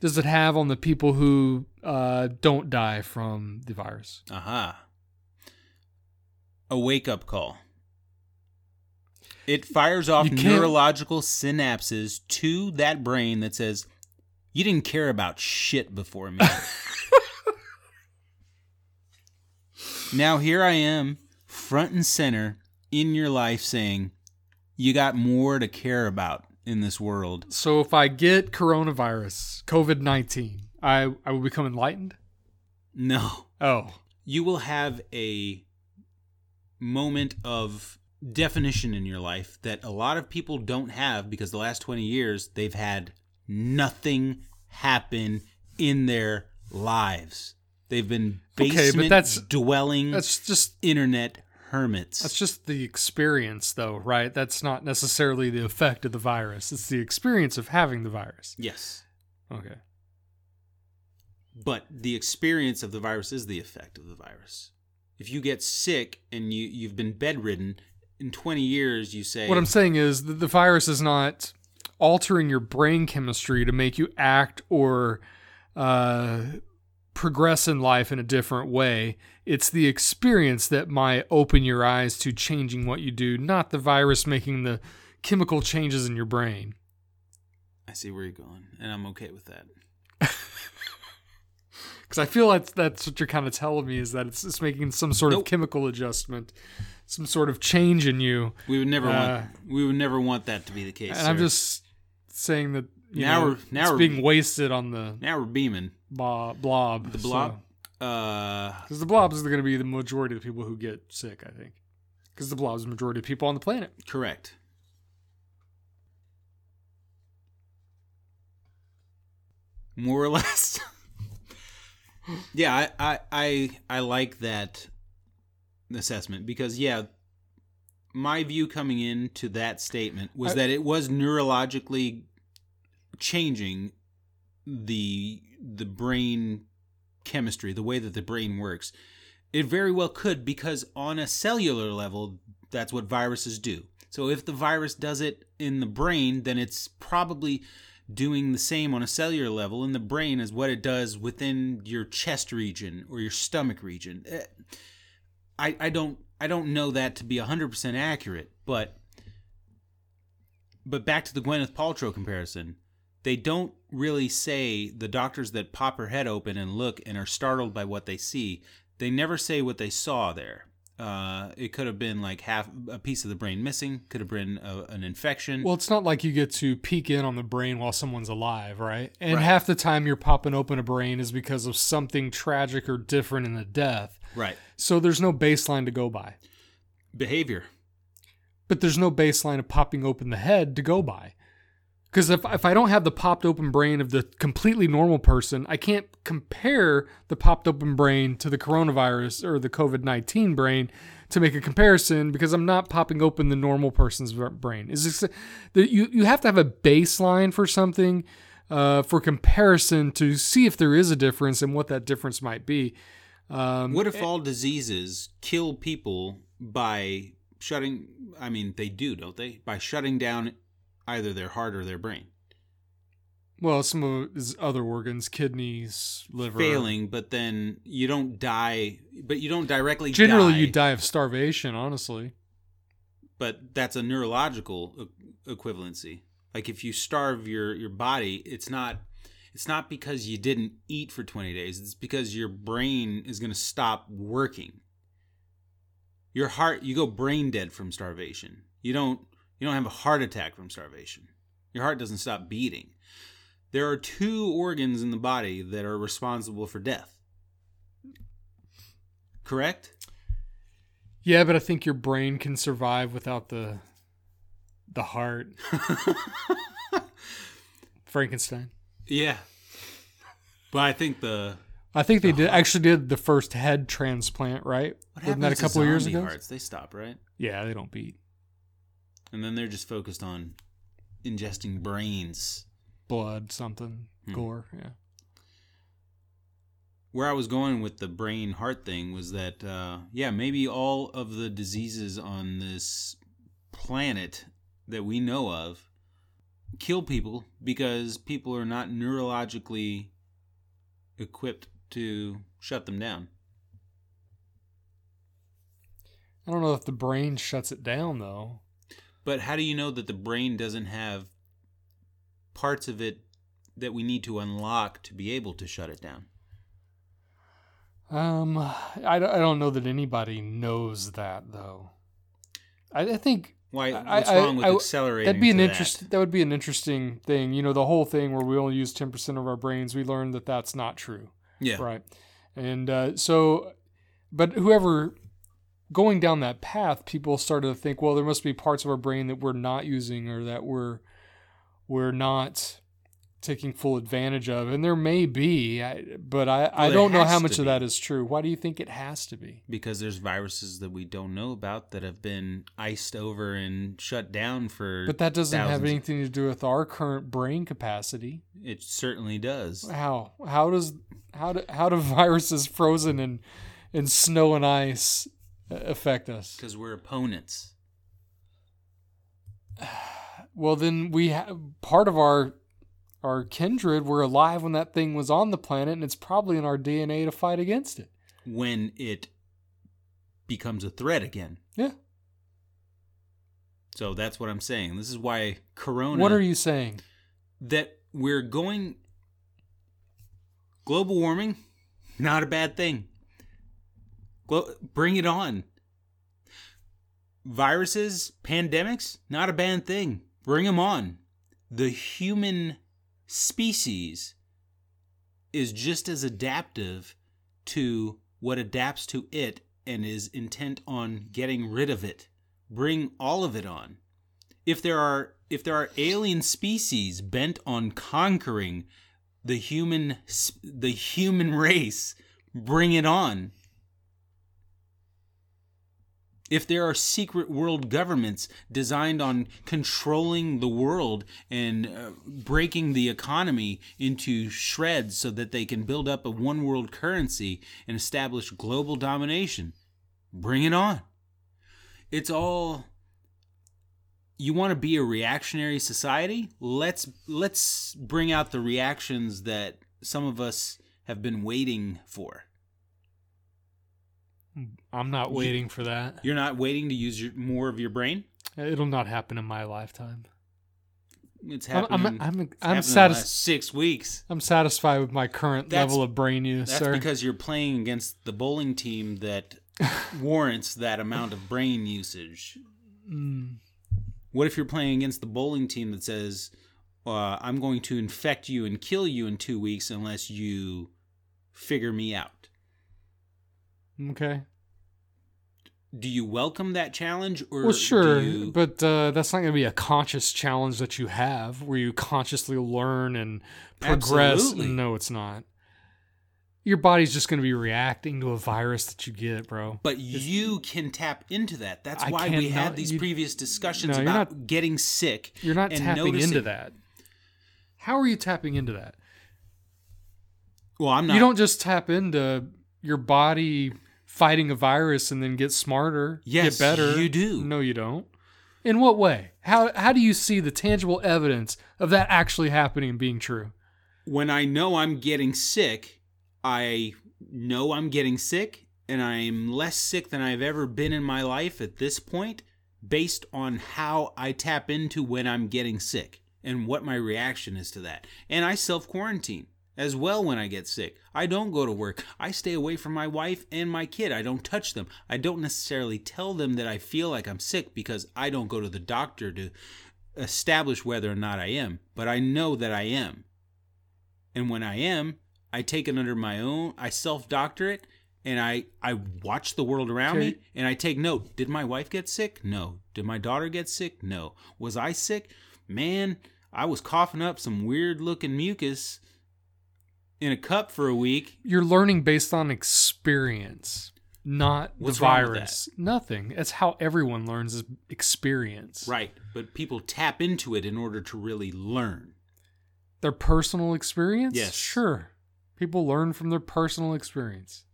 does it have on the people who uh, don't die from the virus? Aha. A wake up call. It fires off neurological synapses to that brain that says, You didn't care about shit before me. now here I am, front and center in your life saying, You got more to care about in this world. So if I get coronavirus, COVID nineteen, I I will become enlightened. No. Oh, you will have a moment of definition in your life that a lot of people don't have because the last 20 years they've had nothing happen in their lives. They've been Okay, but that's- dwelling that's just internet hermits. that's just the experience, though, right? That's not necessarily the effect of the virus. It's the experience of having the virus. yes. Okay. But the experience of the virus is the effect of the virus. If you get sick and you, you've been bedridden, in 20 years you say What I'm saying is that the virus is not altering your brain chemistry to make you act or uh, progress in life in a different way. It's the experience that might open your eyes to changing what you do, not the virus making the chemical changes in your brain. I see where you're going, and I'm okay with that. Because I feel like that's what you're kind of telling me is that it's, it's making some sort of chemical adjustment, some sort of change in you. We would never Uh, want we would never want that to be the case. And I'm just saying that you Now know, we're- now it's we're- being wasted on the now we're beaming bo- blob. the blob. Uh, Because the blobs are going to be the majority of the people who get sick, I think. Because the blobs are the majority of people on the planet. correct. More or less. yeah, I, I I I like that assessment because yeah, my view coming into that statement was I- that it was neurologically changing the the brain chemistry, the way that the brain works. It very well could because on a cellular level, that's what viruses do. So if the virus does it in the brain, then it's probably doing the same on a cellular level in the brain as what it does within your chest region or your stomach region. Eh, I, I don't I don't know that to be 100% accurate, but but back to the Gwyneth Paltrow comparison. They don't really say the doctors that pop her head open and look and are startled by what they see. They never say what they saw there. Uh, it could have been like half a piece of the brain missing. Could have been a, an infection. Well, it's not like you get to peek in on the brain while someone's alive, right? And Right. half the time you're popping open a brain is because of something tragic or different in the death. right. So there's no baseline to go by. Behavior. But there's no baseline of popping open the head to go by. Because if, if I don't have the popped open brain of the completely normal person, I can't compare the popped open brain to the coronavirus or the COVID 19 brain to make a comparison because I'm not popping open the normal person's brain. Is you, you have to have a baseline for something uh, for comparison to see if there is a difference and what that difference might be. Um, What if all diseases kill people by shutting. I mean, they do, don't they? By shutting down either their heart or their brain, Well, some of his other organs, kidneys, liver. failing. But then you don't die. But you don't directly. Generally, die, you die of starvation, honestly. But that's a neurological equivalency. Like if you starve your your body, it's not. It's not because you didn't eat for 20 days. It's because your brain is going to stop working. Your heart, you go brain dead from starvation. You don't you don't have a heart attack from starvation. Your heart doesn't stop beating. There are two organs in the body that are responsible for death. Correct? Yeah, but I think your brain can survive without the the heart. Frankenstein. yeah. But I think the I think they did actually did the first head transplant, right? what Wasn't that a couple of years ago? Hearts? They stop, right? Yeah, they don't beat And then they're just focused on ingesting brains. blood, something, Hmm. gore. Yeah. where I was going with the brain heart thing was that, uh, yeah, maybe all of the diseases on this planet that we know of kill people because people are not neurologically equipped to shut them down. I don't know if the brain shuts it down though. But how do you know that the brain doesn't have parts of it that we need to unlock to be able to shut it down? Um, I, don't- I don't know that anybody knows that though. I, I think Why? What's I- wrong with I- accelerating? that'd be an interest. That. would be an interesting thing. You know, the whole thing where we only use ten percent of our brains. We learned that that's not true. Yeah. Right. And uh, so, but whoever going down that path, people started to think, well, there must be parts of our brain that we're not using or that we're we're not taking full advantage of, and there may be, but I, I Well, there don't know how much of that is true. Why do you think it has to be? because there's viruses that we don't know about that have been iced over and shut down for But that doesn't have anything to do with our current brain capacity. it certainly does How how does how do how do viruses frozen in in snow and ice affect us? because we're opponents Well, then we have part of our our kindred were alive when that thing was on the planet, and it's probably in our DNA to fight against it. when it becomes a threat again Yeah. so that's what i'm saying this is why corona What are you saying? that we're going global warming not a bad thing bring it on. Viruses pandemics not a bad thing. Bring them on. The human species is just as adaptive to what adapts to it and is intent on getting rid of it. Bring all of it on. If there are if there are alien species bent on conquering the human the human race bring it on if there are secret world governments designed on controlling the world and uh, breaking the economy into shreds so that they can build up a one world currency and establish global domination bring it on. It's all you want to be a reactionary society? Let's let's bring out the reactions that some of us have been waiting for I'm not waiting for that. you're not waiting to use your, more of your brain It'll not happen in my lifetime. it's I'm happening I'm I'm, I'm, happened in the satis- six weeks I'm satisfied with my current That's- level of brain use, that's sir. because you're playing against the bowling team that warrants that amount of brain usage Mm. What if you're playing against the bowling team that says, uh, "I'm going to infect you and kill you in two weeks unless you figure me out"? Okay. Do you welcome that challenge, or Well, sure, do you, but uh, that's not going to be a conscious challenge that you have where you consciously learn and progress. Absolutely. No, it's not. Your body's just going to be reacting to a virus that you get, bro. But you can tap into that. That's I why we had these you- previous discussions No, about getting sick. You're not tapping noticing- into that. How are you tapping into that? Well, I'm not. You don't just tap into your body fighting a virus and then get smarter, Yes, get better. you do. No, you don't. In what way? How how do you see the tangible evidence of that actually happening and being true? when I know I'm getting sick, I know I'm getting sick and I'm less sick than I've ever been in my life at this point based on how I tap into when I'm getting sick and what my reaction is to that. And I self quarantine as well when I get sick. I don't go to work. I stay away from my wife and my kid. I don't touch them. I don't necessarily tell them that I feel like I'm sick because I don't go to the doctor to establish whether or not I am, but I know that I am. And when I am, I take it under my own, I self doctor it, and I, I watch the world around me and I take note. Did my wife get sick? No. Did my daughter get sick? No. Was I sick? Man, I was coughing up some weird looking mucus in a cup for a week. You're learning based on experience, not What's the virus. Nothing. That's how everyone learns is experience. Right. But people tap into it in order to really learn. Their personal experience? Yes. Sure. People learn from their personal experience.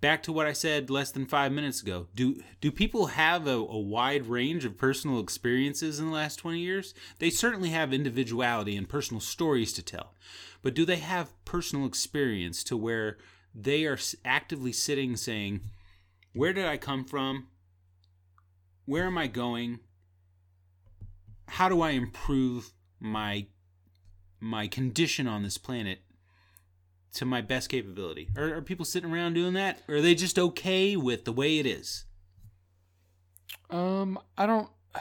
Back to what I said less than five minutes ago. Do do people have a, a wide range of personal experiences in the last twenty years? They certainly have individuality and personal stories to tell, but do they have personal experience to where they are actively sitting saying, "Where did I come from? Where am I going? How do I improve my my condition on this planet to my best capability. Are, are people sitting around doing that? Or are they just okay with the way it is? Um, I don't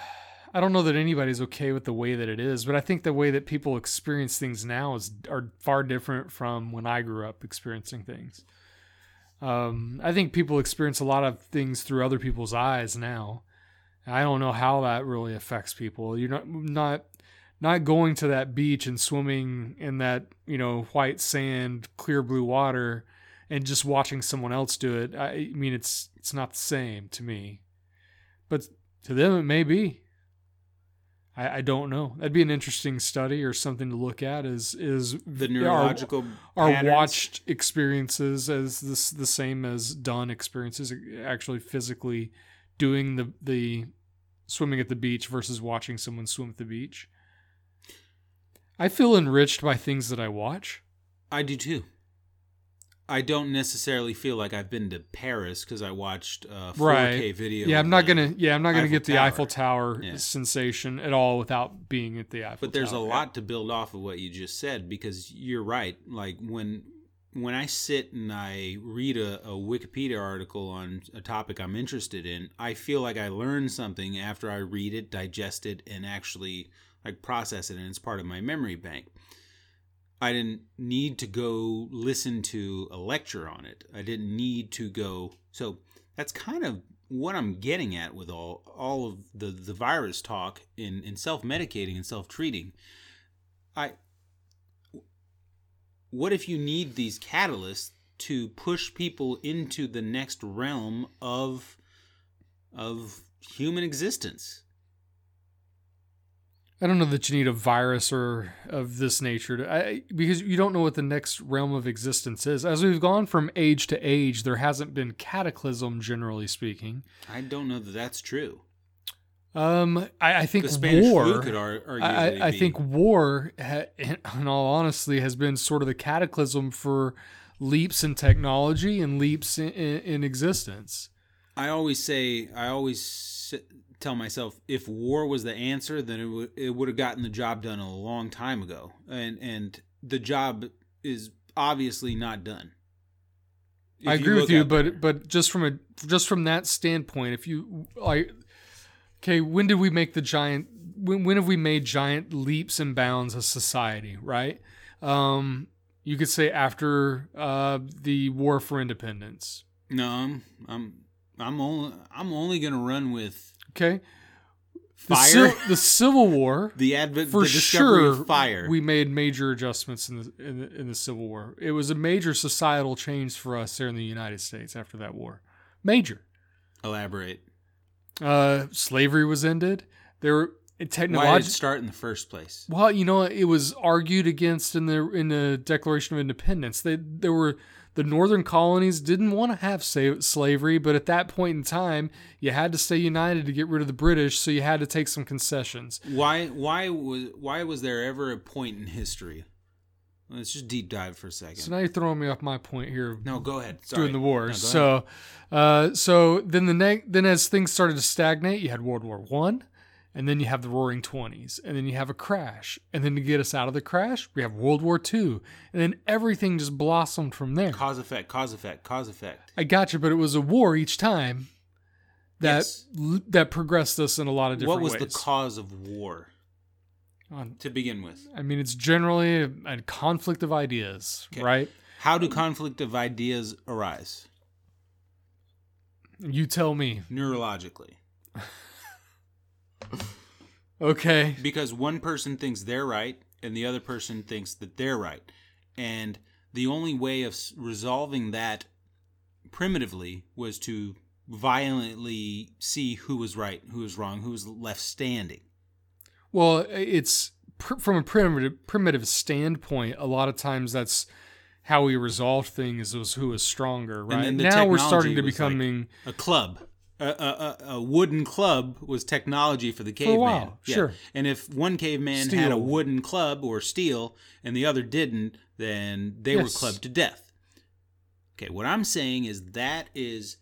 I don't know that anybody's okay with the way that it is, but I think the way that people experience things now is are far different from when I grew up experiencing things. Um, I think people experience a lot of things through other people's eyes now. I don't know how that really affects people. You're not not not going to that beach and swimming in that, you know, white sand, clear blue water and just watching someone else do it. I, mean it's it's not the same to me. But to them, it may be. I, I don't know. That'd be an interesting study or something to look at. Is is The neurological are patterns? watched experiences as this the same as done experiences? Actually, physically doing the the swimming at the beach versus watching someone swim at the beach. I feel enriched by things that I watch. I do too. I don't necessarily feel like I've been to Paris because I watched uh, a 4K Right. video. Yeah, I'm not gonna. Yeah, I'm not gonna Eiffel get the Tower. Eiffel Tower Yeah. sensation at all without being at the Eiffel. Tower. But there's a lot to build off of what you just said because you're right. Like when when I sit and I read a, a Wikipedia article on a topic I'm interested in, I feel like I learn something after I read it, digest it, and actually like process it, and it's part of my memory bank. I didn't need to go listen to a lecture on it. I didn't need to go. So that's kind of what I'm getting at with all all of the the virus talk in in self medicating and self treating. I what if you need these catalysts to push people into the next realm of of human existence? I don't know that you need a virus or of this nature to, I, because you don't know what the next realm of existence is. As we've gone from age to age, there hasn't been cataclysm, generally speaking. I don't know that that's true. Um, I, I think The Spanish war. flu could ar- I, I think war, ha, in all honesty, has been sort of the cataclysm for leaps in technology and leaps in, in, in existence. I always say, I always tell myself, if war was the answer, then it would it would have gotten the job done a long time ago, and and the job is obviously not done. If I agree with you, but there. but just from a just from that standpoint, if you like, okay, when did we make the giant? When when have we made giant leaps and bounds as society? Right? Um, you could say after uh, the war for independence. no, I'm I'm I'm only I'm only gonna run with Okay, the, fire. Civil- the Civil War. the advent, For the sure, of fire. we made major adjustments in the, in the in the Civil War. It was a major societal change for us here in the United States after that war. Major. Elaborate. Uh, slavery was ended. There, Why did it start in the first place? Well, you know, it was argued against in the in the Declaration of Independence. They there were the northern colonies didn't want to have slavery, but at that point in time, you had to stay united to get rid of the British, so you had to take some concessions. Why why was why was there ever a point in history? Let's just deep dive for a second. So now you're throwing me off my point here no, go ahead. Sorry. doing the No, wars. go so, uh, so then the ne- then as things started to stagnate, you had World War One, and then you have the Roaring Twenties, and then you have a crash, and then to get us out of the crash, we have World War Two, and then everything just blossomed from there. cause effect, cause effect, cause effect. I got you, but it was a war each time that Yes. that progressed us in a lot of different ways. What was ways. the cause of war On- to begin with? I mean, it's generally a, a conflict of ideas, Okay. right? How do conflict of ideas arise? You tell me. Neurologically. Okay. Because one person thinks they're right and the other person thinks that they're right. And the only way of resolving that primitively was to violently see who was right, who was wrong, who was left standing. Well, it's pr- from a primitive primitive standpoint. A lot of times, that's how we resolve things. Was who is stronger, right? now we're starting to was like- becoming A club. A, a, a, a wooden club was technology for the caveman. while, sure. And if one caveman had a wooden club or steel and the other didn't, then they were clubbed to death. Okay, what I'm saying is that is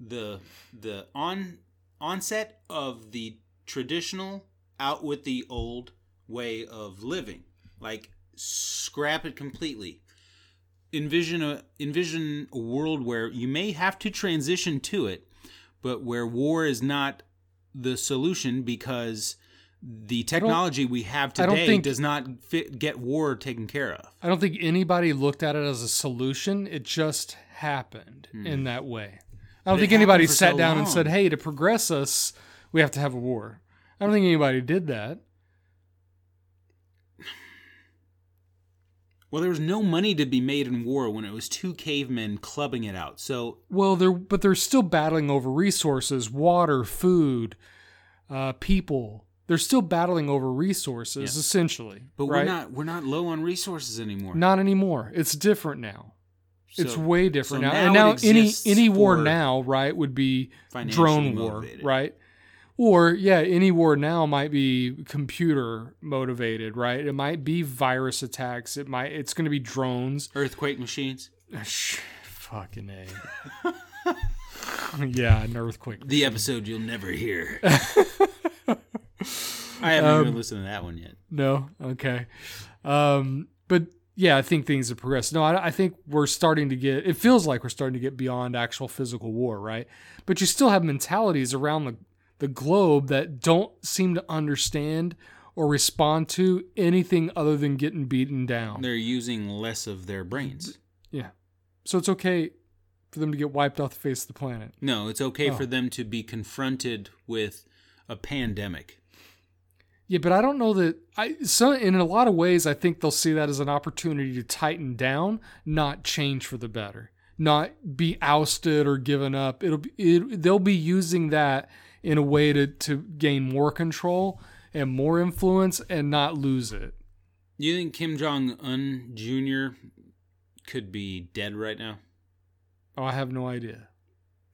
the the on onset of the traditional out with the old way of living. Like scrap it completely. Envision a envision a world where you may have to transition to it, but where war is not the solution because the technology we have today think- does not fit, get war taken care of. I don't think anybody looked at it as a solution. It just happened hmm. in that way. I don't But think anybody sat so down and said, "Hey, to progress us, we have to have a war." I don't think anybody did that. Well, there was no money to be made in war when it was two cavemen clubbing it out. So Well, they're but they're still battling over resources, water, food, uh, people. They're still battling over resources, Yeah. essentially. But right? we're not we're not low on resources anymore. Not anymore. It's different now. it's way different so now. now And now any any war now, right, would be drone war, motivated. right? Or yeah, any war now might be computer motivated, right? It might be virus attacks. It might it's going to be drones. Earthquake machines. Fucking a. yeah, an earthquake. The episode you'll never hear. I haven't Um, even listened to that one yet. No, okay. Um, but yeah, I think things have progressed. No, I, I think we're starting to get. It feels like we're starting to get beyond actual physical war, right? But you still have mentalities around the the globe that don't seem to understand or respond to anything other than getting beaten down. They're using less of their brains. yeah, so it's okay for them to get wiped off the face of the planet. No, it's okay Oh. for them to be confronted with a pandemic. Yeah, but I don't know that I so in a lot of ways I think they'll see that as an opportunity to tighten down, not change for the better, not be ousted or given up. It'll be it, they'll be using that in a way to to gain more control and more influence and not lose it. Do you think Kim Jong Un Jr. could be dead right now? Oh, I have no idea.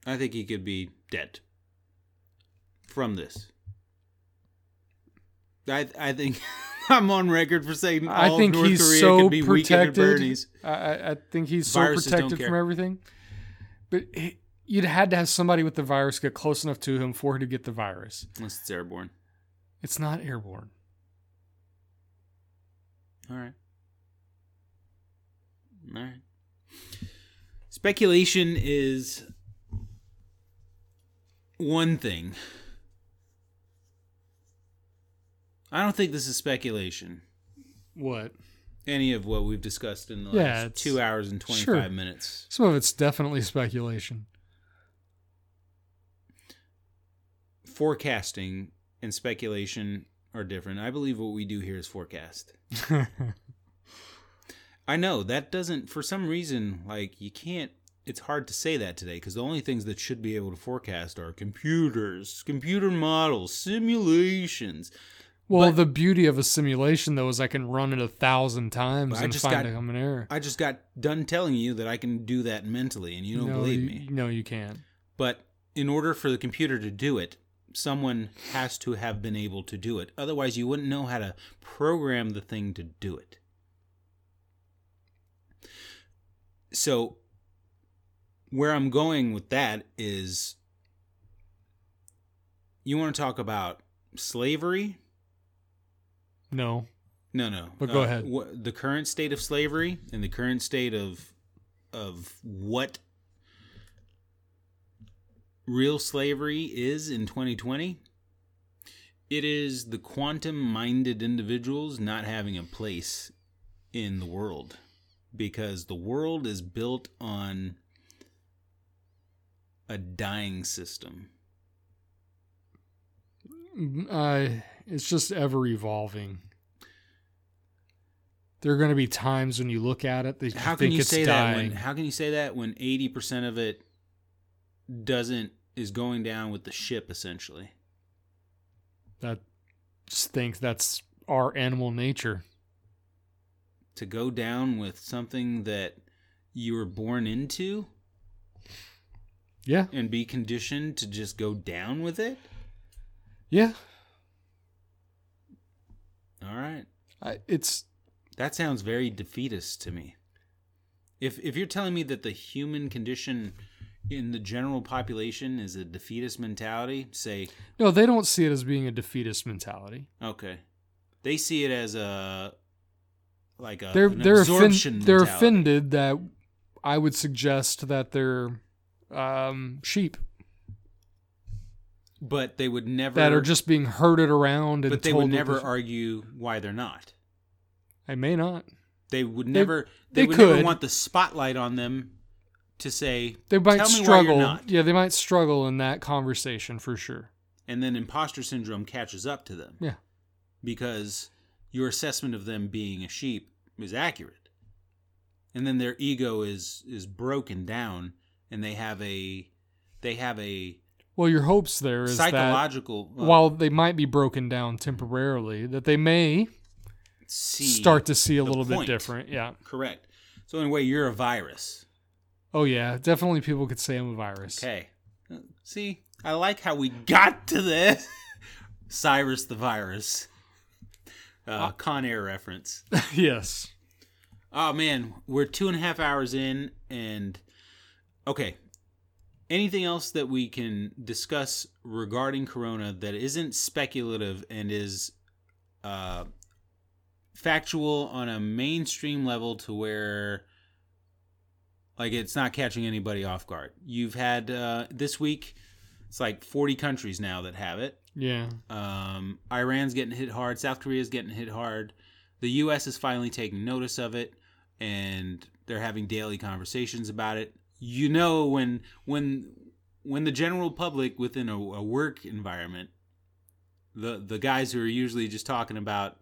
I think he could be dead from this. I I think I'm on record for saying I think North he's Korea so could be protected. I, I, think he's so Viruses protected from everything. But he, you'd had to have somebody with the virus get close enough to him for him to get the virus. Unless it's airborne. It's not airborne. All right. All right. Speculation is one thing. I don't think this is speculation. What? Any of what we've discussed in the Yeah, last two hours and 25 sure. minutes. Some of it's definitely speculation. Forecasting and speculation are different. I believe what we do here is forecast. I know that doesn't, for some reason, like you can't it's hard to say that today because the only things that should be able to forecast are computers, computer models, simulations. Well, But- the beauty of a simulation though is I can run it a thousand times and just find got- a common error. I just got done telling you that I can do that mentally, and you don't no, believe you, me. No, you can't. But in order for the computer to do it, someone has to have been able to do it. Otherwise, you wouldn't know how to program the thing to do it. So, where I'm going with that is you want to talk about slavery? No. No, no. But go uh, ahead. wha- the current state of slavery and the current state of of what real slavery is in 2020. It is the quantum-minded individuals not having a place in the world because the world is built on a dying system. Uh, it's just ever evolving. There are going to be times when you look at it that you How can think you say that when how can you say that when 80% of it doesn't is going down with the ship essentially? that just think that's our animal nature. To go down with something that you were born into Yeah. and be conditioned to just go down with it? Yeah. All right. I, it's That sounds very defeatist to me. If if you're telling me that the human condition in the general population is a defeatist mentality, say no, they don't see it as being a defeatist mentality. okay. They see it as a like a they're they're offend, they're offended that I would suggest that they're um, sheep but they would never that are just being herded around and but they would never argue why they're not. I may not. They would never they, they would never want the spotlight on them to say They might Tell me why you're struggle. Yeah, they might struggle in that conversation for sure. and then imposter syndrome catches up to them. Yeah. Because your assessment of them being a sheep is accurate. And then their ego is is broken down and they have a they have a Well, your hopes there is that psychological uh, while they might be broken down temporarily, that they may see start to see a little point. bit different. Yeah. correct. So anyway, you're a virus. Oh yeah, definitely. People could say I'm a virus. Okay. Uh, See, I like how we got to this. Cyrus the virus. Uh, Con Air reference. yes. Oh man, we're two and a half hours in, and okay. Anything else that we can discuss regarding Corona that isn't speculative and is uh, factual on a mainstream level to where, like, it's not catching anybody off guard? You've had uh, this week. It's like forty countries now that have it. Yeah. Um, Iran's getting hit hard. South Korea's getting hit hard. The U.S. is finally taking notice of it, and they're having daily conversations about it. You know, when when when the general public within a, a work environment, the the guys who are usually just talking about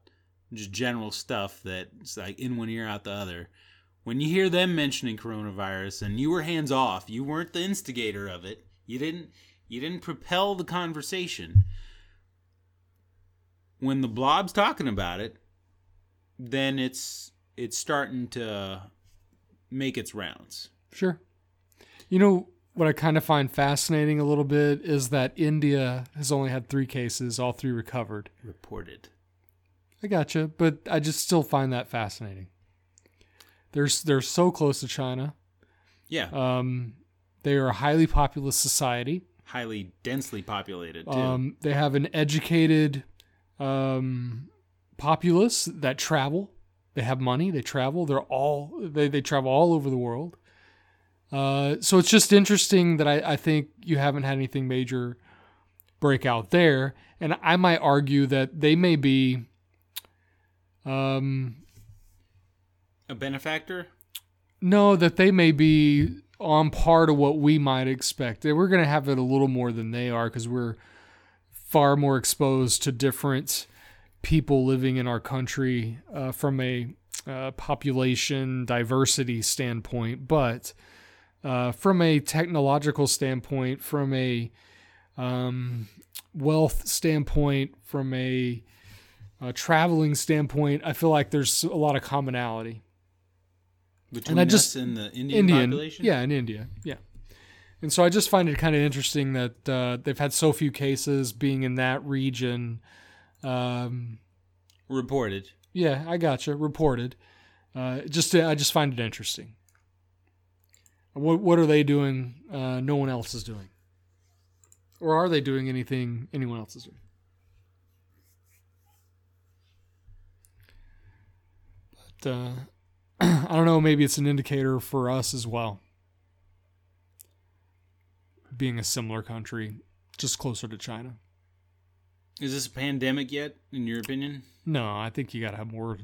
just general stuff that's like in one ear out the other. When you hear them mentioning coronavirus and you were hands off, you weren't the instigator of it. You didn't you didn't propel the conversation when the blob's talking about it, then it's it's starting to make its rounds. Sure. You know what I kind of find fascinating a little bit is that India has only had three cases, all three recovered. Reported. I gotcha, but I just still find that fascinating. They're they're so close to China. Yeah, Um, they are a highly populous society. highly densely populated too. Um, they have an educated um, populace that travel. They have money. They travel. They're all they, they travel all over the world. Uh, so it's just interesting that I, I think you haven't had anything major break out there, and I might argue that they may be. Um, a benefactor? no, that they may be on par to what we might expect. We're going to have it a little more than they are because we're far more exposed to different people living in our country uh, from a uh, population diversity standpoint. But uh, from a technological standpoint, from a um, wealth standpoint, from a, a traveling standpoint, I feel like there's a lot of commonality. Between I us just- and the Indian, Indian, population? yeah, in India, yeah. And so I just find it kind of interesting that uh, they've had so few cases being in that region. Um, Reported. yeah, I gotcha. Reported. Uh, just I just find it interesting. What what are they doing? Uh, no one else is doing, or are they doing anything anyone else is doing? But uh, I don't know. Maybe it's an indicator for us as well. Being a similar country, just closer to China. Is this a pandemic yet, in your opinion? No, I think you got to have more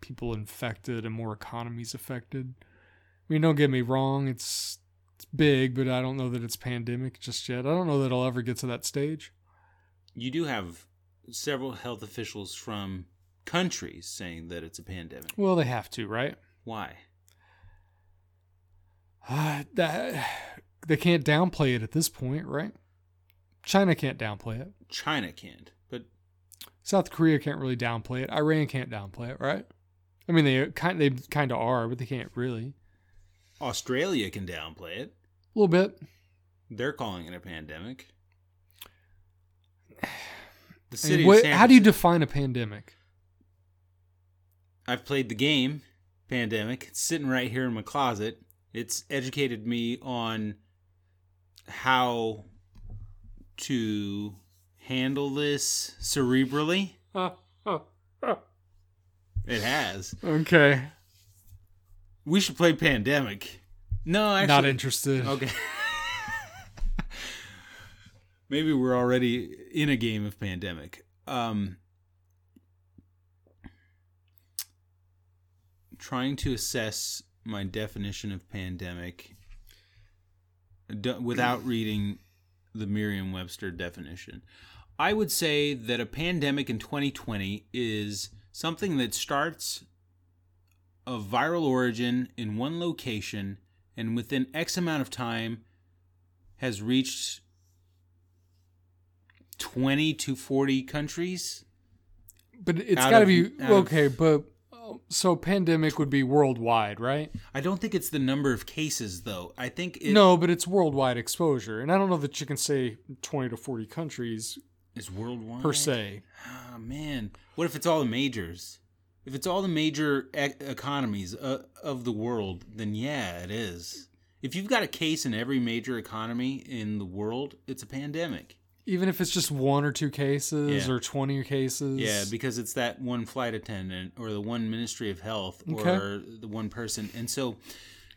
people infected and more economies affected. I mean, don't get me wrong, it's it's big, but I don't know that it's pandemic just yet. I don't know that it'll ever get to that stage. You do have several health officials from countries saying that it's a pandemic. Well, they have to, right? Why? Uh, that they can't downplay it at this point, right? China can't downplay it. China can't, but South Korea can't really downplay it. Iran can't downplay it, right? I mean, they kind they kind of are, but they can't really. Australia can downplay it. A little bit. They're calling it a pandemic. The I city. mean, of what- San how do you define a pandemic? I've played the game Pandemic. It's sitting right here in my closet. It's educated me on how to handle this cerebrally. It has. okay. We should play Pandemic. No, actually, Not interested. Okay. Maybe we're already in a game of pandemic. Um, trying to assess my definition of pandemic d- without reading the Merriam-Webster definition. I would say that a pandemic in 2020 is something that starts of viral origin in one location and within X amount of time has reached 20 to 40 countries. But it's got to be okay. But so pandemic would be worldwide, right? I don't think it's the number of cases though. I think it no, but it's worldwide exposure, and I don't know that you can say twenty to forty countries is worldwide per se. Ah, man. What if it's all the majors? If it's all the major e- economies uh, of the world, then yeah, it is. If you've got a case in every major economy in the world, it's a pandemic. Even if it's just one or two cases Yeah. or twenty cases. Yeah, because it's that one flight attendant or the one Ministry of Health or the one person. And so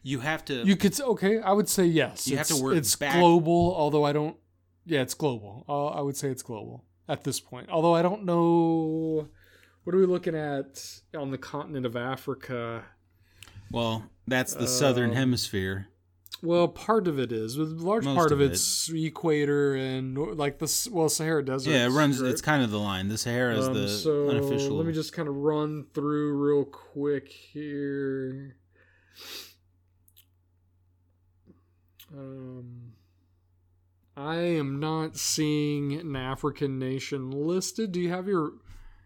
you have to you could okay. I would say yes. You have to It's- work It's back- global, although I don't. Yeah, it's global. Uh, I would say it's global at this point. Although I don't know. What are we looking at on the continent of Africa? Well, that's the southern Um, hemisphere. Well, part of it is. A large Most part of, of it. it's equator and like the well Sahara Desert. Yeah, it runs right? it's kind of the line. The Sahara is Um, the so unofficial. Let me just kind of run through real quick here. Um, I am not seeing an African nation listed. Do you have your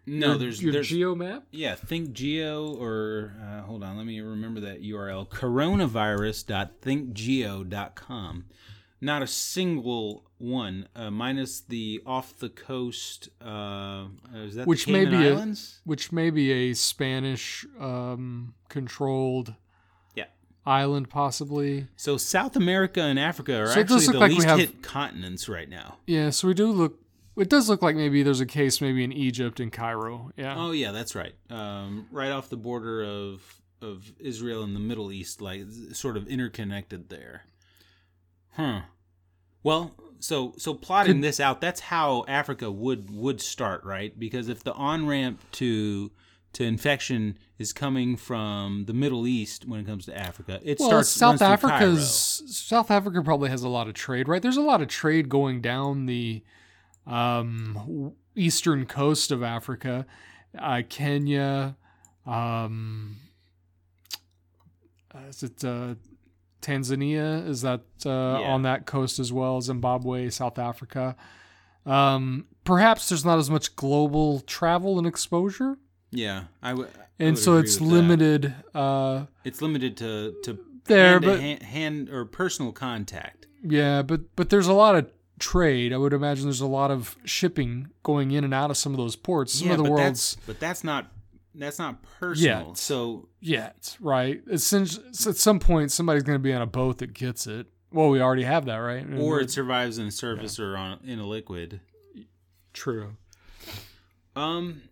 no, your, there's your there's geo map? Yeah, think geo or uh, hold on, let me remember that URL coronavirus.thinkgeo.com. Not a single one, uh, minus the off the coast. Uh, is that Which the may be a- Islands? Which may be a Spanish um, controlled Yeah. island, possibly. So South America and Africa are So actually the like least have- hit continents right now. Yeah, so we do look. It does look like maybe there's a case maybe in Egypt and Cairo. Yeah. Oh yeah, that's right. Um, right off the border of of Israel and the Middle East, like sort of interconnected there. Huh. Well, so so plotting Could- this out, that's how Africa would would start, right? Because if the on ramp to to infection is coming from the Middle East when it comes to Africa, it well, starts South runs through Cairo. Africa's South Africa probably has a lot of trade, right? There's a lot of trade going down the um, eastern coast of Africa, uh, Kenya. Um, uh, is it uh, Tanzania is that uh, Yeah. on that coast as well, Zimbabwe, South Africa. Um, perhaps there's not as much global travel and exposure, Yeah, I would. And so it's that. limited uh, It's limited to to there. hand, But hand, hand or personal contact. yeah, but but there's a lot of trade. I would imagine there's a lot of shipping going in and out of some of those ports. Some yeah, of the but world's that's but that's not that's not personal. Yeah. So yet, right? Essentially, at some point, somebody's going to be on a boat that gets it. Well, we already have that, right? And or it survives in a surface or on in a liquid. true. Um,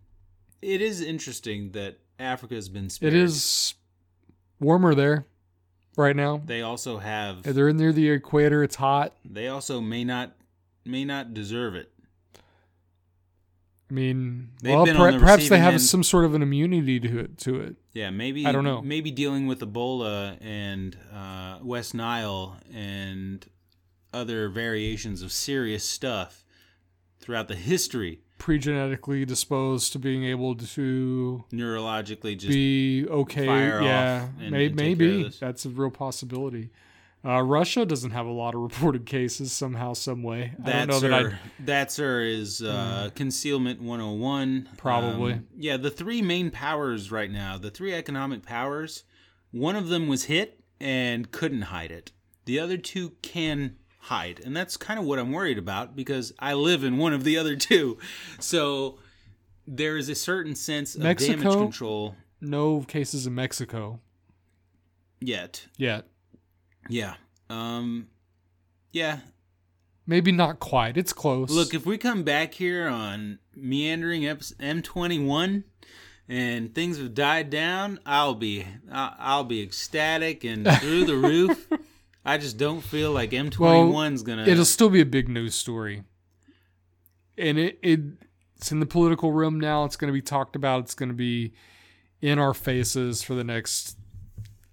it is interesting that Africa has been spared. It is warmer there right now. They also have. They're near the equator. It's hot. They also may not may not deserve it. I mean, They've well, been per- on the perhaps they have end. some sort of an immunity to it. To it. Yeah, maybe I don't know. Maybe dealing with Ebola and uh, West Nile and other variations of serious stuff throughout the history, Pre-genetically disposed to being able to neurologically just be okay. fire off yeah, may- and take care of maybe that's a real possibility. Uh, Russia doesn't have a lot of reported cases somehow, some way. I don't That know that I that sir is uh, concealment 101. Probably. Um, yeah, the three main powers right now, the three economic powers, one of them was hit and couldn't hide it. The other two can hide. And that's kind of what I'm worried about because I live in one of the other two. So there is a certain sense of damage control no cases in Mexico yet. yet. Yeah. Um yeah, Maybe not quite. It's close. Look, if we come back here on meandering M21 and things have died down, I'll be I'll be ecstatic and through the roof. I just don't feel like M21's gonna. it'll still be a big news story, and it, it it's in the political realm now. It's going to be talked about. It's going to be in our faces for the next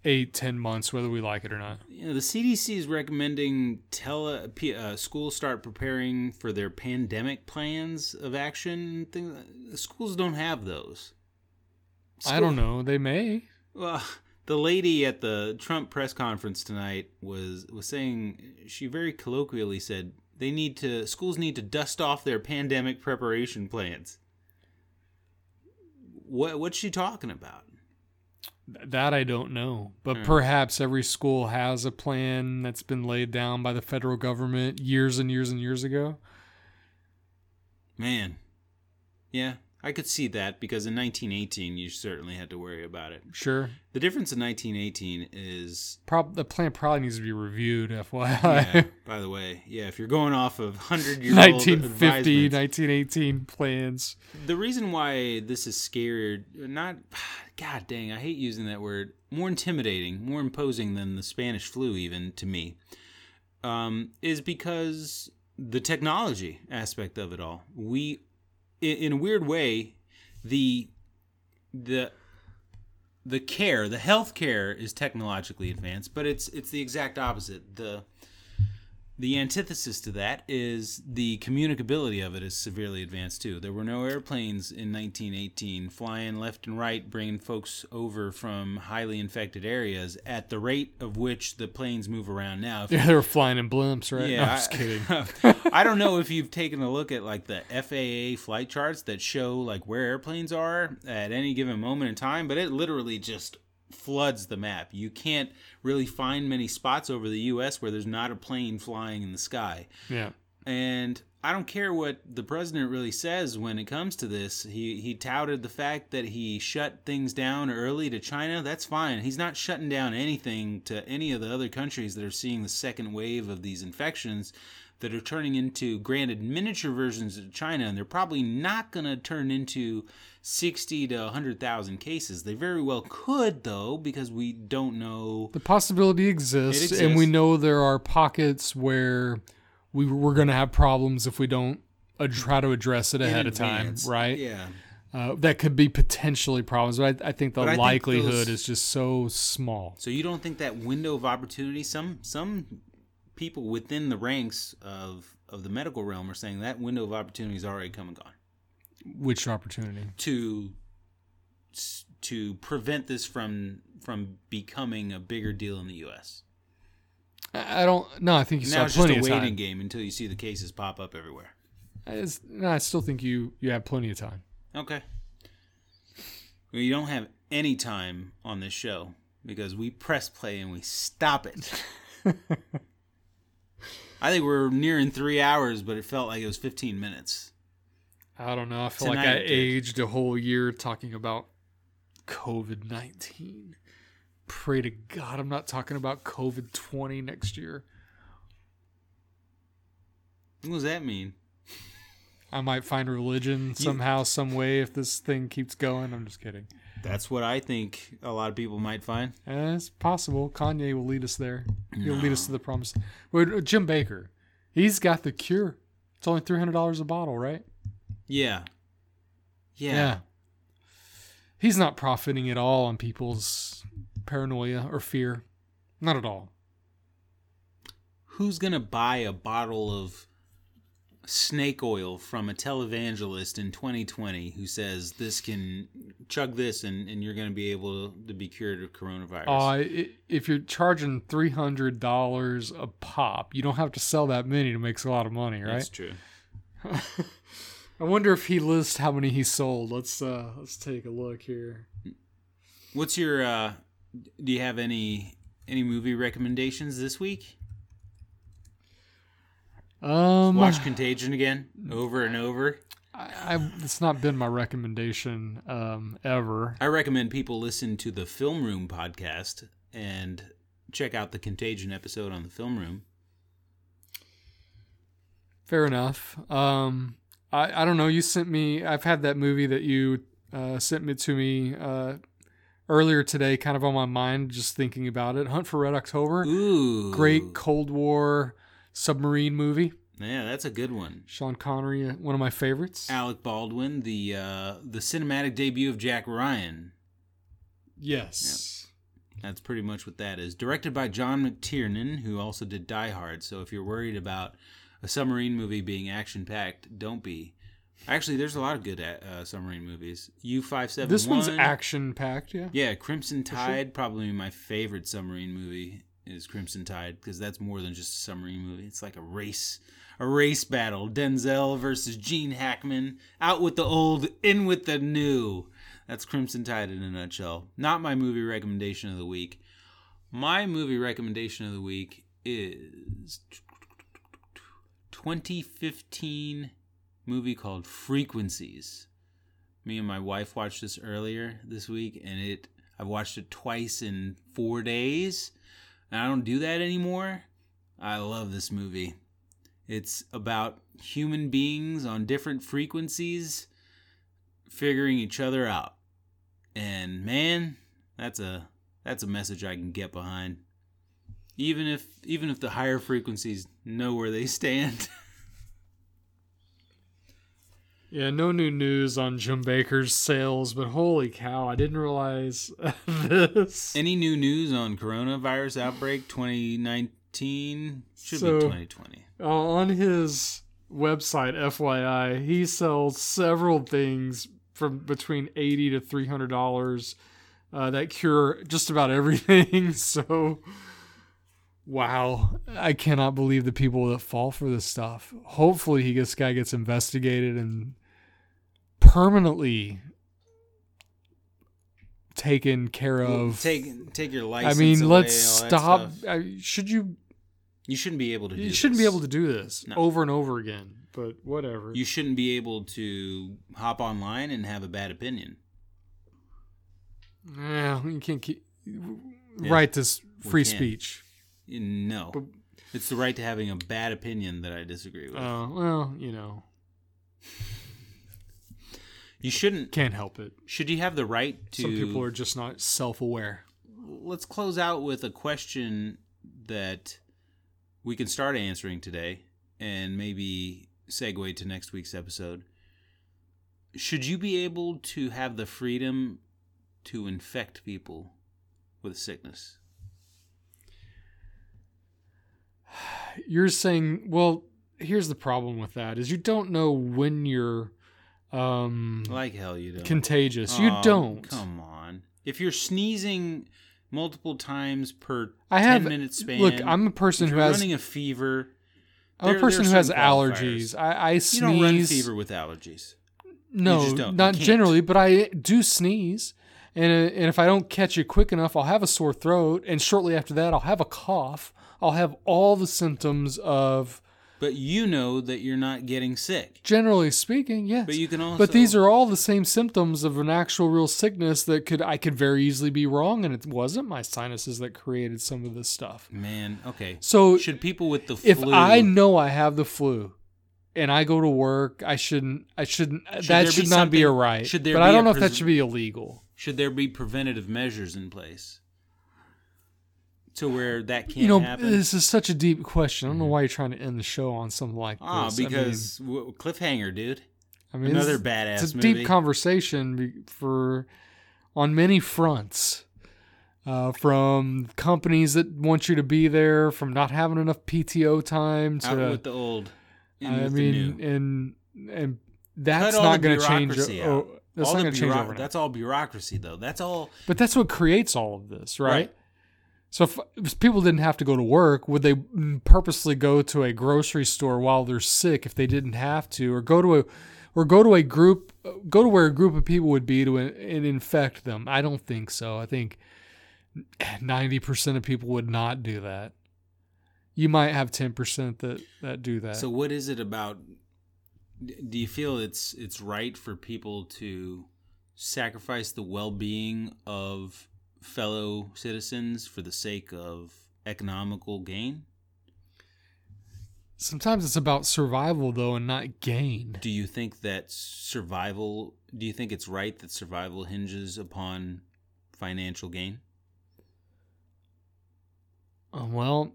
eight, ten months, whether we like it or not. you know, the CDC is recommending tele uh, schools start preparing for their pandemic plans of action. Things schools don't have those. I don't know. They may. Well, the lady at the Trump press conference tonight was was saying she very colloquially said they need to schools need to dust off their pandemic preparation plans. What what's she talking about? That I don't know, but Hmm. perhaps every school has a plan that's been laid down by the federal government years and years and years ago. Man, yeah, I could see that because in 1918 you certainly had to worry about it. Sure, The difference in 1918 is Prob- the plan probably needs to be reviewed. FYI, yeah, by the way, yeah, if you're going off of 100 year old 1950, 1918 plans. the reason why this is scared not god dang i hate using that word more intimidating more imposing than the spanish flu even to me um, is because the technology aspect of it all we in, in a weird way the the the care the health care is technologically advanced but it's it's the exact opposite. The the antithesis to that is the communicability of it is severely advanced too. There were no airplanes in 1918 flying left and right, bringing folks over from highly infected areas at the rate of which the planes move around now. If Yeah, they were flying in blimps, right? yeah, no, I'm just I- kidding. I don't know if you've taken a look at like the FAA flight charts that show like where airplanes are at any given moment in time, but it literally just floods the map. You can't really find many spots over the US where there's not a plane flying in the sky. Yeah, And I don't care what the president really says when it comes to this. He he touted the fact that he shut things down early to China. That's fine. He's not shutting down anything to any of the other countries that are seeing the second wave of these infections that are turning into granted miniature versions of China and they're probably not going to turn into 60 to 100,000 cases. They very well could though because we don't know the possibility exists, It and we know there are pockets where we we're going to have problems if we don't ad- try to address it ahead of time, right? Yeah. Uh, that could be potentially problems, but I, I think the I think likelihood those- is just so small. So you don't think that window of opportunity? Some some people within the ranks of of the medical realm are saying that window of opportunity is already come and gone Which opportunity? to to prevent this from from becoming a bigger deal in the U.S. I don't. No, I think you now still it's have just a waiting game until you see the cases pop up everywhere. It's- no, I still think you you have plenty of time. Okay. Well, you don't have any time on this show because we press play and we stop it. I think we're nearing three hours, but it felt like it was 15 minutes. I don't know. I feel like I aged a whole year talking about COVID nineteen. Pray to God I'm not talking about COVID twenty next year. What does that mean? I might find religion somehow, some way if this thing keeps going. I'm just kidding. That's what I think a lot of people might find. Eh, it's possible. Kanye will lead us there. He'll lead us to the promise. Well, uh, Jim Bakker, he's got the cure. It's only three hundred dollars a bottle, right? Yeah. Yeah. He's not profiting at all on people's paranoia or fear. Not at all. Who's going to buy a bottle of snake oil from a televangelist in 2020 who says this can chug this and, and you're going to be able to be cured of coronavirus? Uh, if you're charging three hundred dollars a pop, you don't have to sell that many to make a lot of money, right? That's true. I wonder if he lists how many he sold. Let's uh let's take a look here. What's your uh do you have any any movie recommendations this week? Um, Watch Contagion again over and over. I, I it's not been my recommendation um ever. I recommend people listen to the Film Room podcast and check out the Contagion episode on the Film Room. Fair enough. Um, I I don't know. You sent me. I've had that movie that you uh, sent me to me uh, earlier today, kind of on my mind, just thinking about it. Hunt for Red October. Ooh, Great Cold War submarine movie. Yeah, that's a good one. Sean Connery, uh, one of my favorites. Alec Baldwin, the uh, the cinematic debut of Jack Ryan. yes. That's pretty much what that is. Directed by John McTiernan, who also did Die Hard. So if you're worried about a submarine movie being action packed, don't be. Actually, there's a lot of good uh, submarine movies. U five seven. This one's action packed. Yeah. Yeah, Crimson Tide, probably my favorite submarine movie is Crimson Tide because that's more than just a submarine movie. It's like a race, a race battle. Denzel versus Gene Hackman, out with the old, in with the new. That's Crimson Tide in a nutshell. Not my movie recommendation of the week. My movie recommendation of the week is 2015 movie called Frequencies me and my wife watched this earlier this week and it i've watched it twice in four days and i don't do that anymore. I love this movie. It's about human beings on different frequencies figuring each other out. And man that's a that's a message i can get behind. Even if even if the higher frequencies know where they stand Yeah. No new news on Jim Bakker's sales, but holy cow, I didn't realize this. Any new news on coronavirus outbreak 2019? Should So- be 2020. Uh, on his website, FYI, he sells several things from between eighty to three hundred dollars uh, that cure just about everything. So, wow, I cannot believe the people that fall for this stuff. Hopefully, he this guy gets investigated and permanently taken care of. take take your license. I mean, let's stop. I, should you You shouldn't be able to. do you shouldn't be this. able to do this No. over and over again, but whatever. You shouldn't be able to hop online and have a bad opinion. yeah, you can't keep right this free speech. No, But- it's the right to having a bad opinion that I disagree with. Oh well, you know, you shouldn't. can't help it. Should you have the right to? Some people are just not self-aware. let's close out with a question that we can start answering today and maybe segue to next week's episode. Should you be able to have the freedom to infect people with sickness? You're saying, well, here's the problem with that: is you don't know when you're um, Like hell you don't. contagious. you Oh, don't. Come on. If you're sneezing multiple times per I 10 have minute span. look. I'm a person if who you're has. running a fever. I'm a person who has allergies. I, I You sneeze. don't run fever with allergies. No, just don't. Not generally, but I do sneeze, and uh, and if I don't catch it quick enough, I'll have a sore throat, and shortly after that, I'll have a cough. I'll have all the symptoms of, But you know that you're not getting sick. generally speaking, yes. But you can also. But these are all the same symptoms of an actual real sickness that could I could very easily be wrong, and it wasn't my sinuses that created some of this stuff. man. Okay. So Should people with the flu? if? I know I have the flu, and I go to work, I shouldn't. I shouldn't. there that be should not be a right. should there but be I don't know if that should be illegal. should there be preventative measures in place to where that can't you know, happen? this is such a deep question. I don't know why you're trying to end the show on something like Ah, this. I mean- because w- cliffhanger, dude. I mean, another it's, badass It's a movie. deep conversation for on many fronts. Uh, from companies that want you to be there, from not having enough PTO time Out to, with the old. I with the new. mean, and and that's not going to change. Oh, that's all not going to change bureau-. That's all bureaucracy, though. That's all. But that's what creates all of this, right? Right. So if, if people didn't have to go to work, would they purposely go to a grocery store while they're sick if they didn't have to, or go to a, or go to a group, go to where a group of people would be to uh, and infect them? I don't think so. I think ninety percent of people would not do that. You might have ten percent that that do that. So, what is it about? Do you feel it's it's right for people to sacrifice the well-being of fellow citizens for the sake of economical gain? Sometimes it's about survival though, and not gain. Do you think that survival? Do you think it's right that survival hinges upon financial gain? Uh, Well,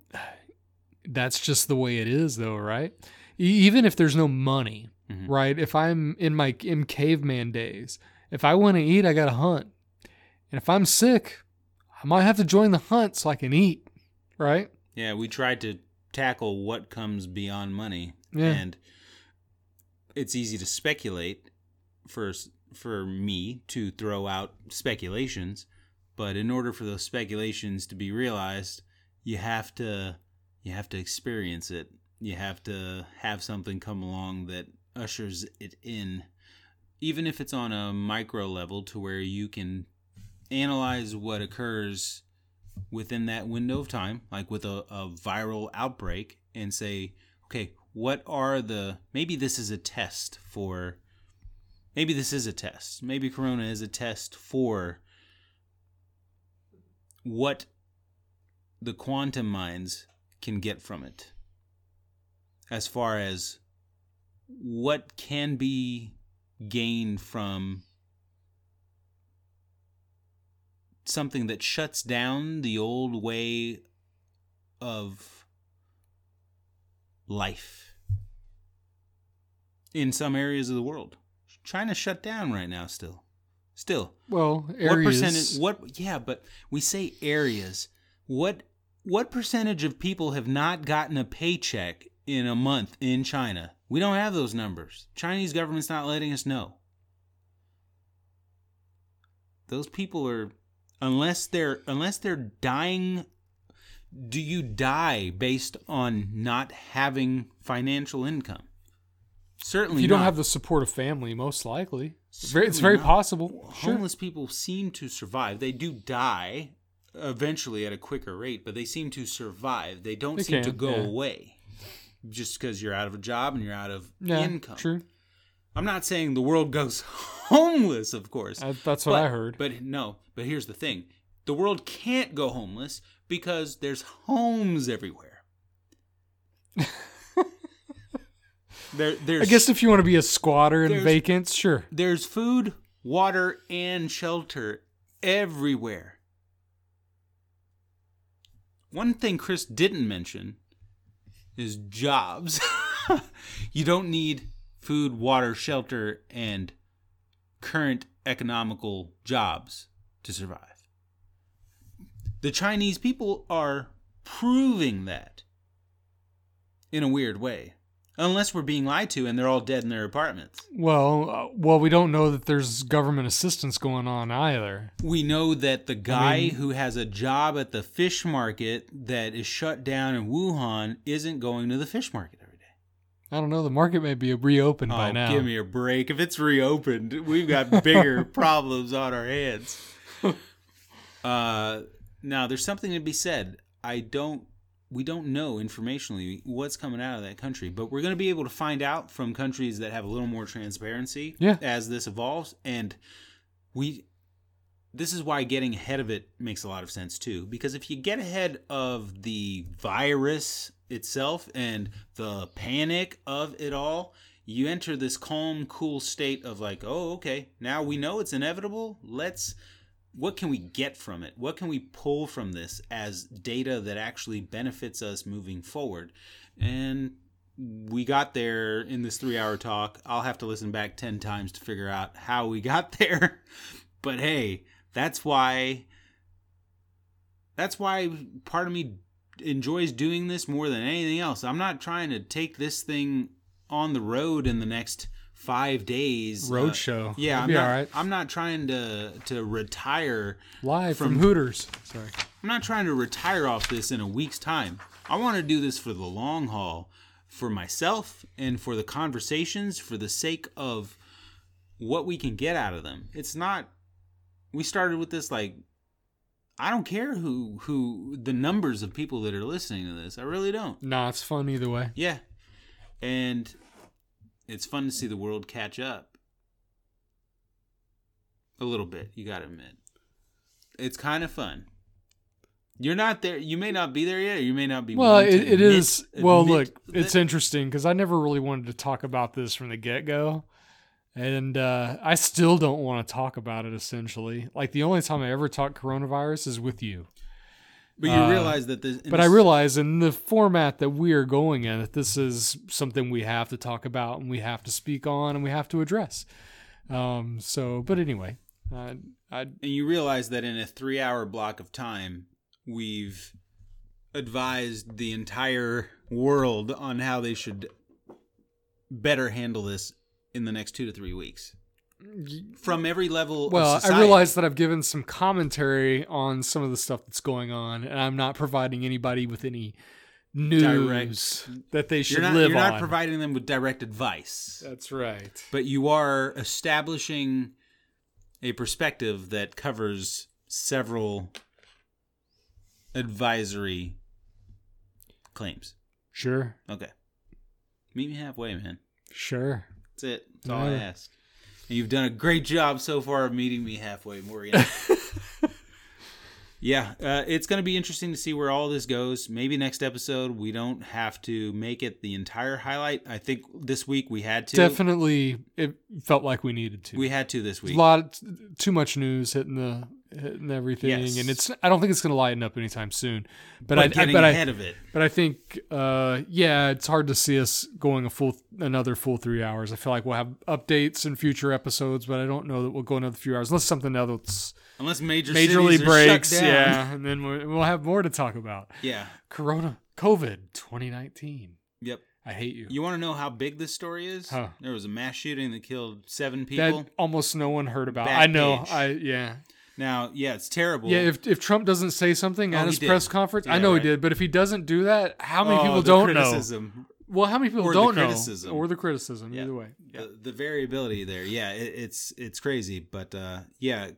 that's just the way it is, though, right? E- even if there's no money, Mhm. right? If I'm in my in caveman days, if I want to eat, I got to hunt, and if I'm sick, I might have to join the hunt so I can eat, right? Yeah, we tried to tackle what comes beyond money, Yeah. and it's easy to speculate for for me to throw out speculations, but in order for those speculations to be realized, you have to you have to experience it. You have to have something come along that ushers it in, even if it's on a micro level, to where you can analyze what occurs within that window of time, like with a, a viral outbreak, and say, okay, what are the maybe this is a test for maybe this is a test. Maybe Corona is a test for what the quantum minds can get from it. As far as what can be gained from something that shuts down the old way of life in some areas of the world. China shut down right now still. Still. Well, What areas. percentage what yeah, but we say areas. What what percentage of people have not gotten a paycheck in a month in China? We don't have those numbers. Chinese government's not letting us know. Those people are unless they're unless they're dying do you die based on not having financial income? Certainly if you don't not. have the support of family, most likely, it's very, it's very not. possible. Sure. homeless people seem to survive. They do die eventually at a quicker rate, but they seem to survive. They don't They seem to go yeah. away just because you're out of a job and you're out of Yeah, income. true. I'm not saying the world goes homeless, of course. I, that's what but, I heard. But no, but here's the thing. The world can't go homeless because there's homes everywhere. there, there's I guess if you want to be a squatter and vacant, sure. there's food, water, and shelter everywhere. One thing Chris didn't mention is jobs. you don't need food, water, shelter, and current economical jobs to survive. The Chinese people are proving that in a weird way. Unless we're being lied to and they're all dead in their apartments. Well, uh, well, we don't know that there's government assistance going on either. We know that the guy mean- who has a job at the fish market that is shut down in Wuhan isn't going to the fish market. I don't know. The market may be reopened by oh, now. give me a break. If it's reopened, we've got bigger problems on our hands. Uh, now, there's something to be said. I don't, we don't know informationally what's coming out of that country, but we're going to be able to find out from countries that have a little more transparency Yeah. as this evolves. And we, this is why getting ahead of it makes a lot of sense too. Because if you get ahead of the virus itself and the panic of it all, you enter this calm, cool state of like, oh, okay, now we know it's inevitable. Let's, what can we get from it? What can we pull from this as data that actually benefits us moving forward? And we got there in this three hour talk. I'll have to listen back 10 times to figure out how we got there. But hey, that's why that's why part of me enjoys doing this more than anything else. I'm not trying to take this thing on the road in the next five days. Uh, Roadshow. yeah, It'll I'm be not, right. I'm not trying to to retire. Live from, from- Hooters. Sorry. I'm not trying to retire off this in a week's time. I want to do this for the long haul, for myself and for the conversations, for the sake of what we can get out of them. It's not. We started with this like. I don't care who who the numbers of people that are listening to this. I really don't. Nah, it's fun either way. Yeah. And it's fun to see the world catch up. A little bit, you got to admit. It's kind of fun. You're not there. You may not be there yet, or you may not be. Well, it, it admit- is. Well, look, it's that- interesting because I never really wanted to talk about this from the get go. And uh, I still don't want to talk about it essentially. Like, the only time I ever talk coronavirus is with you. But you uh, realize that this. But I realize in the format that we are going in, that this is something we have to talk about and we have to speak on and we have to address. Um, so, but anyway, I, I, and you realize that in a three-hour block of time, we've advised the entire world on how they should better handle this in the next two to three weeks. Mm, From every level. well. I realize that I've given some commentary on some of the stuff that's going on, and I'm not providing anybody with any news Direct- that they should you're not live you're on. not providing them with direct advice, that's right. but you are establishing a perspective that covers several advisory claims. Sure, Okay, meet me halfway, man. sure. That's it. That's all I ask. And you've done a great job so far of meeting me halfway, Morgan. yeah, uh, it's going to be interesting to see where all this goes. Maybe next episode we don't have to make it the entire highlight. I think this week we had to. Definitely, it felt like we needed to. We had to this week. a lot too much news hitting the hitting everything Yes. and it's i don't think it's going to lighten up anytime soon but, but I, I getting but ahead I, of it. but i think uh yeah it's hard to see us going a full another full three hours i feel like we'll have updates in future episodes but i don't know that we'll go another few hours unless something else Unless major majorly breaks yeah and then we'll, we'll have more to talk about Yeah. corona covid 2019 Yep. i hate you, You want to know how big this story is? Huh. There was a mass shooting that killed seven people. that almost no one heard about Back i know page. i yeah now, yeah, it's terrible. Yeah, if, if Trump doesn't say something Oh, at his did. press conference, I know right. he did, but if he doesn't do that, how many Oh, people the don't know? Well, how many people Or don't know? criticism. Or the criticism, Yeah. either way. Yeah. the, the variability there yeah it, it's it's crazy but uh yeah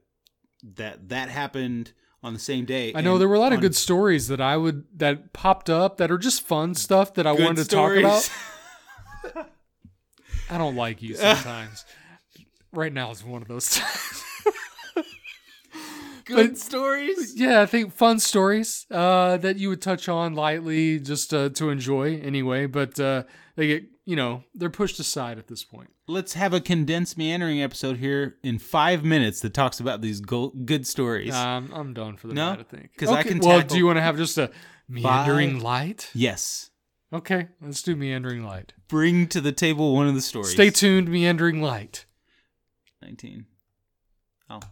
that that happened on the same day I know there were a lot of good stories that I would that popped up that are just fun stuff that I wanted to stories. talk about. I don't like you sometimes. right now is one of those times. Good But- stories yeah, I think fun stories uh, that you would touch on lightly just uh, to enjoy anyway, but uh, they get you know they're pushed aside at this point. let's have a condensed meandering episode here in five minutes that talks about these go- good stories Um, I'm done for the No? night. I think 'Cause I can Well, do you want to have just a meandering light? yes Okay, let's do meandering light. bring to the table one of the stories Stay tuned, meandering light. 19